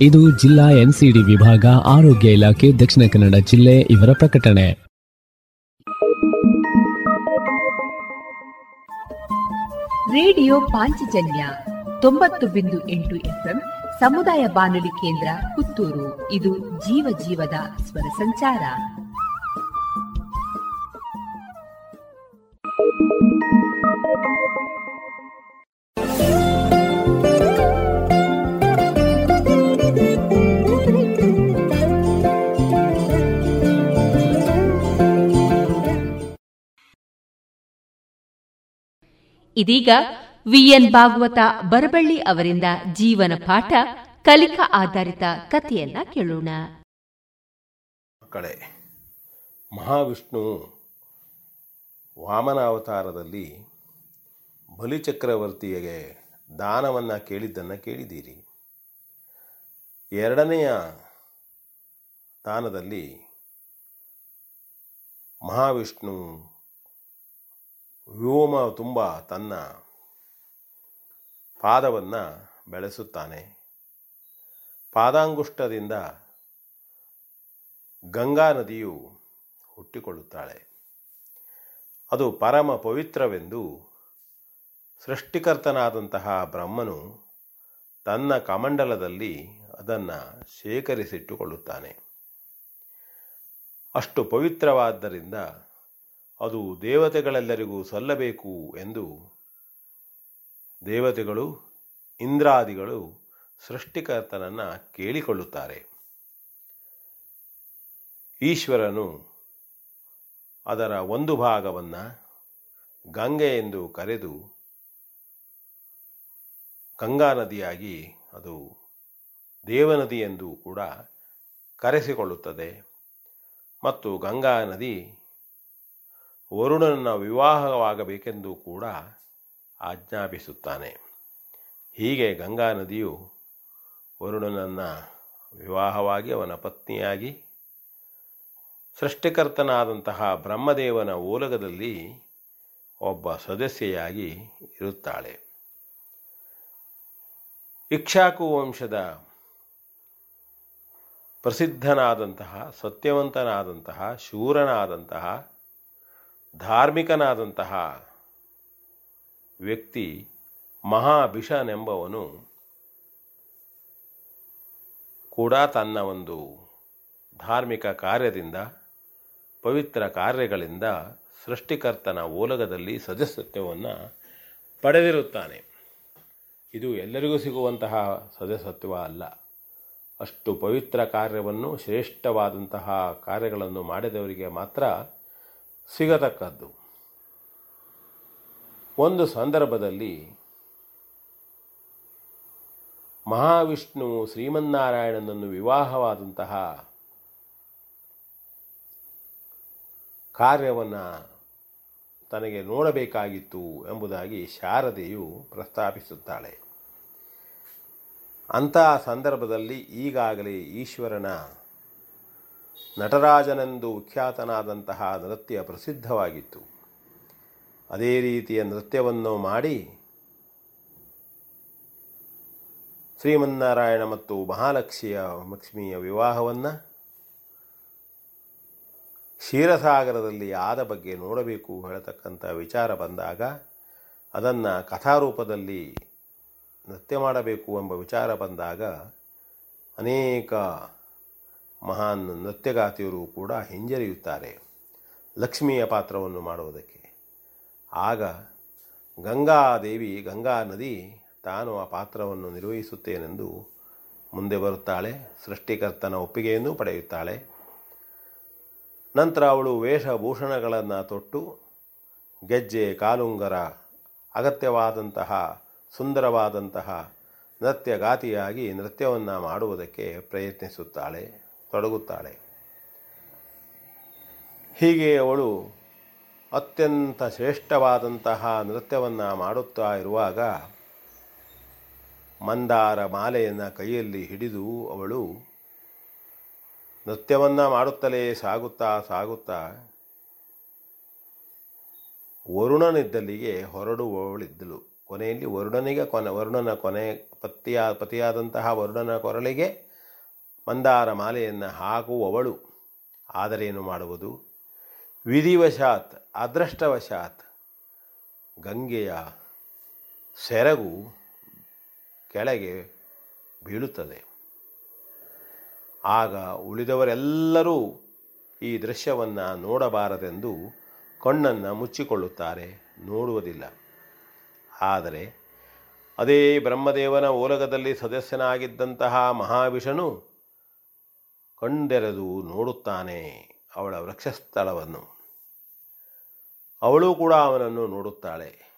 ಇದು ಜಿಲ್ಲಾ ಎನ್ಸಿಡಿ ವಿಭಾಗ ಆರೋಗ್ಯ ಇಲಾಖೆ ದಕ್ಷಿಣ ಕನ್ನಡ ಜಿಲ್ಲೆ ಇವರ ಪ್ರಕಟಣೆ. ರೇಡಿಯೋ ಪಾಂಚಜನ್ಯ ತೊಂಬತ್ತು ಬಿಂದು ಎಂಟು ಎಫ್ಎಂ ಸಮುದಾಯ ಬಾನುಲಿ ಕೇಂದ್ರ ಪುತ್ತೂರು. ಇದು ಜೀವ ಜೀವದ ಸ್ವರ ಸಂಚಾರ. ಇದೀಗ ವಿಎನ್ ಭಾಗವತ ಬರಬಳ್ಳಿ ಅವರಿಂದ ಜೀವನ ಪಾಠ ಕಲಿಕಾ ಆಧಾರಿತ ಕಥೆಯನ್ನ ಕೇಳೋಣ. ಕಡೆ ಮಹಾವಿಷ್ಣು ವಾಮನ ಅವತಾರದಲ್ಲಿ ಬಲಿಚಕ್ರವರ್ತಿಗೆ ದಾನವನ್ನು ಕೇಳಿದ್ದನ್ನು ಕೇಳಿದ್ದೀರಿ. ಎರಡನೆಯ ದಾನದಲ್ಲಿ ಮಹಾವಿಷ್ಣು ವ್ಯೋಮ ತುಂಬ ತನ್ನ ಪಾದವನ್ನು ಬೆಳೆಸುತ್ತಾನೆ. ಪಾದಾಂಗುಷ್ಟದಿಂದ ಗಂಗಾ ನದಿಯು ಹುಟ್ಟಿಕೊಳ್ಳುತ್ತಾಳೆ. ಅದು ಪರಮ ಪವಿತ್ರವೆಂದು ಸೃಷ್ಟಿಕರ್ತನಾದಂತಹ ಬ್ರಹ್ಮನು ತನ್ನ ಕಮಂಡಲದಲ್ಲಿ ಅದನ್ನು ಶೇಖರಿಸಿಟ್ಟುಕೊಳ್ಳುತ್ತಾನೆ. ಅಷ್ಟು ಪವಿತ್ರವಾದ್ದರಿಂದ ಅದು ದೇವತೆಗಳೆಲ್ಲರಿಗೂ ಸಲ್ಲಬೇಕು ಎಂದು ದೇವತೆಗಳು, ಇಂದ್ರಾದಿಗಳು ಸೃಷ್ಟಿಕರ್ತನನ್ನು ಕೇಳಿಕೊಳ್ಳುತ್ತಾರೆ. ಈಶ್ವರನು ಅದರ ಒಂದು ಭಾಗವನ್ನು ಗಂಗೆ ಎಂದು ಕರೆದು ಗಂಗಾ ನದಿಯಾಗಿ ಅದು ದೇವನದಿ ಎಂದು ಕೂಡ ಕರೆಸಿಕೊಳ್ಳುತ್ತದೆ. ಮತ್ತು ಗಂಗಾ ನದಿ ವರುಣನ ವಿವಾಹವಾಗಬೇಕೆಂದು ಕೂಡ ಆಜ್ಞಾಪಿಸುತ್ತಾನೆ. ಹೀಗೆ ಗಂಗಾ ನದಿಯು ವರುಣನನ್ನು ವಿವಾಹವಾಗಿ ಅವನ ಪತ್ನಿಯಾಗಿ, ಸೃಷ್ಟಿಕರ್ತನಾದಂತಹ ಬ್ರಹ್ಮದೇವನ ಓಲಗದಲ್ಲಿ ಒಬ್ಬ ಸದಸ್ಯೆಯಾಗಿ ಇರುತ್ತಾಳೆ. ಇಕ್ಷಾಕು ವಂಶದ ಪ್ರಸಿದ್ಧನಾದಂತಹ, ಸತ್ಯವಂತನಾದಂತಹ, ಶೂರನಾದಂತಹ ಧಾರ್ಮಿಕನಾದಂತಹ ವ್ಯಕ್ತಿ ಮಹಾಭಿಷನೆಂಬವನು ಕೂಡ ತನ್ನ ಒಂದು ಧಾರ್ಮಿಕ ಕಾರ್ಯದಿಂದ, ಪವಿತ್ರ ಕಾರ್ಯಗಳಿಂದ ಸೃಷ್ಟಿಕರ್ತನ ಓಲಗದಲ್ಲಿ ಸದಸ್ಯತ್ವವನ್ನು ಪಡೆದಿರುತ್ತಾನೆ. ಇದು ಎಲ್ಲರಿಗೂ ಸಿಗುವಂತಹ ಸದಸ್ಯತ್ವ ಅಲ್ಲ. ಅಷ್ಟು ಪವಿತ್ರ ಕಾರ್ಯವನ್ನು, ಶ್ರೇಷ್ಠವಾದಂತಹ ಕಾರ್ಯಗಳನ್ನು ಮಾಡಿದವರಿಗೆ ಮಾತ್ರ ಸಿಗತಕ್ಕದ್ದು. ಒಂದು ಸಂದರ್ಭದಲ್ಲಿ ಮಹಾವಿಷ್ಣು ಶ್ರೀಮನ್ನಾರಾಯಣನನ್ನು ವಿವಾಹವಾದಂತಹ ಕಾರ್ಯವನ್ನು ತನಗೆ ನೋಡಬೇಕಾಗಿತ್ತು ಎಂಬುದಾಗಿ ಶಾರದೆಯು ಪ್ರಸ್ತಾಪಿಸುತ್ತಾಳೆ. ಅಂತಹ ಸಂದರ್ಭದಲ್ಲಿ ಈಗಾಗಲೇ ಈಶ್ವರನ ನಟರಾಜನೆಂದು ವಿಖ್ಯಾತನಾದಂತಹ ನೃತ್ಯ ಪ್ರಸಿದ್ಧವಾಗಿತ್ತು. ಅದೇ ರೀತಿಯ ನೃತ್ಯವನ್ನು ಮಾಡಿ ಶ್ರೀಮನ್ನಾರಾಯಣ ಮತ್ತು ಮಹಾಲಕ್ಷ್ಮಿಯ ಲಕ್ಷ್ಮಿಯ ವಿವಾಹವನ್ನು ಕ್ಷೀರಸಾಗರದಲ್ಲಿ ಆದ ಬಗ್ಗೆ ನೋಡಬೇಕು ಹೇಳತಕ್ಕಂಥ ವಿಚಾರ ಬಂದಾಗ ಅದನ್ನು ಕಥಾರೂಪದಲ್ಲಿ ನೃತ್ಯ ಮಾಡಬೇಕು ಎಂಬ ವಿಚಾರ ಬಂದಾಗ ಅನೇಕ ಮಹಾನ್ ನೃತ್ಯಗಾತಿಯರು ಕೂಡ ಹಿಂಜರಿಯುತ್ತಾರೆ ಲಕ್ಷ್ಮಿಯ ಪಾತ್ರವನ್ನು ಮಾಡುವುದಕ್ಕೆ. ಆಗ ಗಂಗಾದೇವಿ, ಗಂಗಾ ನದಿ ತಾನು ಆ ಪಾತ್ರವನ್ನು ನಿರ್ವಹಿಸುತ್ತೇನೆಂದು ಮುಂದೆ ಬರುತ್ತಾಳೆ. ಸೃಷ್ಟಿಕರ್ತನ ಒಪ್ಪಿಗೆಯನ್ನು ಪಡೆಯುತ್ತಾಳೆ. ನಂತರ ಅವಳು ವೇಷಭೂಷಣಗಳನ್ನು ತೊಟ್ಟು ಗೆಜ್ಜೆ, ಕಾಲುಂಗರ, ಅಗತ್ಯವಾದಂತಹ, ಸುಂದರವಾದಂತಹ ನೃತ್ಯಗಾತಿಯಾಗಿ ನೃತ್ಯವನ್ನು ಮಾಡುವುದಕ್ಕೆ ಪ್ರಯತ್ನಿಸುತ್ತಾಳೆ. ತೊಡಗುತ್ತಾಳೆ. ಹೀಗೆ ಅವಳು ಅತ್ಯಂತ ಶ್ರೇಷ್ಠವಾದಂತಹ ನೃತ್ಯವನ್ನು ಮಾಡುತ್ತಾ ಇರುವಾಗ ಮಂದಾರ ಮಾಲೆಯನ್ನು ಕೈಯಲ್ಲಿ ಹಿಡಿದು ಅವಳು ನೃತ್ಯವನ್ನು ಮಾಡುತ್ತಲೇ ಸಾಗುತ್ತಾ ಸಾಗುತ್ತಾ ವರುಣನಿದ್ದಲ್ಲಿಗೆ ಹೊರಡುವವಳಿದ್ದಳು. ಕೊನೆಯಲ್ಲಿ ವರುಣನಿಗೆ ಕೊನೆ, ವರುಣನ ಕೊನೆ ಪತಿಯ ಪತಿಯಾದಂತಹ ವರುಣನ ಕೊರಳಿಗೆ ಮಂದಾರ ಮಾಲೆಯನ್ನು ಹಾಕುವವಳು. ಆದರೇನು ಮಾಡುವುದು? ವಿಧಿವಶಾತ್, ಅದೃಷ್ಟವಶಾತ್. ಗಂಗೆಯ ಸೆರಗು ಕೆಳಗೆ ಬೀಳುತ್ತದೆ. ಆಗ ಉಳಿದವರೆಲ್ಲರೂ ಈ ದೃಶ್ಯವನ್ನು ನೋಡಬಾರದೆಂದು ಕಣ್ಣನ್ನು ಮುಚ್ಚಿಕೊಳ್ಳುತ್ತಾರೆ. ನೋಡುವುದಿಲ್ಲ. ಆದರೆ ಅದೇ ಬ್ರಹ್ಮದೇವನ ಓಲಗದಲ್ಲಿ ಸದಸ್ಯನಾಗಿದ್ದಂತಹ ಮಹಾವಿಷನು ಕಣ್ಣೆರೆದು ನೋಡುತ್ತಾನೆ ಅವಳ ವೃಕ್ಷಸ್ಥಳವನ್ನು. ಅವಳು ಕೂಡ ಅವನನ್ನು ನೋಡುತ್ತಾಳೆ.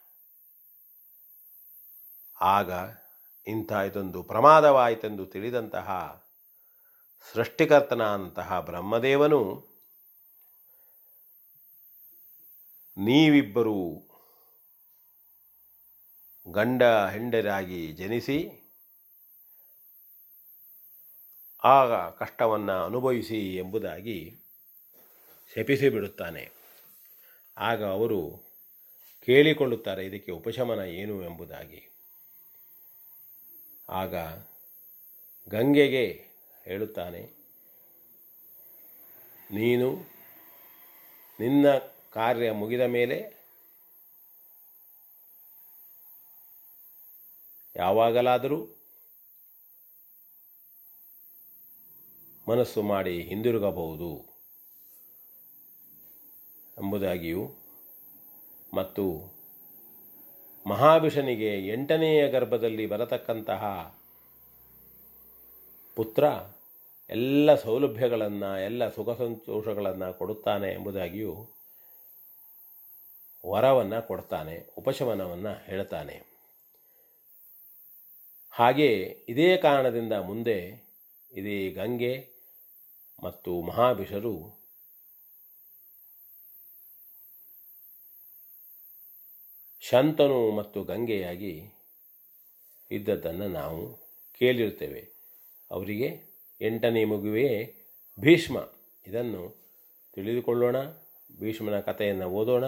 ಆಗ ಇಂಥ ಇದೊಂದು ಪ್ರಮಾದವಾಯಿತೆಂದು ತಿಳಿದಂತಹ ಸೃಷ್ಟಿಕರ್ತನಾದಂತಹ ಬ್ರಹ್ಮದೇವನು ನೀವಿಬ್ಬರು ಗಂಡ ಹೆಂಡರಾಗಿ ಜನಿಸಿ ಆಗ ಕಷ್ಟವನ್ನು ಅನುಭವಿಸಿ ಎಂಬುದಾಗಿ ಶಪಿಸಿಬಿಡುತ್ತಾನೆ. ಆಗ ಅವರು ಕೇಳಿಕೊಳ್ಳುತ್ತಾರೆ, ಇದಕ್ಕೆ ಉಪಶಮನ ಏನು ಎಂಬುದಾಗಿ. ಆಗ ಗಂಗೆಗೆ ಹೇಳುತ್ತಾನೆ, ನೀನು ನಿನ್ನ ಕಾರ್ಯ ಮುಗಿದ ಮೇಲೆ ಯಾವಾಗಲಾದರೂ ಮನಸ್ಸು ಮಾಡಿ ಹಿಂದಿರುಗಬಹುದು ಎಂಬುದಾಗಿಯೂ ಮತ್ತು ಮಹಾವಿಷನಿಗೆ ಎಂಟನೆಯ ಗರ್ಭದಲ್ಲಿ ಬರತಕ್ಕಂತಹ ಪುತ್ರ ಎಲ್ಲ ಸೌಲಭ್ಯಗಳನ್ನು, ಎಲ್ಲ ಸುಖ ಸಂತೋಷಗಳನ್ನು ಕೊಡುತ್ತಾನೆ ಎಂಬುದಾಗಿಯೂ ವರವನ್ನು ಕೊಡ್ತಾನೆ, ಉಪಶಮನವನ್ನು ಹೇಳ್ತಾನೆ. ಹಾಗೆ ಇದೇ ಕಾರಣದಿಂದ ಮುಂದೆ ಇದೇ ಗಂಗೆ ಮತ್ತು ಮಹಾಭಿಷರು ಶಂತನು ಮತ್ತು ಗಂಗೆಯಾಗಿ ಇದ್ದದ್ದನ್ನು ನಾವು ಕೇಳಿರ್ತೇವೆ ಅವರಿಗೆ ಎಂಟನೇ ಮಗುವೇ ಭೀಷ್ಮ. ಇದನ್ನು ತಿಳಿದುಕೊಳ್ಳೋಣ. ಭೀಷ್ಮನ ಕಥೆಯನ್ನು ಓದೋಣ.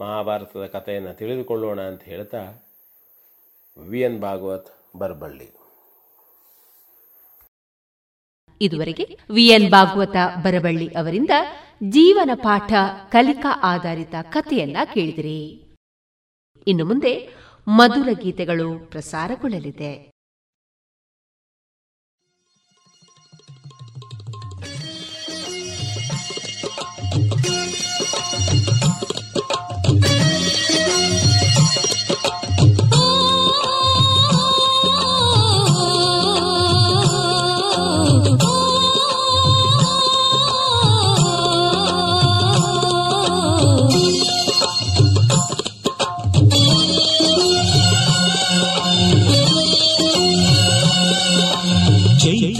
ಮಹಾಭಾರತದ ಕಥೆಯನ್ನು ತಿಳಿದುಕೊಳ್ಳೋಣ ಅಂತ ಹೇಳ್ತಾ ವಿ ಎನ್ ಭಾಗವತ್ ಬರಬಳ್ಳಿ. ಇದುವರೆಗೆ ವಿಎನ್ ಭಾಗವತ ಬರಬಳ್ಳಿ ಅವರಿಂದ ಜೀವನ ಪಾಠ ಕಲಿಕಾ ಆಧಾರಿತ ಕಥೆಯನ್ನ ಕೇಳಿದಿರಿ. ಇನ್ನು ಮುಂದೆ ಮಧುರ ಗೀತೆಗಳು ಪ್ರಸಾರಗೊಳ್ಳಲಿದೆ.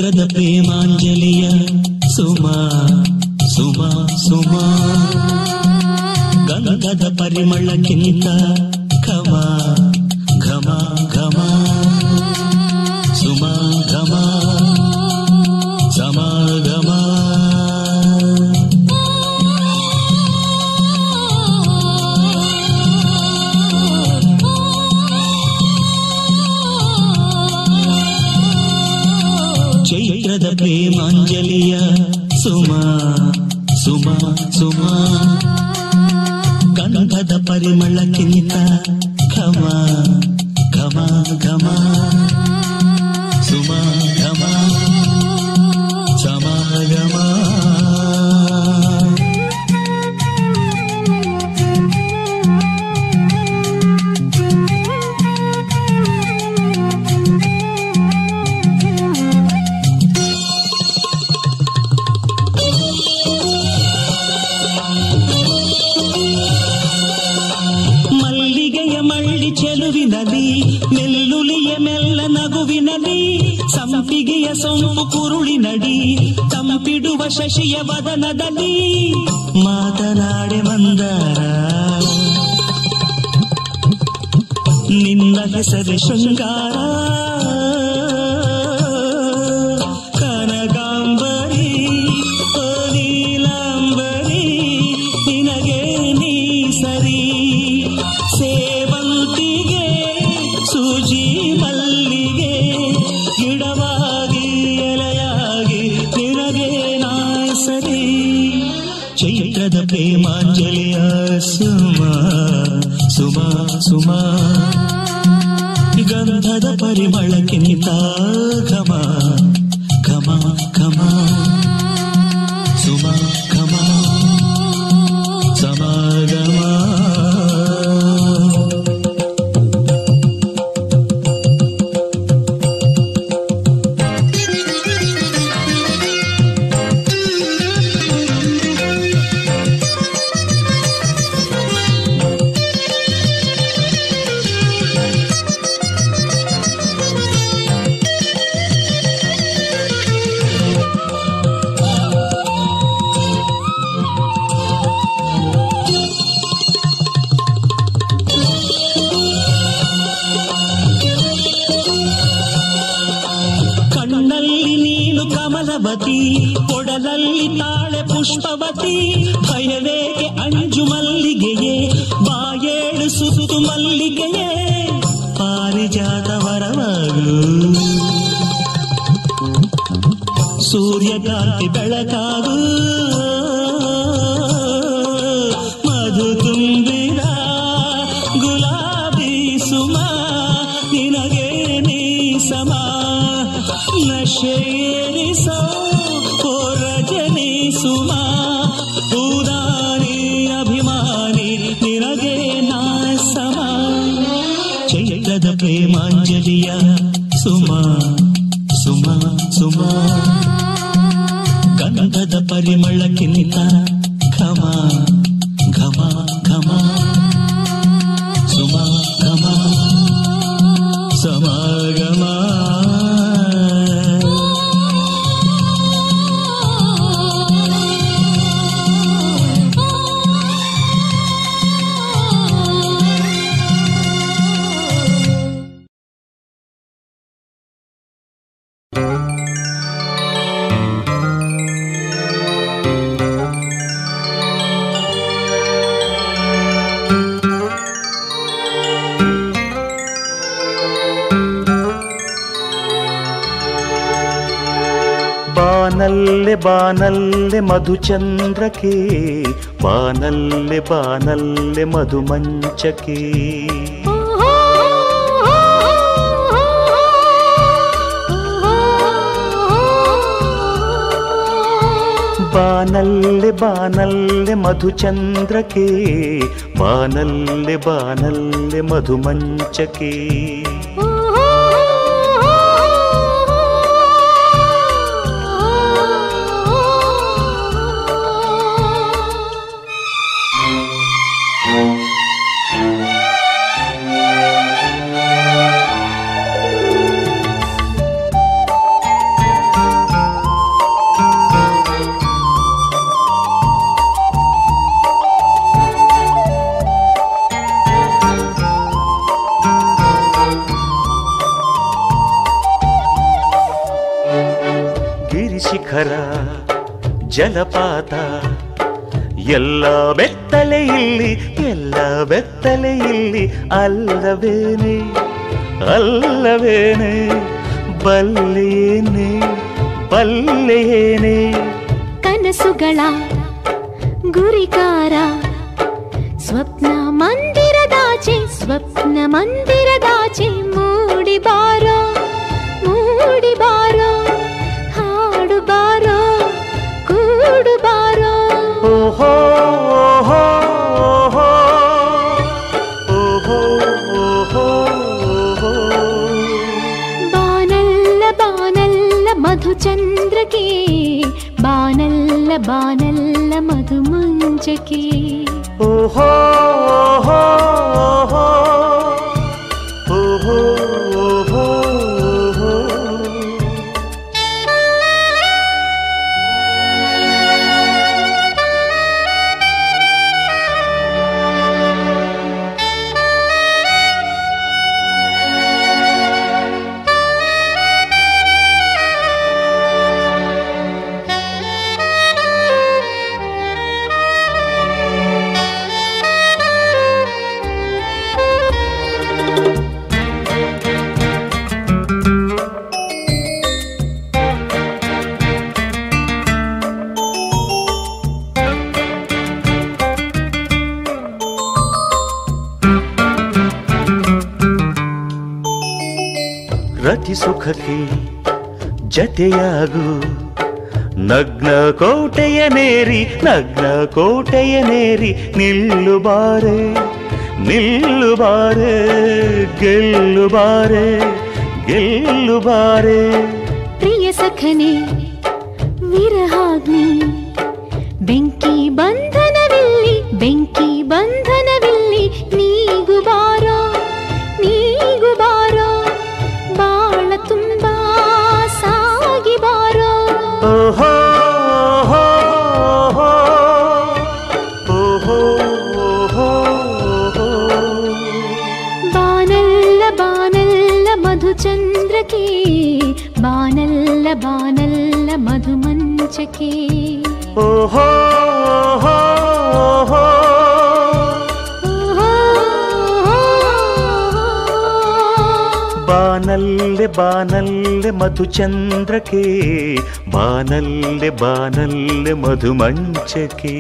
ಚೈತ್ರದ ಪ್ರೇಮಾಂಜಲಿಯ ಸುಮಾ ಸುಮಾ ಸುಮಾ. ಗಂಗದ ಪರಿಮಳಕ್ಕಿಂತ ಘಮ ಸೇರಿಸೋ ಕೊರ ಜನಿಸುಮಾ ಉದಾನಿ ಅಭಿಮಾನಿ ನಿನಗೆ ನಾ ಸಮ ಚೈತ್ರದ ಪ್ರೇಮಾಂಜಲಿಯ ಸುಮಾ ಸುಮಾ ಸುಮಾ. ಗಂಧದ ಪರಿಮಳ ಮಧುಚಂದ್ರಕೆ ಬಾನಲ್ಲೆ ಬಾನಲ್ಲೆ ಮಧುಮಂಚಕೆ ಬಾನಲ್ಲೆ ಬಾನಲ್ಲೆ ಮಧುಚಂದ್ರಕೆ ಬಾನಲ್ಲೆ ಬಾನಲ್ಲೆ ಮಧುಮಂಚಕೆ ಜಲಪಾತ. ಎಲ್ಲ ಬೆತ್ತಲೆಯಲ್ಲಿ ಎಲ್ಲ ಬೆತ್ತಲೆ ಇಲ್ಲಿ ಅಲ್ಲವೇನೆ ಅಲ್ಲವೇನೆ ಬಲ್ಲೇನೆ ಬಲ್ಲೇನೆ ಕನಸುಗಳ की ओहो बिंकी बंद बानल् मधुचन्द्रके बानल् बानल् मधुमञ्चके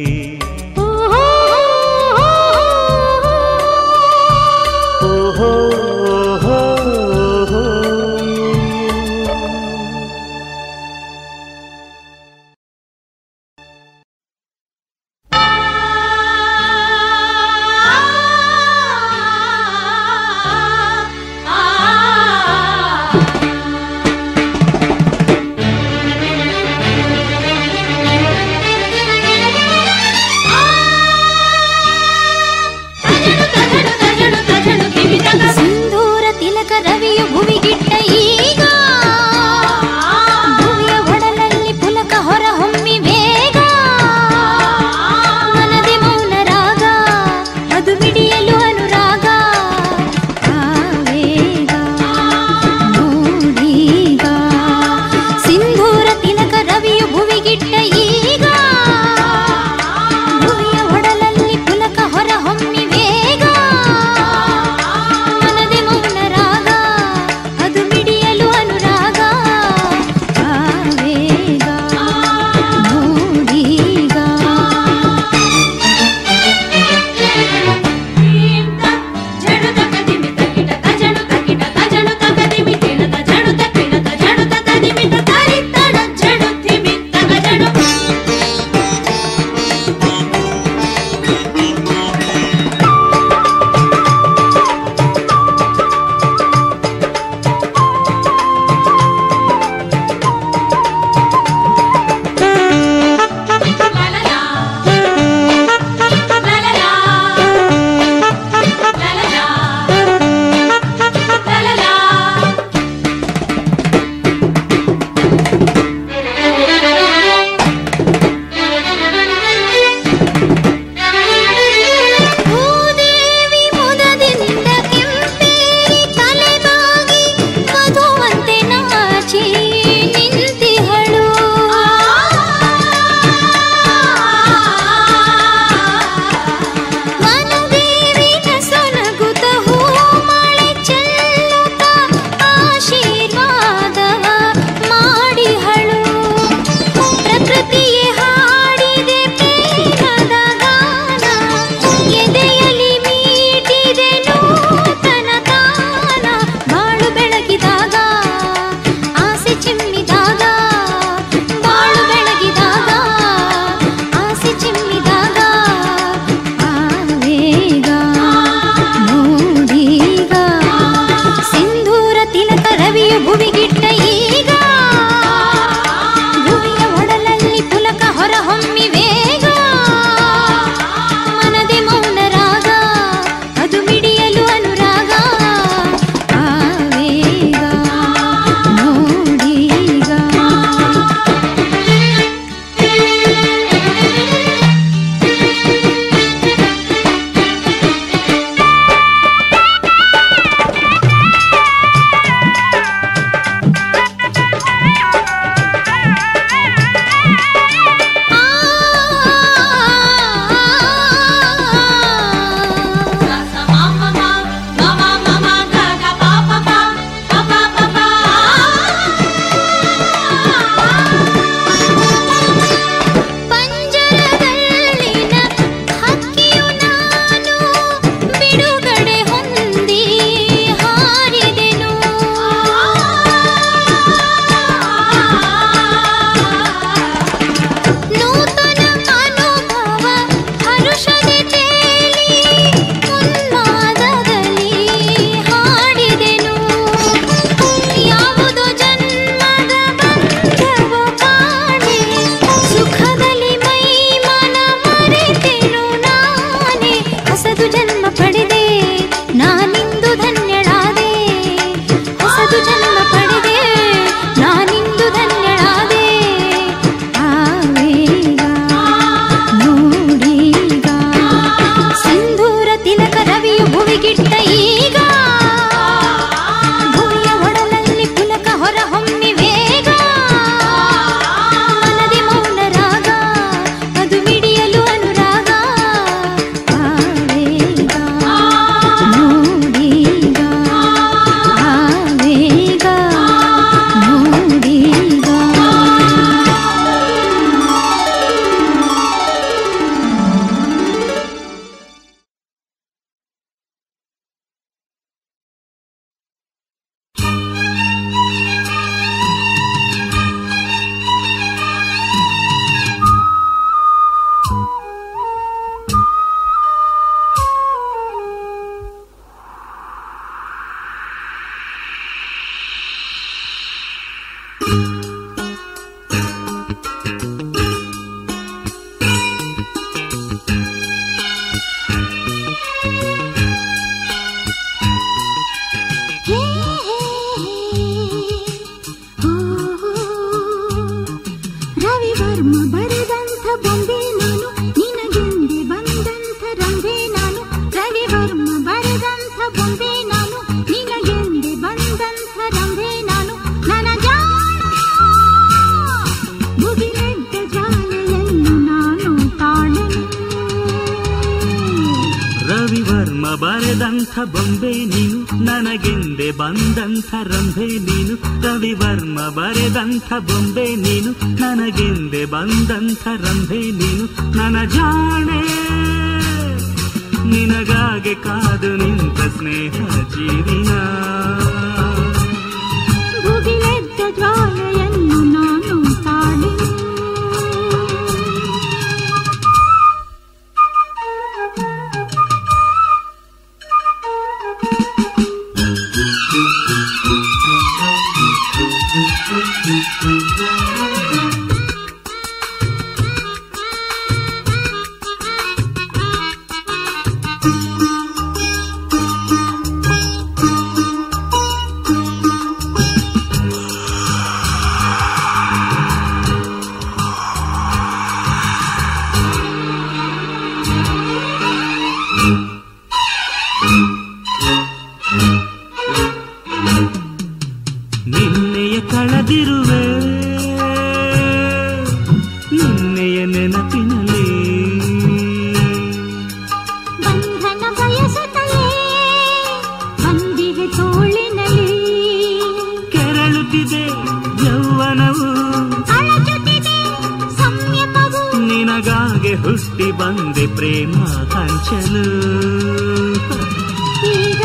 ಚಲು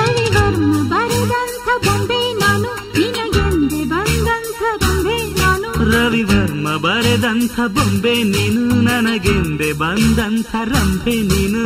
ರವಿವರ್ಮ ಬರೆದಂಥ ಬೊಂಬೆ ನಾನು ಬೊಂಬೆ ನಾನು. ಬರೆದಂಥ ಬೊಂಬೆ ನೀನು ನನಗೆಂದೆ ಬಂದಂಥ ರಂಬೆ ನೀನು.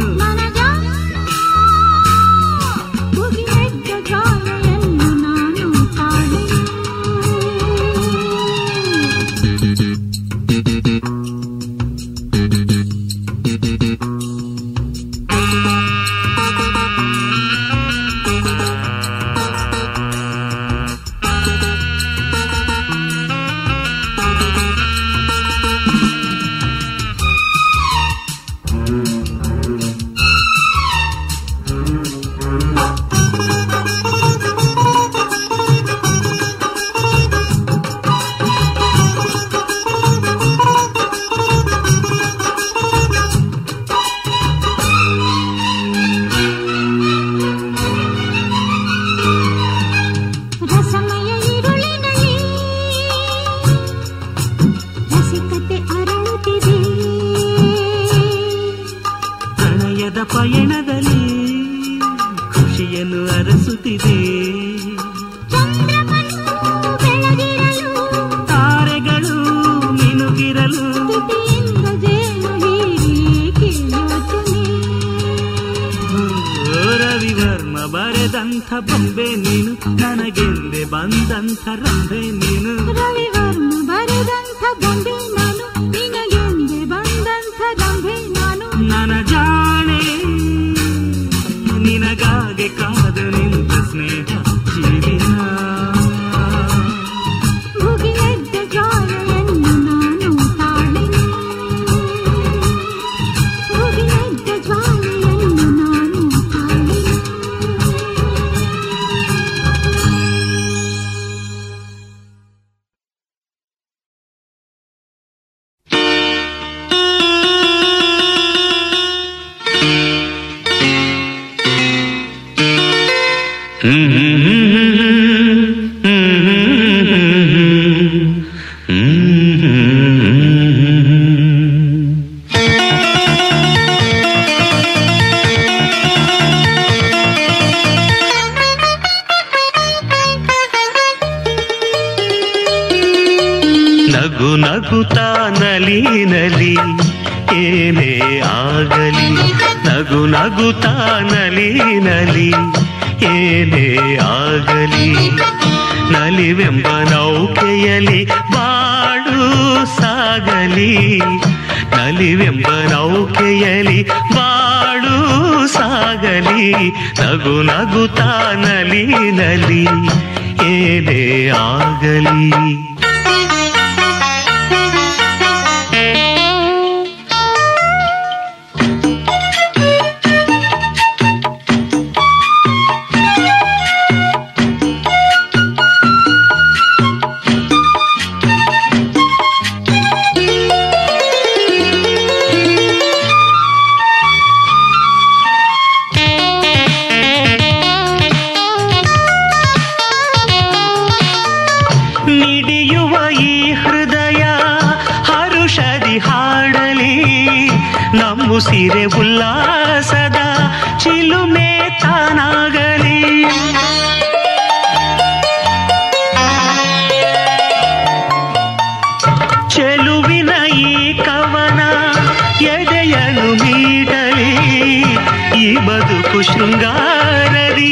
ಶೃಂಗಾರದಿ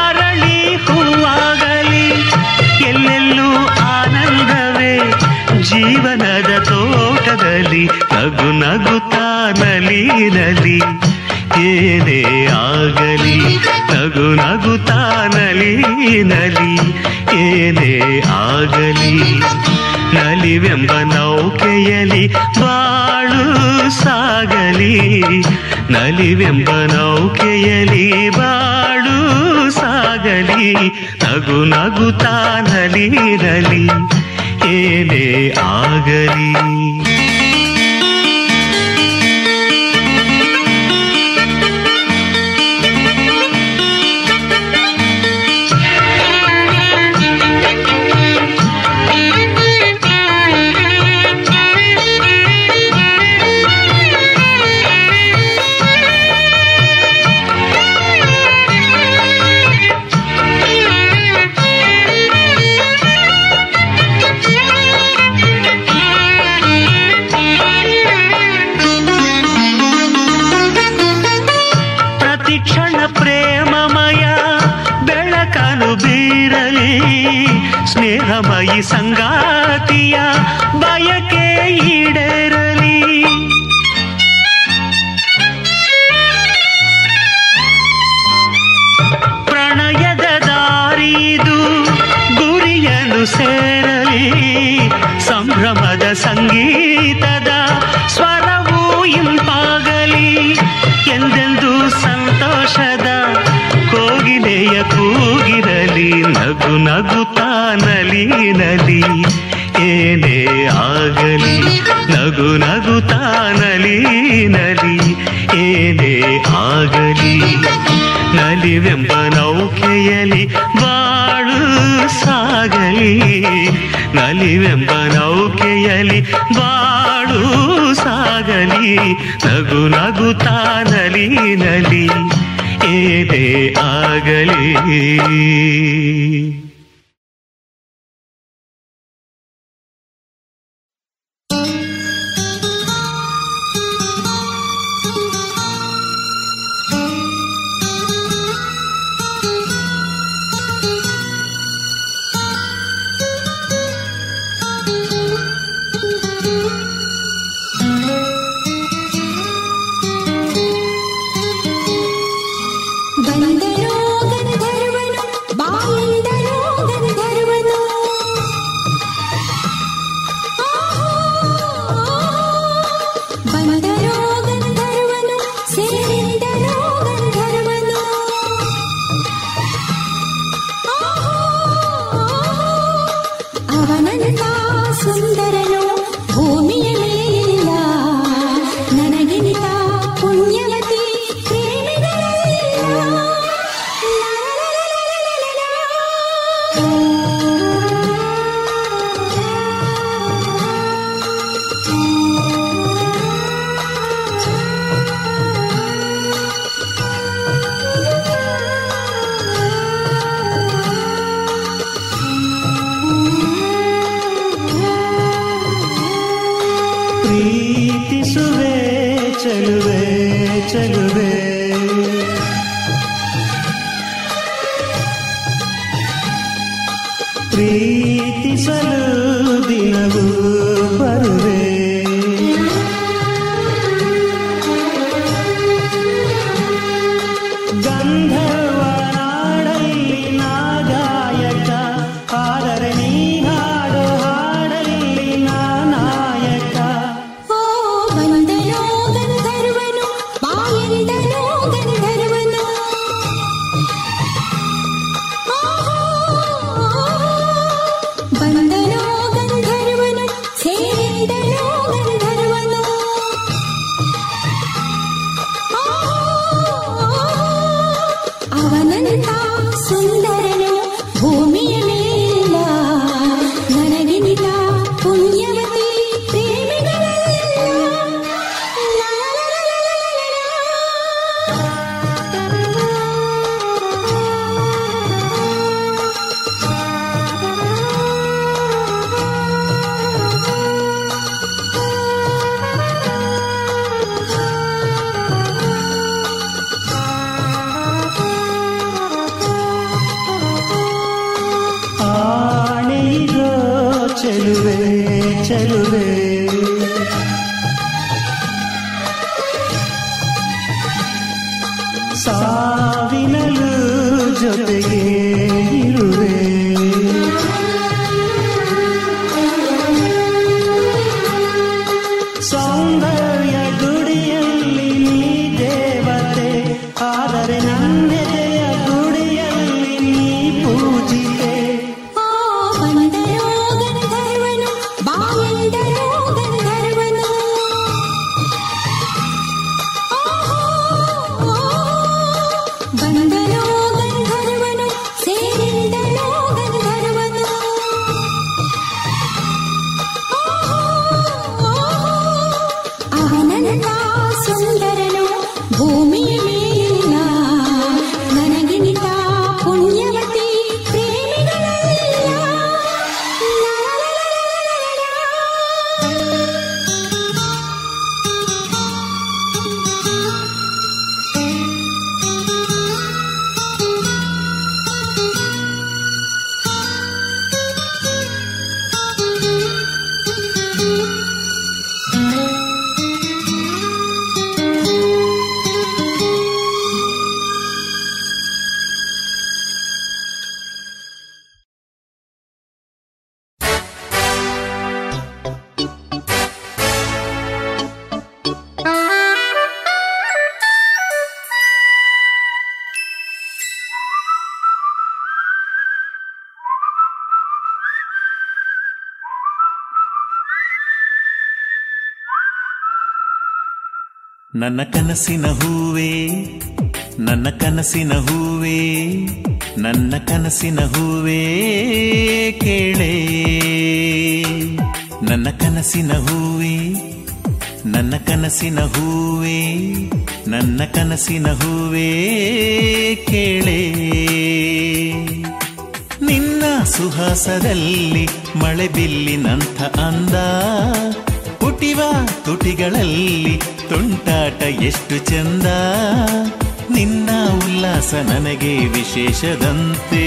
ಅರಳಿ ಹೂವಾಗಲಿ, ಎಲ್ಲೆಲ್ಲೂ ಆನಂದವೇ. ಜೀವನದ ತೋಟದಲ್ಲಿ ನಗು ನಗುತ್ತಾ ನಲಿ ನಲಿ ಏನೇ ಆಗಲಿ, ನಗು ನಗುತ್ತಾ ನಲಿ ಏನೇ ಆಗಲಿ. ನಲಿವೆಂಬ ನೌಕೆಯಲಿ ಬಾಳು ಸಾಗಲಿ. ನಲಿವೆಂಬ ನೌಕೆಯಲಿ ಬಾಳು ಸಾಗಲಿ. ನಗು ನಗುತ್ತಾ ನಲಿರಲಿ. ನಲಿ ಏನೇ ಆಗಲಿ. ಸಂಗೀತದ ಸ್ವರವು ಇಂಪಾಗಲಿ, ಎಂದೆಂದು ಸಂತೋಷದ ಕೋಗಿಲೆಯ ಕೂಗಿರಲಿ, ನಗು ನಗುತ್ತಾ ನಲಿ, ಏನೇ ಆಗಲಿ, ನಗು ನಗುತ್ತಾ ನಲಿ, ಏನೇ ಆಗಲಿ, ನಲಿವೆಂಬ ನೌಕೆಯಲಿ ಬಾಳು ಸಾಗಲಿ ನಲಿವೆಂಬ ನೌಕೆಯಲಿ ಬಾಳು ಸಾಗಲಿ ನಗು ನಗುತ್ತಾ ನಲಿ ನಲಿ ಏನೇ ಆಗಲಿ. ನನ್ನ ಕನಸಿನ ಹೂವೇ, ನನ್ನ ಕನಸಿನ ಹೂವೇ, ನನ್ನ ಕನಸಿನ ಹೂವೇ ಕೇಳೆ. ನನ್ನ ಕನಸಿನ ಹೂವೇ, ನನ್ನ ಕನಸಿನ ಹೂವೇ, ನನ್ನ ಕನಸಿನ ಹೂವೇ ಕೇಳೆ. ನಿನ್ನ ಸುಹಾಸದಲ್ಲಿ ಮಳೆ ಬಿಲ್ಲಿನಂಥ ಅಂದ ಪುಟಿವ ತುಟಿಗಳಲ್ಲಿ ತುಂಟಾಟ ಎಷ್ಟು ಚಂದ. ನಿನ್ನ ಉಲ್ಲಾಸ ನನಗೆ ವಿಶೇಷದಂತೆ.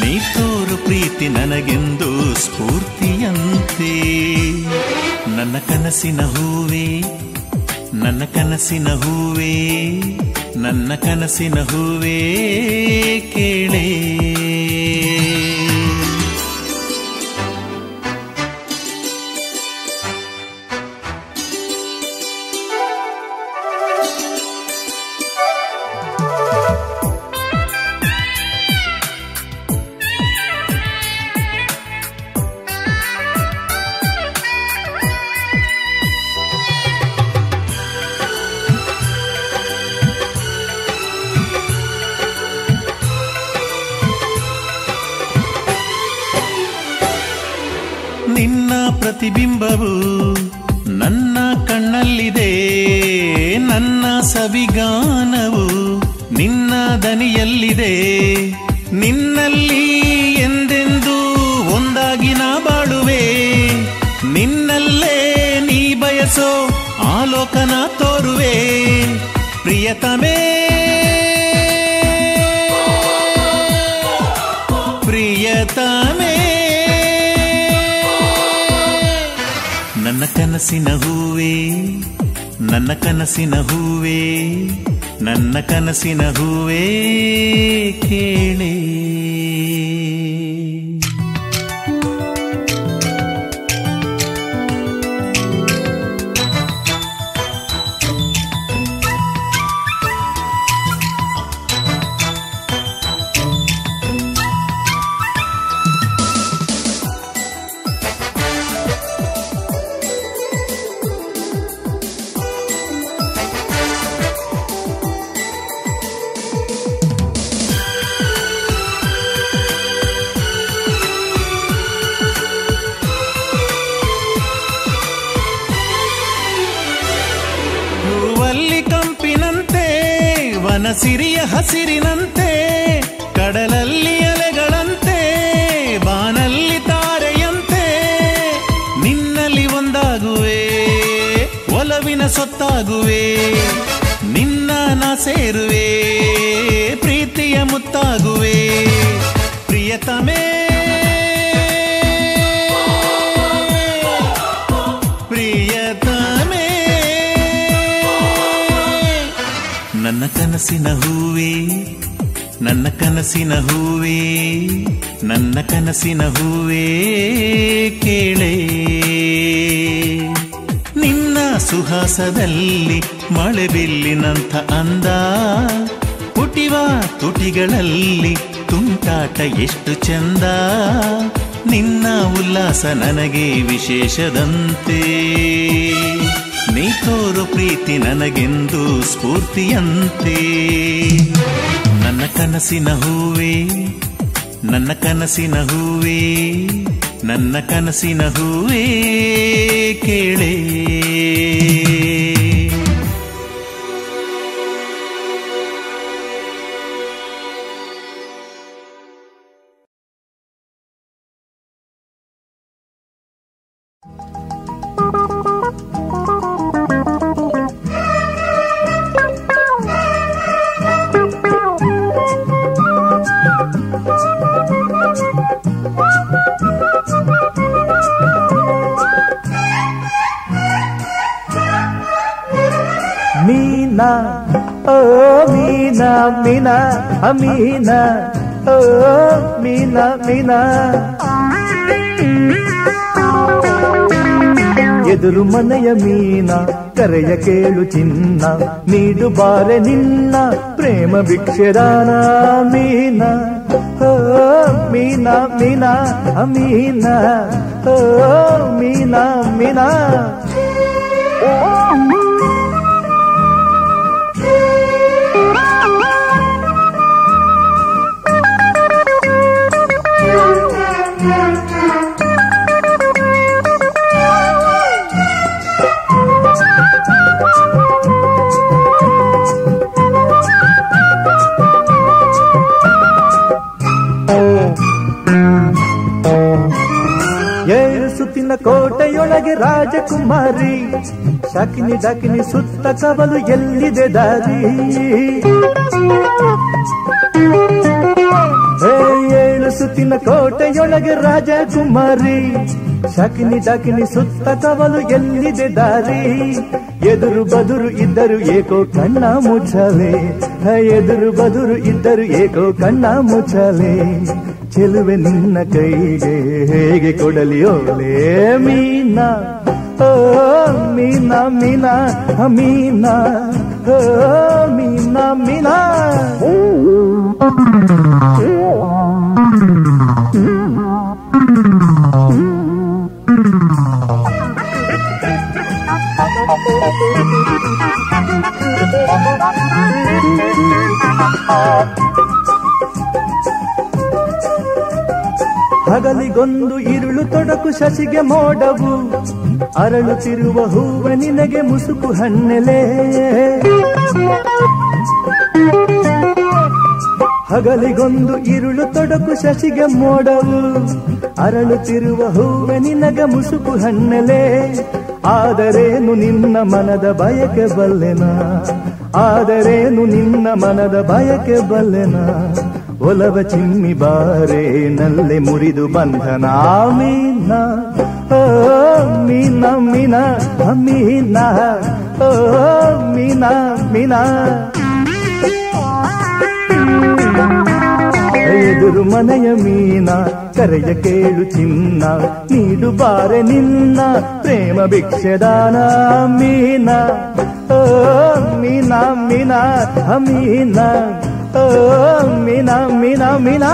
ನೀ ತೋರು ಪ್ರೀತಿ ನನಗೆಂದು ಸ್ಫೂರ್ತಿಯಂತೆ. ನನ್ನ ಕನಸಿನ ಹೂವೇ, ನನ್ನ ಕನಸಿನ ಹೂವೇ, ನನ್ನ ಕನಸಿನ ಹೂವೇ ಕೇಳೇ. ಪ್ರತಿಬಿಂಬವು ನನ್ನ ಕಣ್ಣಲ್ಲಿದೆ. ನನ್ನ ಸವಿಗಾನವು ನಿನ್ನ ದನಿಯಲ್ಲಿದೆ. ನಿನ್ನಲ್ಲಿ ಎಂದೆಂದೂ ಒಂದಾಗಿ ನಾ ಬಾಳುವೆ. ನಿನ್ನಲ್ಲೇ ನೀ ಬಯಸೋ ಆಲೋಕನ ತೋರುವೆ. ಪ್ರಿಯತಮೇ ಕನಸಿನ ಹೂವೇ ನನ್ನ ಕನಸಿನ ಹೂವೇ ನನ್ನ ಕನಸಿನ ಹೂವೇ ಕೇಳೇ. ಕನಸಿನ ಹೂವೇ, ನನ್ನ ಕನಸಿನ ಹೂವೇ, ನನ್ನ ಕನಸಿನ ಹೂವೇ ಕೇಳೆ. ನಿನ್ನ ಸುಹಾಸದಲ್ಲಿ ಮಳೆ ಬಿಲ್ಲಿನಂಥ ಅಂದ ಪುಟಿವ ತುಟಿಗಳಲ್ಲಿ ತುಂಟಾಟ ಎಷ್ಟು ಚಂದ. ನಿನ್ನ ಉಲ್ಲಾಸ ನನಗೆ ವಿಶೇಷದಂತೆ. ನೀ ತೋರು ಪ್ರೀತಿ ನನಗೆಂದು ಸ್ಫೂರ್ತಿಯಂತೆ. ನನ್ನ ಕನಸಿನ ಹೂವೇ, ನನ್ನ ಕನಸಿನ ಹೂವೇ, ನನ್ನ ಕನಸಿನ ಹೂವೇ ಕೇಳೇ. ಮೀನಾ ಅಮೀನಾ ಓ ಮೀನಾ ಮೀನಾ ಎದುರು ಮನೆಯ ಮೀನ ಕರೆಯ ಕೇಳು ಚಿನ್ನ ನೀಡು ಬಾರೆ ನಿನ್ನ ಪ್ರೇಮ ಭಿಕ್ಷೆದಾನ ಮೀನ ಓ ಮೀನಾ ಮೀನಾ ಅಮೀನಾ ಓ ಮೀನಾ ಮೀನಾ ಕೋಟೆಯೊಳಗೆ ರಾಜಕುಮಾರಿ. ಶಾಕಿನಿ ಡಕಿನಿ ಸುತ್ತ ಕವಲು ಎಲ್ಲಿದೆ ದಾರಿ? ಏಳು ಸುತ್ತಿನ ಕೋಟೆಯೊಳಗೆ ರಾಜಕುಮಾರಿ. ಶಕಿನಿ ಡಕಿನಿ ಸುತ್ತ ಕವಲು ಎಲ್ಲಿದೆ ದಾರಿ? ಎದುರು ಬದುರು ಇದ್ದರು ಏಕೋ ಕಣ್ಣ ಮುಚ್ಚವೆ. ಎದುರು ಬದುರು ಇದ್ದರು ಏಕೋ ಕಣ್ಣ ಮುಚ್ಚಲೆ ಚೆಲುವೆ ನಿನ್ನ ಕೈಗೆ ಹೇಗೆ ಕೊಡಲಿ ಓಲೆ ಮೀನಾ ಓ ಮೀನಾ ಮೀನಾ ಹ, ಮೀನಾ ಓ ಮೀನಾ ಮೀನಾ ಹಗಲಿಗೊಂದು ಇರುಳು ತೊಡಕು ಶಶಿಗೆ ಮೋಡವು. ಅರಳುತ್ತಿರುವ ಹೂವ ನಿನಗೆ ಮುಸುಕು ಹಣ್ಣೆಲೆ. ಹಗಲಿಗೊಂದು ಇರುಳು ತೊಡಕು ಶಶಿಗೆ ಮೋಡವು. ಅರಳುತ್ತಿರುವ ಹೂವ ನಿನಗೆ ಮುಸುಕು ಹಣ್ಣೆಲೆ. ಆದರೇನು ನಿನ್ನ ಮನದ ಬಯಕೆ ಬಲ್ಲೆನ? ಆದರೇನು ನಿನ್ನ ಮನದ ಬಯಕೆ ಬಲ್ಲೆನ? ಒಲವ ಚಿಮ್ಮಿ ಬಾರೆ, ನಲ್ಲೆ ಮುರಿದು ಬಂಧನ. ಮೀನ ಓ ಮೀನ ಮೀನ ಮೀನ ಓ ಮೀನ ಮೀನ. ಎದುರು ಮನೆಯ ಮೀನ, ಕರೆಯ ಕೇಳು ಚಿನ್ನ. ನೀಡು ಬಾರೆ ನಿನ್ನ, ಪ್ರೇಮ ಭಿಕ್ಷದಾನ ಮೀನ ಓ ಮೀನ ಮೀನ ಮೀನ. ಓ ಮೀನ ಮೀನ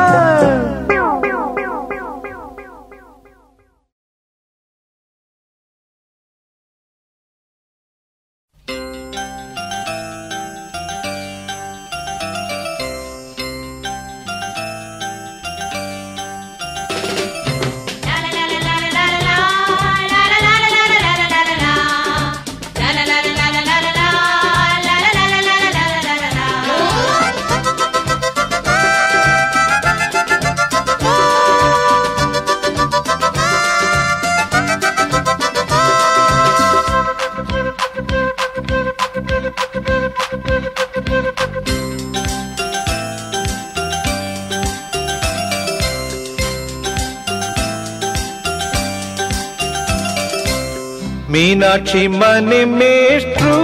ಮೀನ ಮೀನಾಕ್ಷಿ ಮನೆ ಮೇಷ್ಟ್ರು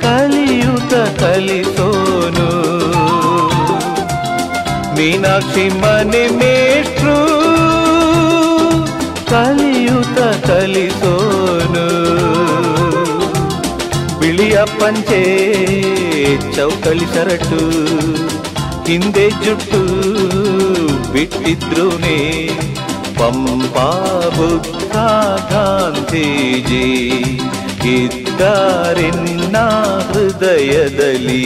ಕಲಿಯುವ ಕಲಿಸೋನು ಮೀನಾಕ್ಷಿ ಮನೆ ಮೇಷ್ಟ್ರು ಕಲಿಯುತ ಕಲಿಸೋನು ಬಿಳಿಯ ಪಂಚೆ ಚೌಕಳಿ ಸರಟು ಹಿಂದೆ ಜುಟ್ಟು ಬಿಟ್ಟಿದ್ರುನೇ ಪಂಪಾ ಬುದ್ಧ ಗಾಂಧೀಜಿ ಇದ್ದಾರೆನ್ನ ಹೃದಯದಲ್ಲಿ.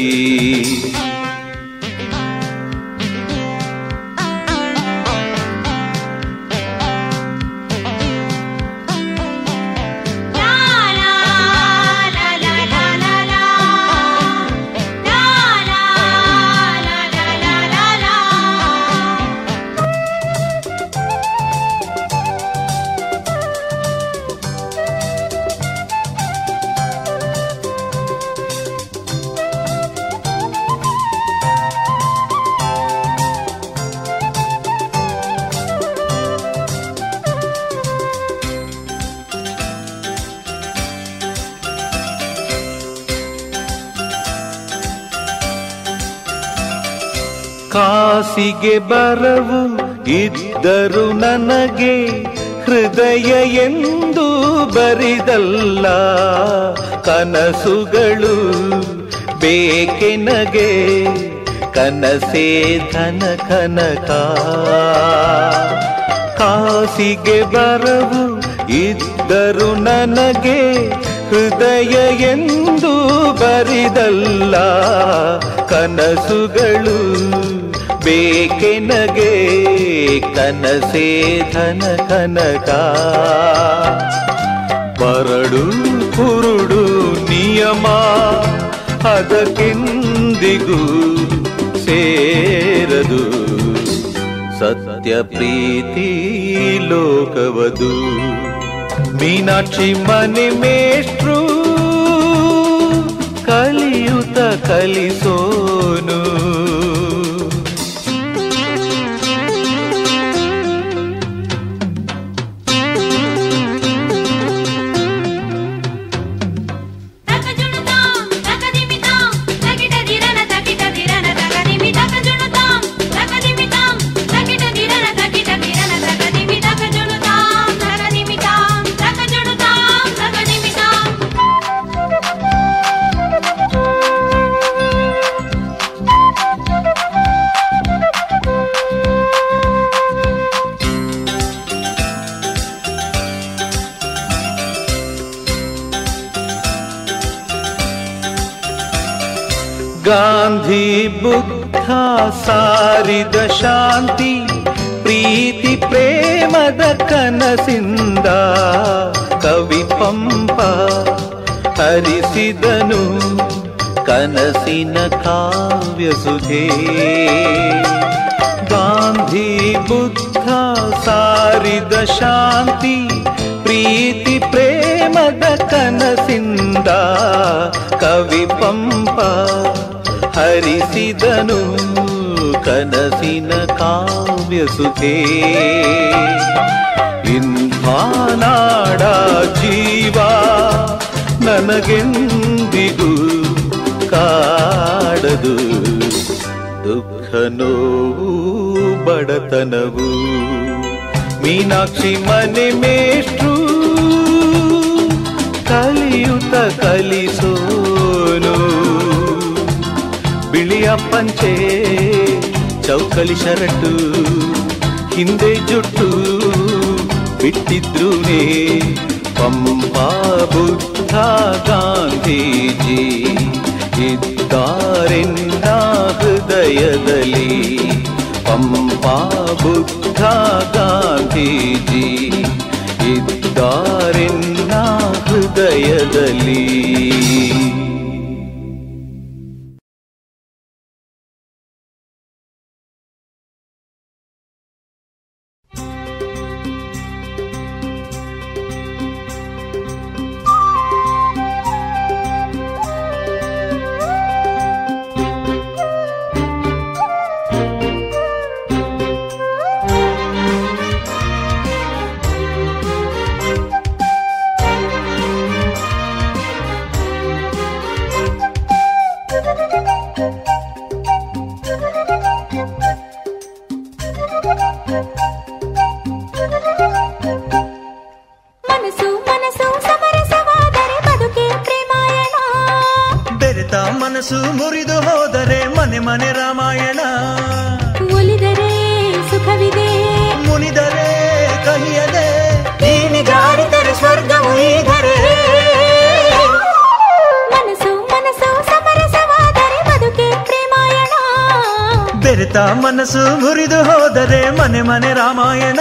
ಕಾಸಿಗೆ ಬರವು ಇದ್ದರು ನನಗೆ ಹೃದಯ ಎಂದು ಬರಿದಲ್ಲ. ಕನಸುಗಳು ಬೇಕೆನಗೆ ಕನಸೇ ಧನ ಕನಕ. ಕಾಸಿಗೆ ಬರವು ಇದ್ದರು ನನಗೆ ಹೃದಯ ಎಂದು ಬರಿದಲ್ಲ. ಕನಸುಗಳು ಬೇಕೆನಗೆ ಕನಸೇ ಧನ ಕನಕ. ಬರಡು ಕುರುಡು ನಿಯಮ ಅದಕ್ಕೆಂದಿಗೂ ಸೇರದು. ಸತ್ಯ ಪ್ರೀತಿ ಲೋಕವದು. ಮೀನಾಕ್ಷಿ ಮನೆ ಮೇಷ್ಟ್ರು ಕಲಿಯುತ ಕಲಿಸೋನು ಸಾರಿದ ಶಾಂತಿ ಪ್ರೀತಿ ಪ್ರೇಮದ ಕನಸಿಂದ ಕವಿ ಪಂಪ ಹರಿಸಿದನು ಕನಸಿನ ಕಾವ್ಯ ಸುಧೇ ಗಾಂಧಿ ಬುದ್ಧ ಸಾರಿದ ಶಾಂತಿ ಪ್ರೀತಿ ಪ್ರೇಮದ ಕನಸಿಂದ ಕವಿ ಪಂಪ ಹರಿಸಿದನು ಕನಸಿನ ಕಾವ್ಯ ಸುಖೇ. ಇಂಥ ನಾಡ ಜೀವ ನನಗೆಂದಿಗೂ ಕಾಡದು. ದುಃಖ ನೋವು, ಬಡತನವು. ಮೀನಾಕ್ಷಿ ಮನೆ ಮೇಷ್ಟ್ರು ಕಲಿಯುತ ಕಲಿಸೋನು. ಬಿಳಿಯ ಪಂಚೆ ಚೌಕಲಿ ಶರಟು ಹಿಂದೆ ಜುಟ್ಟು ಬಿಟ್ಟಿದ್ರೂನೇ ಪಂಪಾ ಬುದ್ಧ ಗಾಂಧೀಜಿ ಇದ್ದಾರೆಂದ ಹೃದಯದಲ್ಲಿ ಪಂಪಾ ಬುದ್ಧ ಗಾಂಧೀಜಿ ಇದ್ದಾರೆನ್ನ ಹೃದಯದಲ್ಲಿ. ಮನಸ್ಸು ಮುರಿದು ಹೋದರೆ ಮನೆ ಮನೆ ರಾಮಾಯಣ. ಒಲಿದರೆ ಸುಖವಿದೆ. ಮುನಿದರೆ ಕಹಿಯದೆ ನೀನಿ ಜಾರಿದರೆ ಸ್ವರ್ಗವು ಈದರೆ. ಮನಸ್ಸು ಮನಸ್ಸು ಸಮರಸವಾದರೆ ಬದುಕೆ ಪ್ರೇಮಾಯಣ. ಬೆರೆತ ಮನಸ್ಸು ಮುರಿದು ಹೋದರೆ ಮನೆ ಮನೆ ರಾಮಾಯಣ.